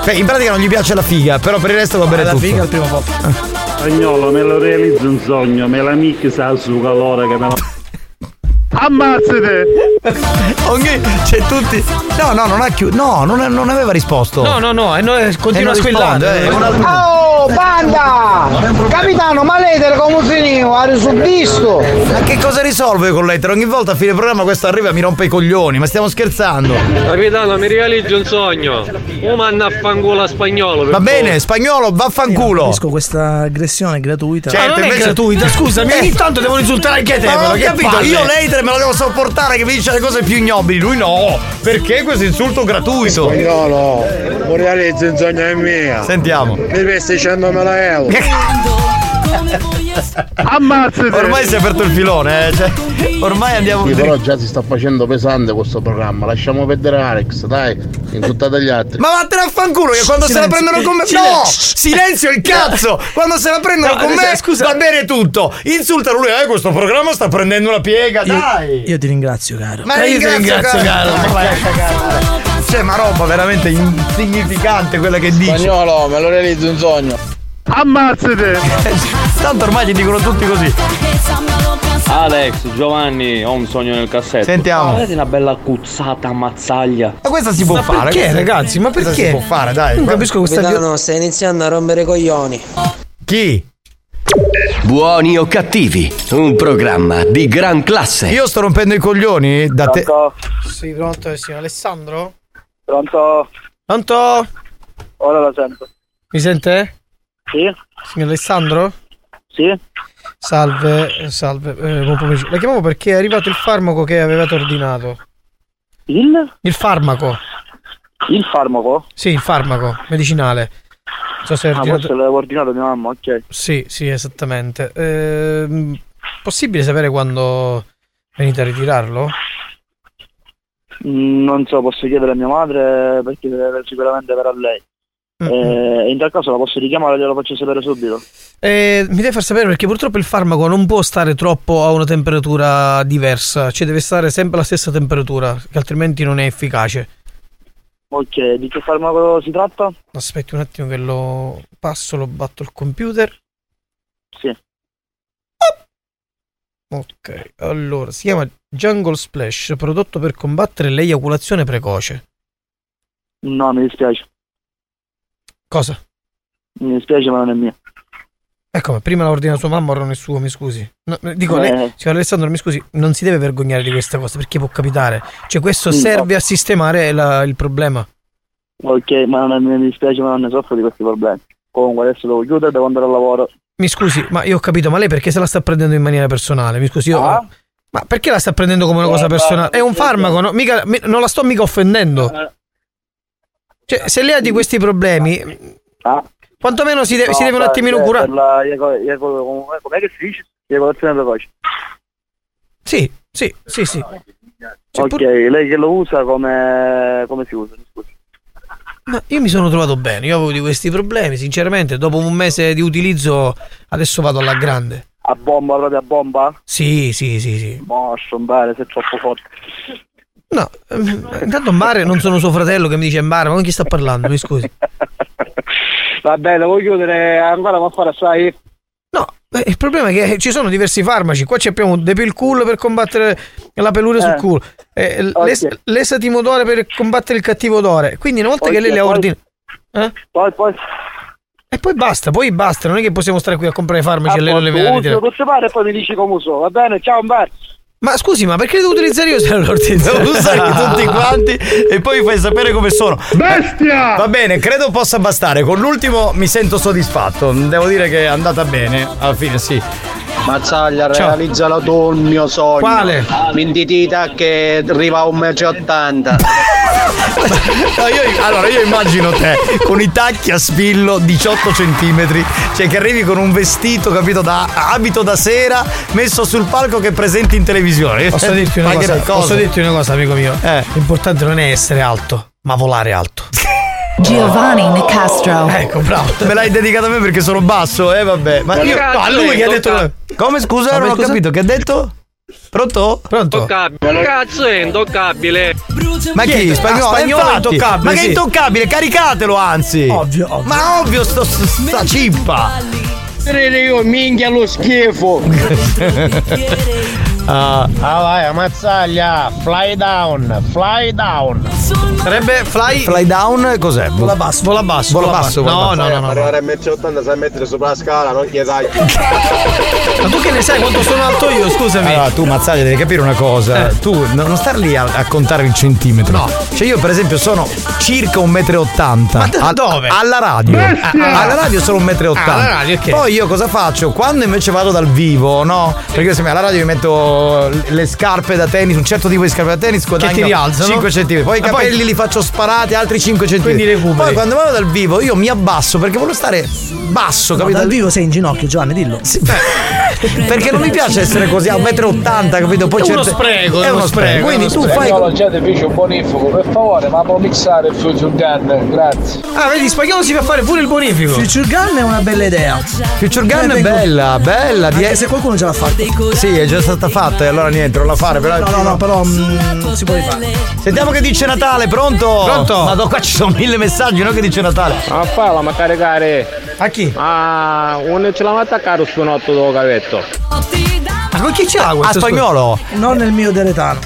Beh, in pratica non gli piace la figa, però per il resto va bene la tutto. figa al primo posto. Spagnolo, me lo realizzo un sogno, me la mixa su calore che me lo. Ammazzate! Ogni, c'è tutti. No, no, non ha chiuso. No, non, non aveva risposto. No, no, no, e noi continua a squillare. eh, un altro- Oh, banda! Capitano, ma l'etere come finito? Ha risolvisto! Ma che cosa risolve con l'etere? Ogni volta a fine programma questo arriva e mi rompe i coglioni, ma stiamo scherzando. Capitano, mi realizzi un sogno. Un manna a fanculo a spagnolo. Va favore. bene, spagnolo, vaffanculo. Capisco questa aggressione gratuita. Certo, Ma non è gratuita, scusami, Eh. ogni tanto devono insultare anche te, Ma però ho che capito, palle. io l'etere me lo devo sopportare che mi dice le cose più ignobili. Lui no, perché questo insulto gratuito? Spagnolo, mi realizzi un sogno è mia. Sentiamo. Mi vesti 100.000 euro. Ammazzate! Ormai si è aperto il filone, eh. Cioè, ormai andiamo Sì, però già si sta facendo pesante questo programma. Lasciamo perdere Alex, dai, insultate gli altri. Ma vattene a fanculo che quando se la Silenzio. prendono con me. Silenzio. No! Silenzio il cazzo! Quando se la prendono No, con adesso, me, scusa. va bene tutto. Insultano lui, eh, questo programma sta prendendo una piega, dai! Io ti ringrazio, caro. Ma Eh, io ti ringrazio, caro. Ma vai a cagare. C'è una roba veramente insignificante quella che dici. Spagnolo, me lo realizzi un sogno. Ammazzate! Tanto ormai gli dicono tutti così. Alex, Giovanni, ho un sogno nel cassetto. Sentiamo. Guardate una bella cuzzata ammazzaglia. Ma questa si può Ma fare. perché, questa- ragazzi? Ma questa perché? si può fare, dai. Non capisco questa Capitano, stai iniziando a rompere i coglioni. Chi? Buoni o cattivi, un programma di gran classe. Io sto rompendo i coglioni da te. Sì, pronto, signor Alessandro? Pronto? Pronto? Ora la sento. Mi sente? Sì? Signor Alessandro? Sì? Salve, eh, salve, eh, buon pomeriggio. La chiamavo perché è arrivato il farmaco che avevate ordinato. Il? Il farmaco? Il farmaco? Sì, il farmaco medicinale. Non so se Ah, ordinato. l'avevo ordinato mia mamma, ok. Sì, sì, esattamente. Ehm, possibile sapere quando venite a ritirarlo? Mm, Non so, posso chiedere a mia madre perché sicuramente verrà lei. Eh, in tal caso la posso richiamare e glielo faccio sapere subito. Eh, mi deve far sapere perché purtroppo il farmaco non può stare troppo a una temperatura diversa, cioè deve stare sempre alla stessa temperatura, che altrimenti non è efficace. Ok, di che farmaco si tratta? Aspetti un attimo che lo passo, lo batto il computer. Sì. Ok, allora si chiama Jungle Splash, prodotto per combattere l'eiaculazione precoce. No, mi dispiace. Cosa? Mi dispiace, ma non è mia. Ecco, prima la ordina sua mamma, ora non è suo, mi scusi. No, eh, dico, Eh. lei, signor Alessandro, mi scusi, non si deve vergognare di questa cosa perché può capitare. Cioè, questo Mm, serve a sistemare la- il problema. Ok, ma non mi dispiace, ma non ne soffro di questi problemi. Comunque adesso devo chiudere, devo andare al lavoro. Mi scusi, ma io ho capito, ma lei perché se la sta prendendo in maniera personale? Mi scusi, io. Ah? Ma perché la sta prendendo come una cosa personale? È un farmaco, no? Mica- mi- non la sto mica offendendo. Cioè, se lei ha di questi problemi, quantomeno si, deve- si deve un No, attimino per- curare. la com'è che si dice? Eiaculazione precoce. Sì, sì, sì, sì. ok, lei che lo usa come, come si usa? Scusi. Ma io mi sono trovato bene, io avevo di questi problemi, sinceramente, dopo un mese di utilizzo adesso vado alla grande. A bomba, proprio a bomba? Sì, sì, sì, sì. Moscio, bene, sei troppo forte. No, ehm, intanto Mare non sono suo fratello che mi dice Mare, ma con chi sta parlando? Mi scusi. Va bene, devo chiudere, ancora a fare assai? Eh, il problema è che ci sono diversi farmaci. Qua ci abbiamo Depilcool per combattere la peluria sul Eh. culo, eh, l- Ok. l'es- l'esatimodore per combattere il cattivo odore. Quindi una volta Ok, che lei le poi- ordina. Eh? Poi, poi... E poi basta, poi basta. Non è che possiamo stare qui a comprare farmaci e lei non le vede. uso tutte pare e poi mi dici come uso. Va bene, ciao, un bacio. Ma scusi, ma perché devo utilizzare io se non l'ordine? Devo usare tutti quanti e poi fai sapere come sono. Bestia! Va bene, credo possa bastare. Con l'ultimo mi sento soddisfatto. Devo dire che è andata bene. Alla fine sì. Mazzaglia, Ciao. realizzalo tu il mio sogno. Quale? Mentitita che arriva a 1,80 m. No, io- allora io immagino te con i tacchi a spillo 18 centimetri, cioè che arrivi con un vestito, capito, da abito da sera messo sul palco che presenti in televisione. Posso dirti una cosa? cosa? Posso dirti una cosa, amico mio? Eh. L'importante non è essere alto, ma volare alto. Giovanni Nicastro. Ecco, bravo. Me l'hai dedicato a me perché sono basso, eh vabbè. Ma io, no, a lui che ha detto. Come scusa? Come, non ho scusa? capito, che ha detto? Pronto? Pronto? Toccabile. Cazzo è intoccabile. Ma chi? Spagnolo? Ah, spagnolo Infatti. intoccabile, Ma che sì. intoccabile? Caricatelo anzi. Ovvio, ovvio. Ma ovvio sto, sta cippa. io minchia lo schifo. Ah, Ah vai, ammazzaglia, fly down, fly down. Sarebbe fly. Fly down cos'è? Vola basso, vola basso. Vola basso, No, no, no, no. Arrivare a mettere 80 sai mettere sopra la scala, non chiedai. Ma tu che ne sai quanto sono alto io? Scusami. Allora, tu Mazzaglia devi capire una cosa. Eh. Tu no- non star lì a, a contare il centimetro. No. Cioè io per esempio sono circa 1,80 m. Ma da dove? Alla radio. Bestia! A- alla radio sono 1,80 m. Ah, alla radio, ok. Poi io cosa faccio? Quando invece vado dal vivo, no? Perché se alla radio mi metto le scarpe da tennis, un certo tipo di scarpe da tennis guadagno ti rialzano? 5 cm. Poi i poi- capelli li faccio sparati altri 5 cm. Quindi recuperi. Poi quando vado dal vivo io mi abbasso perché voglio stare basso, No, capito? dal vivo sei in ginocchio, Giovanni, dillo. Perché non mi piace essere così a 1,80 m, capito? Poi È uno certe- spreco, È uno spreco. Quindi tu fai. Spagnolo, già ti fece un bonifico, per favore, ma può mixare il Future Gun, grazie. Ah, vedi, spagnolo si fa fare pure il bonifico. Future Gun è una bella idea. Future Gun è bella, bella. di- Anche se qualcuno ce l'ha fatta. Sì, è già stata fatta e allora niente, non la fare. Però No, no, no, però mm, si può rifare. Sentiamo che dice Natale, pronto? Pronto? Ma qua ci sono mille messaggi, no? Che dice Natale. Ma falla, ma caricare. A chi? Ah, non ce l'ha attaccare su un otto del cavetto. Ma con chi ce l'ha A questo? spagnolo? Non nel mio deletano.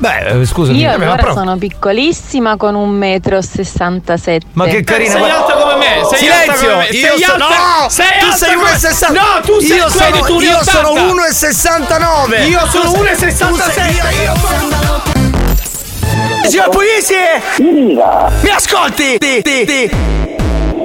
Beh, scusami. Io ma allora però- sono piccolissima con un metro 67. Ma che carina. Sei guarda- alta come me, sei Silenzio! alta come me, Io sei so- alta- no! sei tu alta sei come- 1,60 No, tu sei- io sono, tu io 1,80. sono 1,69 Io sono 1,67. Signor Puglisi! Mi ascolti? Ti, ti, ti.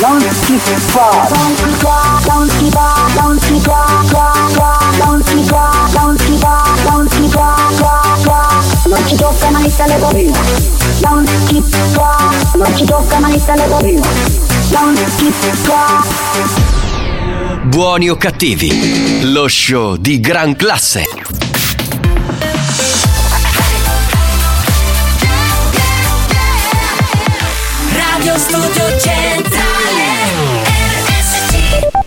non si fa, non si fa, non si fa, non si fa, non si fa, non si fa, non si fa, non ci tocca mai stare non si fa, non ci tocca mai stare con non si fa. Buoni o cattivi, lo show di gran classe. Radio Studio Centrale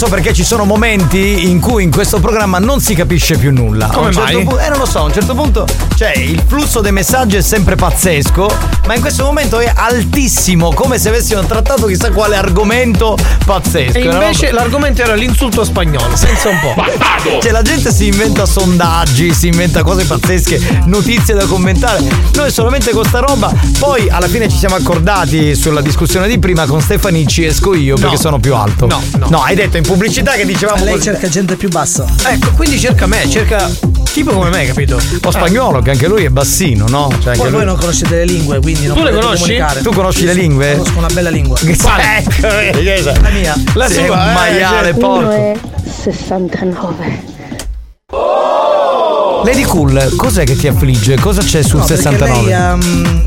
So perché ci sono momenti in cui in questo programma non si capisce più nulla. Come certo mai? pu- eh, non lo so, a un certo punto, cioè, il flusso dei messaggi è sempre pazzesco, ma in questo momento è altissimo, come se avessimo trattato chissà quale argomento pazzesco. E invece roba- l'argomento era l'insulto spagnolo, senza un po'. Cioè la gente si inventa sondaggi, si inventa cose pazzesche, notizie da commentare. Noi solamente con sta roba, poi alla fine ci siamo accordati sulla discussione di prima con Stefani ci esco io perché sono più alto. No, no. No, hai detto in pubblicità che dicevamo Lei cerca gente più bassa. Ecco, quindi cerca me, cerca tipo come me, capito? O spagnolo, che anche lui è bassino, no? Cioè, anche Poi lui- voi non conoscete le lingue, quindi non Tu le potete conosci? comunicare. Tu conosci Sì, le sì, lingue? Conosco una bella lingua. Quale? Ecco, La mia. La Sei sua, un eh, maiale cioè- porco. 1,69. Lady Cool, cos'è che ti affligge? Cosa c'è sul No, perché 69? Lei ehm,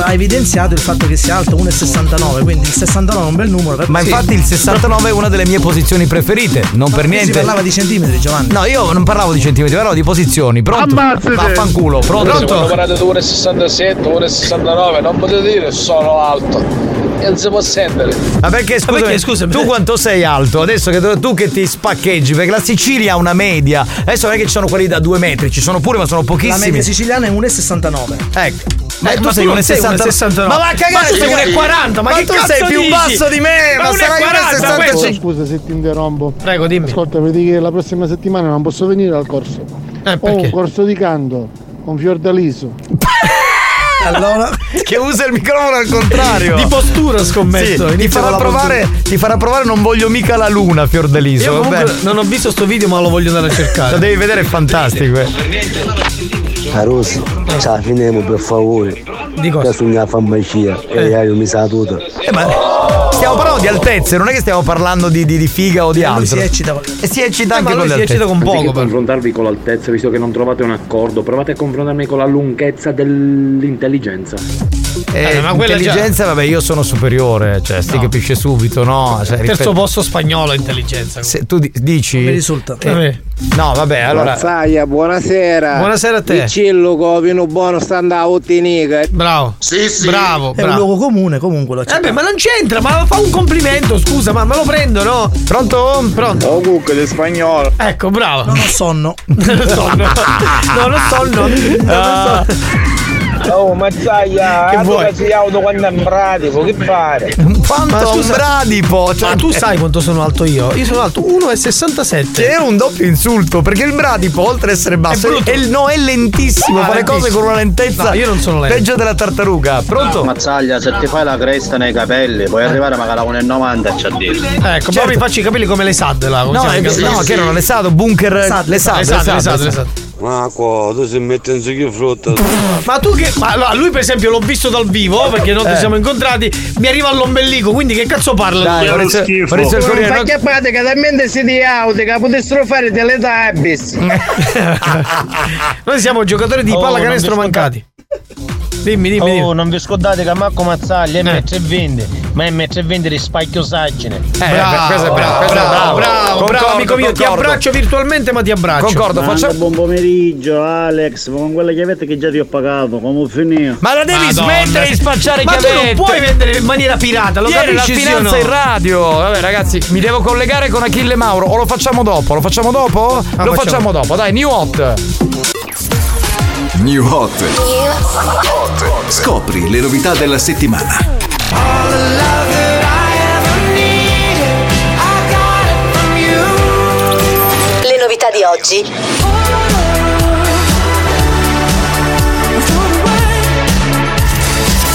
ha evidenziato il fatto che sia alto 1,69, quindi il 69 è un bel numero. per- Ma sì. infatti il 69 è una delle mie posizioni preferite, non per Qui niente. Si parlava di centimetri, Giovanni. No, io non parlavo di centimetri, parlavo di posizioni. Pronto? Ammazzate! Vaffanculo, pronto? Pronto? Quando parlate di 1,67, 1,69, non potete dire sono alto. non si può sentire. Ma perché scusami, perché, scusami, tu te- quanto sei alto? Adesso che tu, tu che ti spaccheggi, perché la Sicilia ha una media. Adesso non è che ci sono quelli da due metri, ci sono pure, ma sono La pochissimi. media siciliana è 1,69. Ecco. Ma Eh, tu ma sei tu non sei 1,69. 1,69. Ma va a cagare, Ma tu sei sei 1,40, ma che tu cazzo sei più dici? basso di me, Ma ma sarai 1,40 questo? 1,65. Scusa se ti interrompo. Prego, dimmi. Ascolta, vedi che la prossima settimana non posso venire al corso. Eh, Ho perché? un corso di canto con Fiordaliso. Allora, che usa il microfono al contrario. Di postura scommetto. Sì, ti, farà provare, ti farà provare Non voglio mica la luna, Fiordaliso. Io non ho visto sto video, ma lo voglio andare a cercare. Lo devi vedere, è fantastico. eh. Caruso, ciao, finiamo per favore. Di cosa? La farmacia e io mi sa tutto. Eh, ma stiamo parlando di altezze, non è che stiamo parlando di, di- di figa o di altro. lui si eccita. E si eccita Eh, anche ma con si eccita con poco. Però. confrontarvi con l'altezza, visto che non trovate un accordo, provate a confrontarmi con la lunghezza dell'intelligenza. Eh, Eh, ma quella già- intelligenza, vabbè, io sono superiore, cioè si capisce subito, no? Cioè, Terzo rispetto- posto spagnolo intelligenza. Se tu di- dici. Mi risulta. Eh, No, vabbè, allora. Mazzaia, buonasera. Buonasera a te. Dicillo che vino buono sta andando a ottenica. Bravo. Sì, sì. Bravo, È un bravo. luogo comune, comunque lo Eh beh, ma non c'entra, ma fa un complimento, scusa, ma me lo prendo, no? Pronto? Pronto. Oh, cucca di spagnolo. Ecco, bravo. Non ho sonno. Non ho sonno. Non ho sonno. Non ho sonno. Oh, mazzaia, Che che vuoi? sei auto quando è in pratico, che fare? Quanto Ma un scusa- bradipo? Cioè, Ma tu sai quanto sono alto io? Io sono alto 1,67. Che è un doppio insulto, perché il bradipo, oltre ad essere basso, È è, no, è lentissimo. Ah, fa le cose con una lentezza. No, io non sono lento. Peggio della tartaruga. Pronto? Mazzaglia, se ti fai la cresta nei capelli, puoi arrivare magari a 1,90 e ci a dire. Ecco, poi mi faccio i capelli come le SAD là. No, si chiama eh, canzone? no, che erano le SAD, bunker. Le SAD, Le SAD, le SAD, le SAD. Ma qua, tu si metti in su che frutta. Ma tu che. Ma allora, lui, per esempio, l'ho visto dal vivo perché non ci Eh. siamo incontrati. Mi arriva all'ombelico, quindi che cazzo parla? Dai, il Non Corriere, fa no? chiappate che talmente si di auto che potessero fare delle tabis. Noi siamo giocatori di Oh, pallacanestro mancati. Dimmi, dimmi, dimmi. Oh, non vi scordate che Marco Mazzaglia è Eh. 1,20 m, ma è 1,20 m di spacchiosaggine. Eh, questo è bravo, questo è bravo, bravo. bravo, Concordo, amico mio. Ti concordo. abbraccio virtualmente, ma ti abbraccio. Concordo, facciamo. buon pomeriggio Alex, con quelle chiavette che già ti ho pagato, come finito? Ma la devi Madonna. smettere di spacciare Ma tu chiavette. non puoi vendere in maniera pirata, lo Ieri la capisci sì o finanza no? in radio. Vabbè, ragazzi, mi devo collegare con Achille Mauro. O lo facciamo dopo? Lo facciamo dopo? lo facciamo. facciamo dopo. Dai, new hot. New Hot. Scopri le novità della settimana. Le novità di oggi.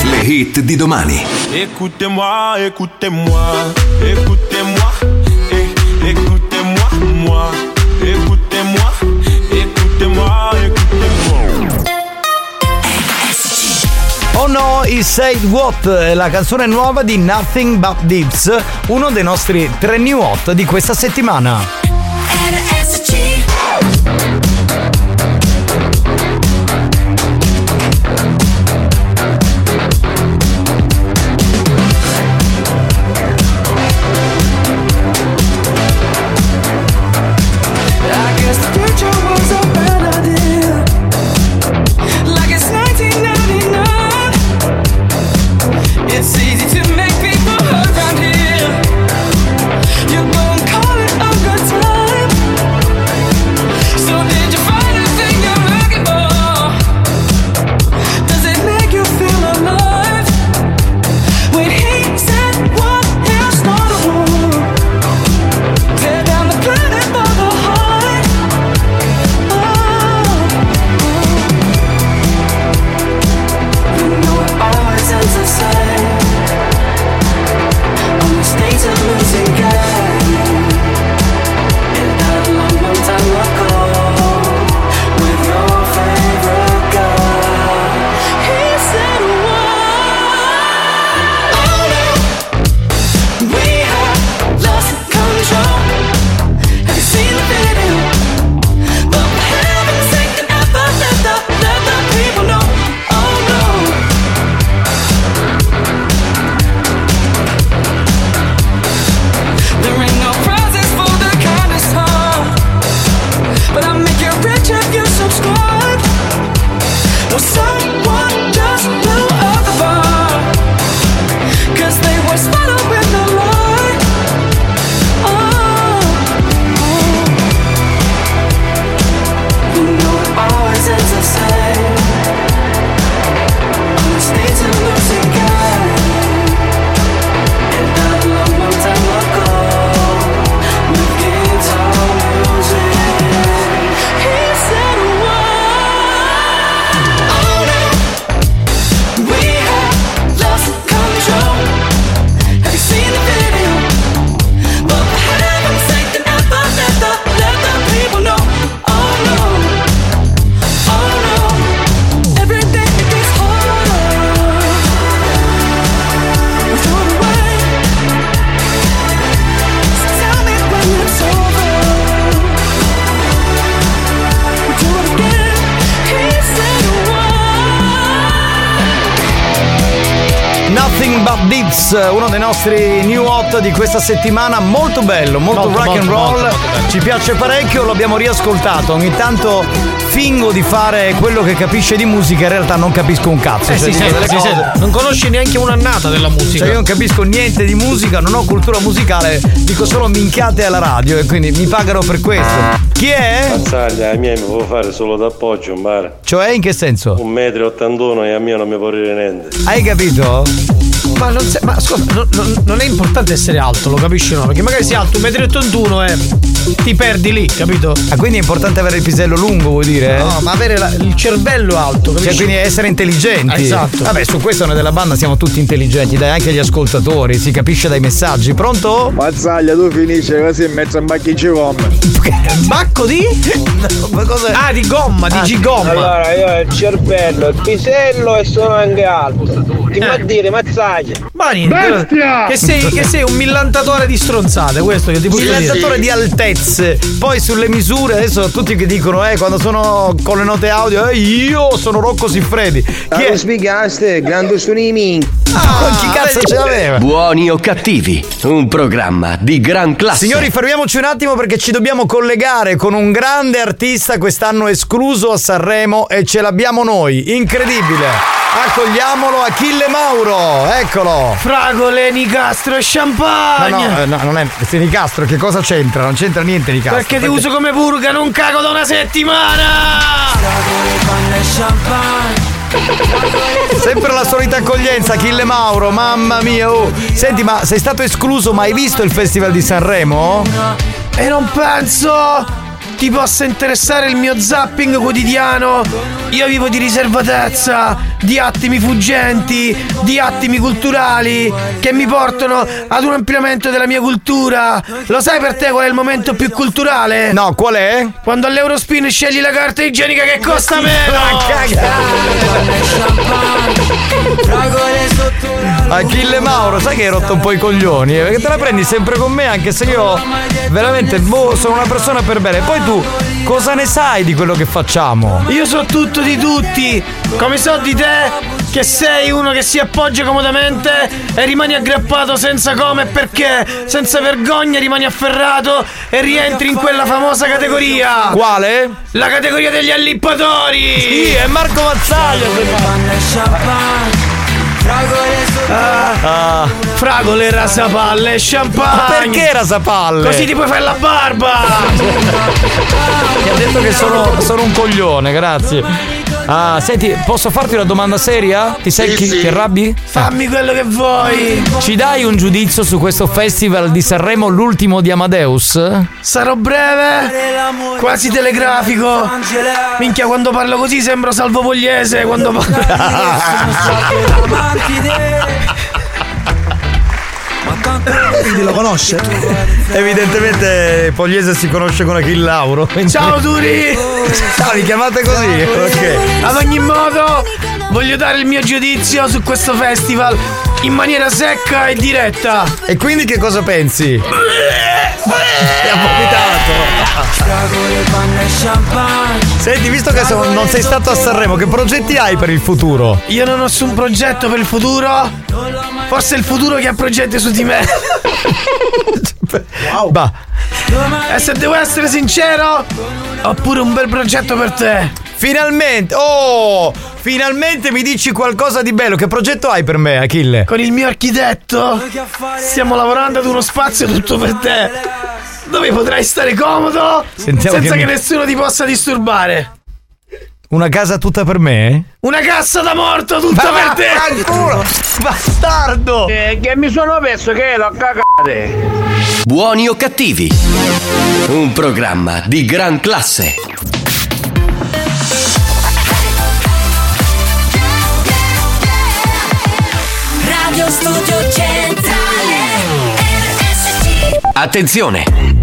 Le hit di domani. Écoutez-moi, écoutez-moi, écoutez-moi, eh, écoutez-moi, moi, écoutez-moi, écoutez-moi, écoutez-moi. Oh no, he said what? È La canzone nuova di Nothing But Dips, uno dei nostri tre new hot di questa settimana. Nostri new hot di questa settimana, molto bello, molto, Molto, rock and molto, roll. molto. Ci piace parecchio, l'abbiamo riascoltato. Ogni tanto fingo di fare quello che capisce di musica, in realtà non capisco un cazzo. Eh Cioè, sì, dico sì. Non conosci neanche un'annata della musica. Cioè io non capisco niente di musica, non ho cultura musicale, dico solo minchiate alla radio e quindi mi pagano per questo. Chi è? Mazzaglia, a miei mi può fare solo d'appoggio, mare. Cioè in che senso? 1,81 m e a mia non mi può dire niente. Hai capito? Ma, non se- ma ascolta, non, non- non è importante essere alto, lo capisci no? Perché magari sei alto 1,81 m e ti perdi lì, capito? Ah, quindi è importante avere il pisello lungo, vuol dire? No, ma avere la- il cervello alto, capisci? Cioè, quindi essere intelligenti. Ah, esatto. Vabbè, su questo noi della banda siamo tutti intelligenti, dai, anche gli ascoltatori, si capisce dai messaggi. Pronto? Mazzaglia, tu finisci così in mezzo a macchicci gomme. Bacco di? Ah, di gomma, di gigomma. Allora, io ho il cervello, il pisello e sono anche alto. Ti Eh. va a dire, mazzaglia. Ma niente, Bestia! Che sei, che sei un millantatore di stronzate, questo che ti posso dire. Millantatore di altezze. Poi sulle misure, adesso tutti che dicono, eh, quando sono con le note audio, eh, io sono Rocco Siffredi. Chi è? spiegaste, grande streaming. Ah, chi cazzo ce l'aveva? Buoni o cattivi, un programma di gran classe. Signori, fermiamoci un attimo perché ci dobbiamo collegare con un grande artista quest'anno escluso a Sanremo e ce l'abbiamo noi. Incredibile. Accogliamolo Achille Mauro, eccolo. Fragole, nicastro e No, champagne. no, eh, no, non è Nicastro, che cosa c'entra? Non c'entra niente Nicastro. Perché ti uso come purga, non cago da una settimana! Sempre la solita accoglienza, Achille Mauro, mamma mia. oh. Senti, ma sei stato escluso, ma hai visto il Festival di Sanremo? E non penso ti possa interessare il mio zapping quotidiano. Io vivo di riservatezza, di attimi fuggenti, di attimi culturali che mi portano ad un ampliamento della mia cultura. Lo sai per te qual è il momento più culturale? No, qual è? Quando all'Eurospin scegli la carta igienica che costa meno. Achille Mauro, sai che hai rotto un po' i coglioni? eh? Perché te la prendi sempre con me, anche se io veramente boh, sono una persona per bene. Poi tu cosa ne sai di quello che facciamo? Io so tutto di tutti, come so di te che sei uno che si appoggia comodamente e rimani aggrappato senza come e perché, senza vergogna rimani afferrato e rientri in quella famosa categoria. Quale? La categoria degli allippatori! Sì, è Marco Mazzaglia. Ah, fragole, rasapalle, champagne. Ma perché rasapalle? Così ti puoi fare la barba! Mi ha detto che sono, sono un coglione, grazie. Ah, senti, posso farti una domanda seria? Ti sei chi, ti arrabbi? Fammi quello che vuoi! Ci dai un giudizio su questo festival di Sanremo, l'ultimo di Amadeus? Sarò breve, quasi telegrafico. Minchia, quando parlo così sembro Salvo Pogliese. Quando Quindi lo conosce? Evidentemente Pogliese si conosce con Achille Lauro. quindi- Ciao Turi! Ciao, mi chiamate così? Ok. Ad ogni modo, voglio dare il mio giudizio su questo festival in maniera secca e diretta. E quindi che cosa pensi? ha vomitato. Senti, visto che so- non sei stato a Sanremo, che progetti hai per il futuro? Io non ho nessun progetto per il futuro. Forse è il futuro che ha progetti su di me. Bah. E se devo essere sincero, ho pure un bel progetto per te. Finalmente! Oh! Finalmente mi dici qualcosa di bello. Che progetto hai per me, Achille? Con il mio architetto stiamo lavorando ad uno spazio tutto per te. Dove potrai stare comodo Sentiamo senza che che, nessuno ti possa disturbare. Una casa tutta per me? Una cassa da morto tutta Ma per te. vaffanculo, Bastardo! Eh, che mi sono perso che l'ho cagate. Buoni o cattivi, un programma di gran classe. Radio Studio Centrale RSC Attenzione!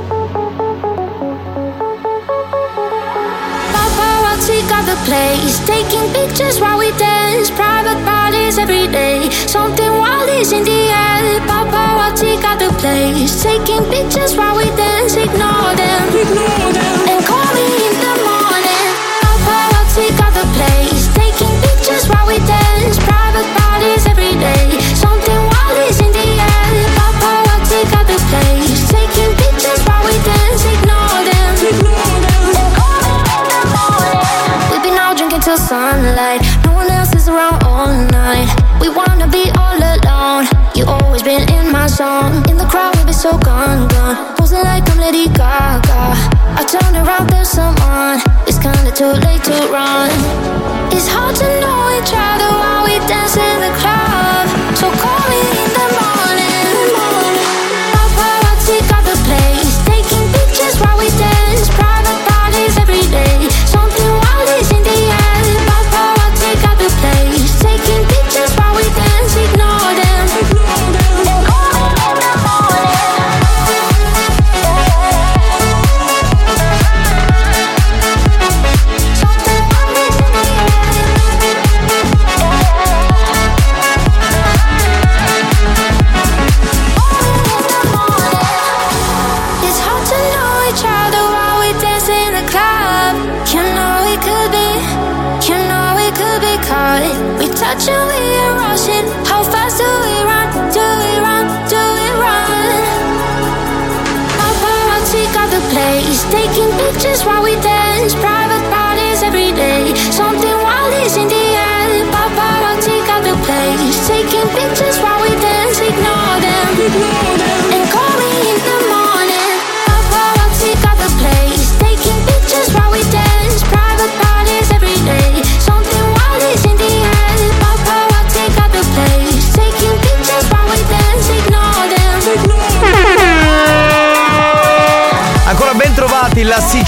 Place, taking pictures while we dance. Private parties every day. Something wild is in the air. Paparazzi got the place, taking pictures while we dance. Ignore them, ignore like I'm Lady Gaga. I turn around, there's someone. It's kinda too late to run.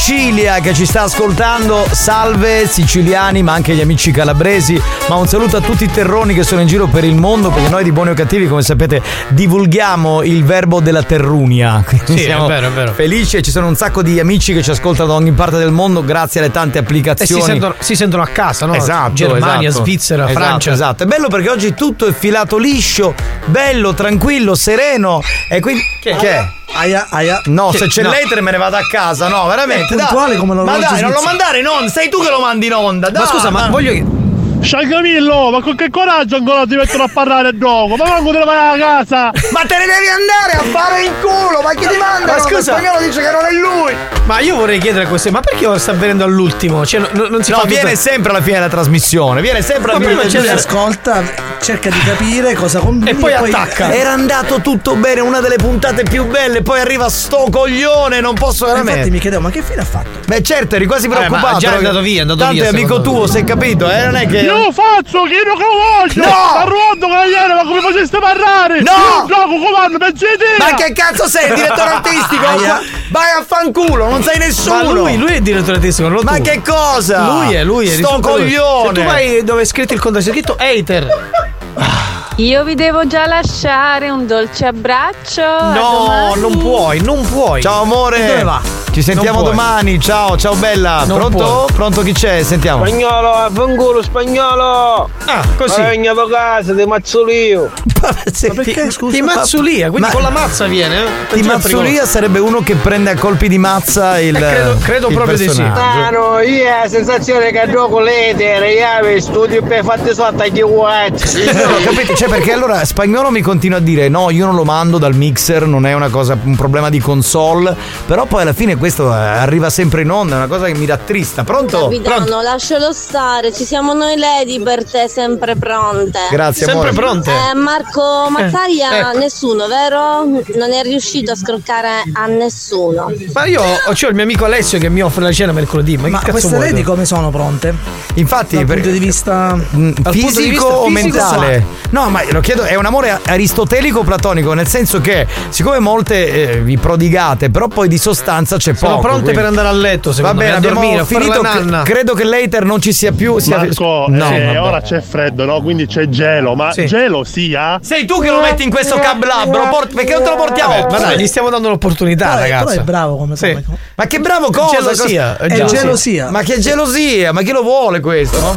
Sicilia che ci sta ascoltando. Salve siciliani, ma anche gli amici calabresi. Ma un saluto a tutti i terroni che sono in giro per il mondo, perché noi di Buoni o Cattivi, come sapete, divulghiamo il verbo della terrunia. Quindi Sì, è siamo vero, è vero. Felici e ci sono un sacco di amici che ci ascoltano da ogni parte del mondo grazie alle tante applicazioni. si sentono, si sentono a casa, no? Esatto, Germania, esatto. Svizzera, Esatto, Francia. Esatto, è bello perché oggi tutto è filato liscio, bello, tranquillo, sereno. E quindi. Che, è? Aia, aia. No, Che- se c'è no. l'etere me ne vado a casa, no, veramente. È dai. puntuale come Ma l'orologio dai, non lo mandare in onda, sei tu che lo mandi in onda. Ma scusa, ma voglio che. Sciancamillo, ma con che coraggio ancora ti mettono a parlare dopo? Ma manco te ne vai a casa! Ma te ne devi andare a fare in culo, ma chi ti manda? Ma scusa. spagnolo dice che non è lui. Ma io vorrei chiedere a questo, ma perché sta avvenendo all'ultimo? Cioè, non, non si No, fa viene tutta- sempre alla fine della trasmissione, viene sempre alla Ma fine prima della c'è- Ascolta, cerca di capire cosa combini E poi attacca. Era andato tutto bene, una delle puntate più belle, poi arriva sto coglione, non posso veramente. Infatti mi chiedevo, ma che fine ha fatto? Beh certo, eri quasi Eh, ma preoccupato. già è andato via, è andato Tanto via, è amico tuo, sei capito, eh? Non è che. Io faccio che io che voglio! No! Arrondo cagliere, ma come faceste parlare? No! Io gioco comando, pensi di te! Ma che cazzo sei, il direttore artistico? Aia. Vai a fanculo, non sei nessuno. Ma lui, lui è il direttore artistico, non lo Ma tu. che cosa? Lui è, lui è. Sto risulta lui. coglione. Se tu vai dove è scritto il conto, c'è scritto hater. Io vi devo già lasciare un dolce abbraccio. a No, non puoi, non puoi. Ciao amore. E dove va? Ci sentiamo domani. Ciao, ciao bella. Non Pronto? puoi. Pronto chi c'è? Sentiamo. Spagnolo, fanculo, spagnolo! Ah, così. Ma vengo a casa, ti mazzolio! perché? Ti mazzulia, quindi Ma- con la mazza viene. eh? Di Attenzione, Mazzulia sarebbe uno che prende a colpi di mazza il. Eh, credo- credo il proprio di sì. personaggio. Ah no, io ho la sensazione che gioco l'etere, io studio per fatti sotto agli uacci! No, capito? Cioè, perché allora spagnolo mi continua a dire: no, io non lo mando dal mixer, non è una cosa, un problema di console. Però poi alla fine questo eh, arriva sempre in onda, è una cosa che mi rattrista. Pronto? Capitano, lascialo stare, ci siamo noi lady per te sempre pronte. Grazie, Sempre amore. pronte. Eh, Marco Mazzaia, ecco. nessuno, vero? Non è riuscito a scroccare a nessuno. Ma io ho c'ho il mio amico Alessio che mi offre la cena mercoledì. Ma, Ma che cazzo queste vuoi? lady tu? come sono pronte? Infatti, Dal per- punto di vista Mm, punto di fisico vista o fisico, mentale? No, ma lo chiedo, è un amore aristotelico platonico, nel senso che siccome molte eh, vi prodigate, però poi di sostanza c'è c'è Sono poco. pronte quindi- per andare a letto, secondo Va bene, me, a dormire, a finito. la nanna. Credo che l'hater non ci sia più. Sia... Marco, no, eh, ora c'è freddo, no? Quindi c'è gelo, ma Sì. gelo sia? Sei tu che lo metti in questo cablabro, port- perché non te lo portiamo? Vabbè, ma dai, gli stiamo dando l'opportunità, ragazzi. però è bravo come- come- Ma che bravo cosa? Gelosia, è gelosia. Ma che gelosia? Ma chi lo vuole questo? no?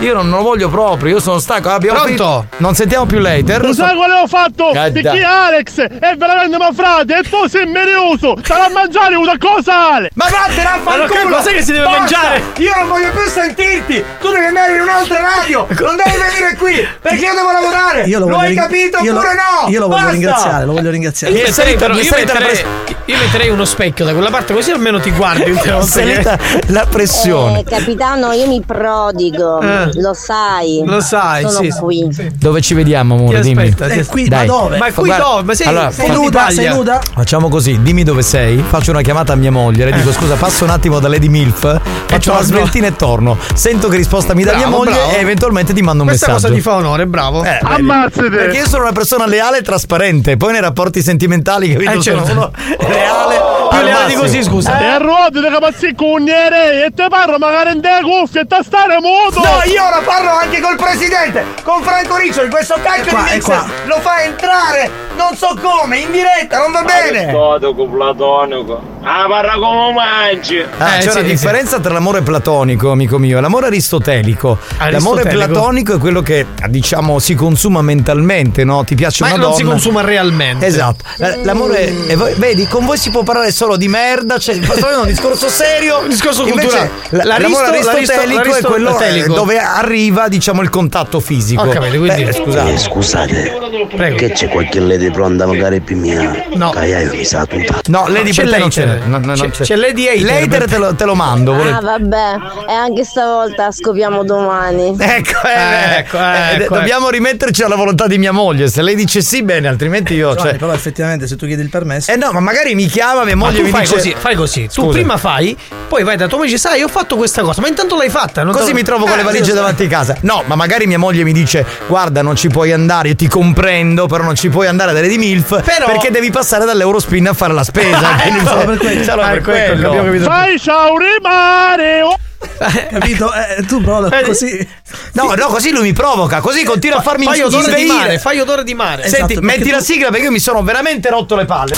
Io non, non lo voglio proprio, io sono stanco. Abbiamo Pronto? finito- Non sentiamo più l'hater. Lo sai quale ho fatto? Perché dai. Alex è veramente mio frate e tu sei merioso! Sarà a mangiare una cosa Ale! Ma vattene a Ma che cos'è che si deve mangiare? Io non voglio più sentirti! Tu devi andare in un'altra radio! Non devi venire qui! Perché io devo lavorare! Io lo lo hai ring- capito io lo- oppure no? Io lo voglio Basta! ringraziare, lo voglio ringraziare. Io salita- però- io metterei- io metterei uno specchio da quella parte così almeno ti guardi salita la pressione. Eh, capitano, io mi prodigo, Eh. Lo sai. Lo sai, Sono sì, sì. qui. Dove ci vediamo, amore? Ti Dimmi. aspetta, ti Eh, qui, Dai. ma dove? Ma qui Guarda, dove? Ma sei, allora, sei nuda? Sei nuda? Facciamo così, dimmi dove sei, faccio una chiamata a mia moglie, le dico scusa, passo un attimo da Lady Milf, faccio una sveltina e torno. Sento che risposta mi dà Bravo, mia moglie bravo. e eventualmente ti mando un Questa messaggio. cosa ti fa onore, bravo. Eh? Ammazzate! Perché io sono una persona leale e trasparente, poi nei rapporti sentimentali, capito? Eh, certo. Sono leale. Più al leale di così, scusa. E a ruote che pazzi cugnere e te parlo magari in te cuffie e te stare muto! No, io ora parlo anche col presidente, con Franco Riccioli, questo cacchio qua, di è mix qua. lo fa entrare, non so come, in diretta, non va bene. Aristotele, platonico. Ah, parla come mangi. Ah, Eh, c'è sì, una sì. differenza tra l'amore platonico, amico mio, e l'amore aristotelico. L'amore Aristotelico. platonico è quello che, diciamo, si consuma mentalmente, no? Ti piace Ma una non donna. si consuma realmente. Esatto. La- L'amore, voi- vedi, con voi si può parlare solo di merda, cioè, facciamo un discorso serio, Un discorso Invece, culturale. la- L'aristo- l'amore l'aristo- aristotelico è quello l'aristotelico. eh, dove arriva, diciamo, il contatto fisico. Ho capito, quindi- Eh, scusate. Eh, scusate, Prego. che c'è qualche lady pronta magari più mia? No. Che io mi sa tutta. No, Lady C'è per te non l'hater. C'è. no, no, non C'è- c'è Lady Hater L'hater per te lo, te lo mando. Ah, volete- vabbè, e anche stavolta scopriamo domani. Ecco, eh, Ecco, eh, ecco, dobbiamo rimetterci alla volontà di mia moglie. Se lei dice sì, bene, altrimenti io. Giovanni, Cioè... però effettivamente se tu chiedi il permesso. Eh no, ma magari mi chiama mia Ma moglie tu e mi fai dice. così, fai così. Tu Scusa. prima fai, poi vai da tua moglie e dici, sai, io ho fatto questa cosa, ma intanto l'hai fatta. non Così mi trovo con le Eh, valigie davanti a casa. No, ma magari mia moglie mi dice: Guarda, non ci puoi andare, io ti comprendo, però non ci puoi andare dalle di MILF Però- perché devi passare dall'Eurospin a fare la spesa. Solo per quello. solo Ah, per ecco, quello. abbiamo capito. Fai ciao rimare! Oh! Capito? Eh, tu però così. No, no, così lui mi provoca, così continua a farmi Fai odore di mare, fai odore di mare. Esatto, Senti, perché metti tu- la sigla perché io mi sono veramente rotto le palle.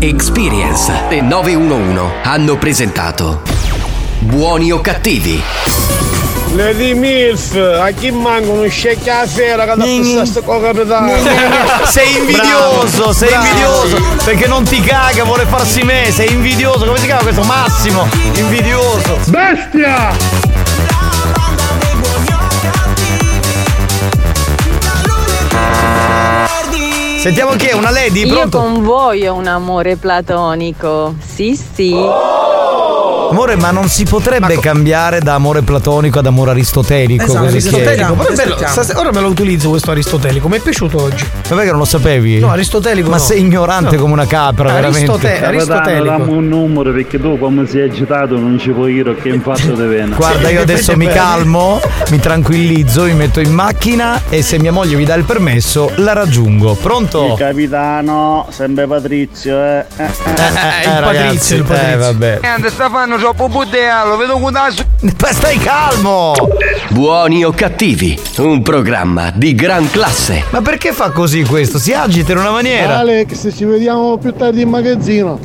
Experience e 911 hanno presentato Buoni o cattivi? Lady Milf, a chi manca uno scecchio a sera che da sta con capitano? Sei invidioso, sei invidioso perché non ti caga, vuole farsi me, sei invidioso, come si chiama questo? Massimo, invidioso. Bestia! Sentiamo chi è, una lady, Io pronto? con voi ho un amore platonico. Sì, sì. Amore, ma non si potrebbe cambiare da amore platonico ad amore aristotelico? Esatto, aristotelico, Però è bello, stasera- ora me lo utilizzo questo aristotelico, mi è piaciuto oggi. Vabbè che non lo sapevi? No, aristotelico Ma no. sei ignorante No. come una capra, veramente. Aristote- Capitano, aristotelico. dammi un numero perché tu come sei agitato non ci puoi dire che in fatto di vena. Guarda, io adesso mi calmo, mi tranquillizzo, mi metto in macchina e se mia moglie mi dà il permesso la raggiungo. Pronto? capitano, sempre Patrizio, eh. Eh, eh, il Patrizio, il Patrizio. Eh, vabbè. Niente, sta fanno troppo buddea, lo vedo con naso. Ma stai calmo! Buoni o cattivi? Un programma di gran classe. Ma perché fa così questo? Si agita in una maniera. Alex, ci vediamo più tardi in magazzino.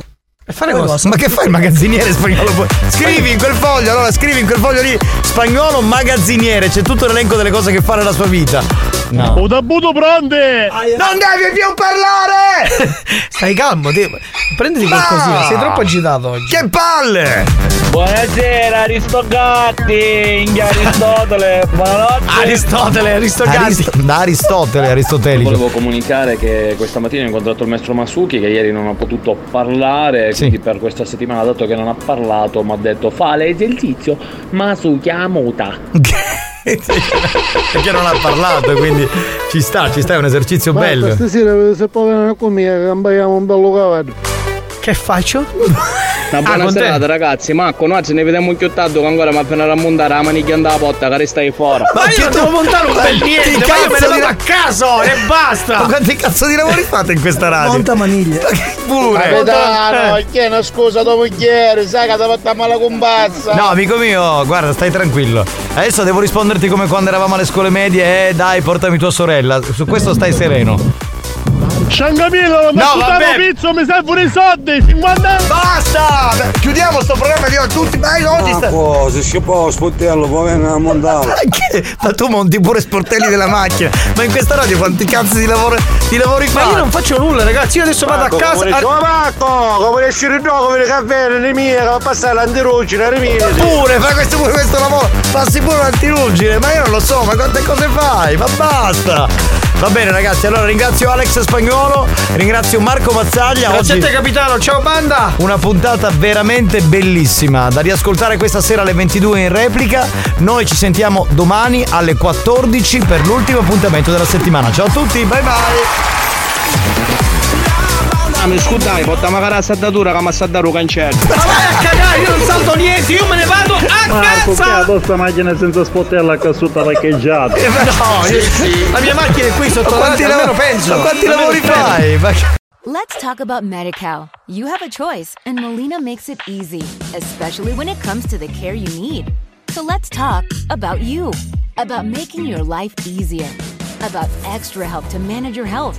E fare cosa? Ma che fai il magazziniere spagnolo? Scrivi in quel foglio, allora scrivi in quel foglio lì spagnolo magazziniere, c'è tutto l'elenco delle cose che fa nella sua vita. No. Ho tabuto pronte! Non devi più parlare! Stai calmo, te- prenditi qualcosina, sei troppo agitato oggi. Che palle! Buonasera, Aristogatti, Inghia Aristotele, buonanotte. Aristotele, Aristogatti. Arist- da Aristotele, aristotelico. Volevo comunicare che questa mattina ho incontrato il maestro Masuki che ieri non ha potuto parlare, Sì. quindi per questa settimana, dato che non ha parlato, mi ha detto fa l'esercizio Masuki a muta. Perché non ha parlato, quindi ci sta, ci sta, è un esercizio bello. stasera se può venire con me, cambiamo un bello cavallo. Che faccio? Una buona te? serata ragazzi, Marco, noi ce ne vediamo più tardi che ancora mi appena a montare la maniglia andava porta che stai fuori. Ma io non devo montare un bel niente, ma io me ne vado a caso e basta. Ma quanti cazzo di lavori fate in questa radio? Monta maniglie. Pure. Capitano, Eh. chiedi scusa dopo ieri, sai che ti fatto la compazza. No, amico mio, guarda, stai tranquillo. Adesso devo risponderti come quando eravamo alle scuole medie. Eh, dai, portami tua sorella. Su questo stai sereno. Ciangamino, ma No, vabbè. pizzo, mi servono i soldi, 50 Basta! Beh, Chiudiamo sto programma di oggi. Tutti, vai, oggi sta. Marco, se si può, sportello, può venire a montare. Che- Ma tu monti pure sportelli della macchina. Ma in questa radio quanti cazzo di, lavoro, di lavori Ma fai? io non faccio nulla, ragazzi. Io adesso vado a casa. Oh Marco, come esci il gioco, come le caffè, le mie, che va a passare l'antirugine, le mie. Pure, fai questo, pure questo lavoro. Passi pure l'antirugine. Ma io non lo so, ma quante cose fai? Ma basta! Va bene, ragazzi. Allora ringrazio Alex Spagnolo, ringrazio Marco Mazzaglia. Grazie a Oggi te, capitano. Ciao, banda. Una puntata veramente bellissima da riascoltare questa sera alle 22 in replica. Noi ci sentiamo domani alle 14 per l'ultimo appuntamento della settimana. Ciao a tutti, bye bye. Ah, mi scusate, porta magari la saldatura che mi sta dando un cancello. Ma vai a cagare, io non salto niente, io me ne vado a Marco, che casa. ha questa macchina senza sportella che assunta parcheggiata? No, io- la mia macchina è qui sotto Ma quanti, almeno penso. ma quanti lavori spero. fai? Ma- Let's talk about MediCal. You have a choice, and Molina makes it easy, especially when it comes to the care you need. So let's talk about you, about making your life easier, about extra help to manage your health.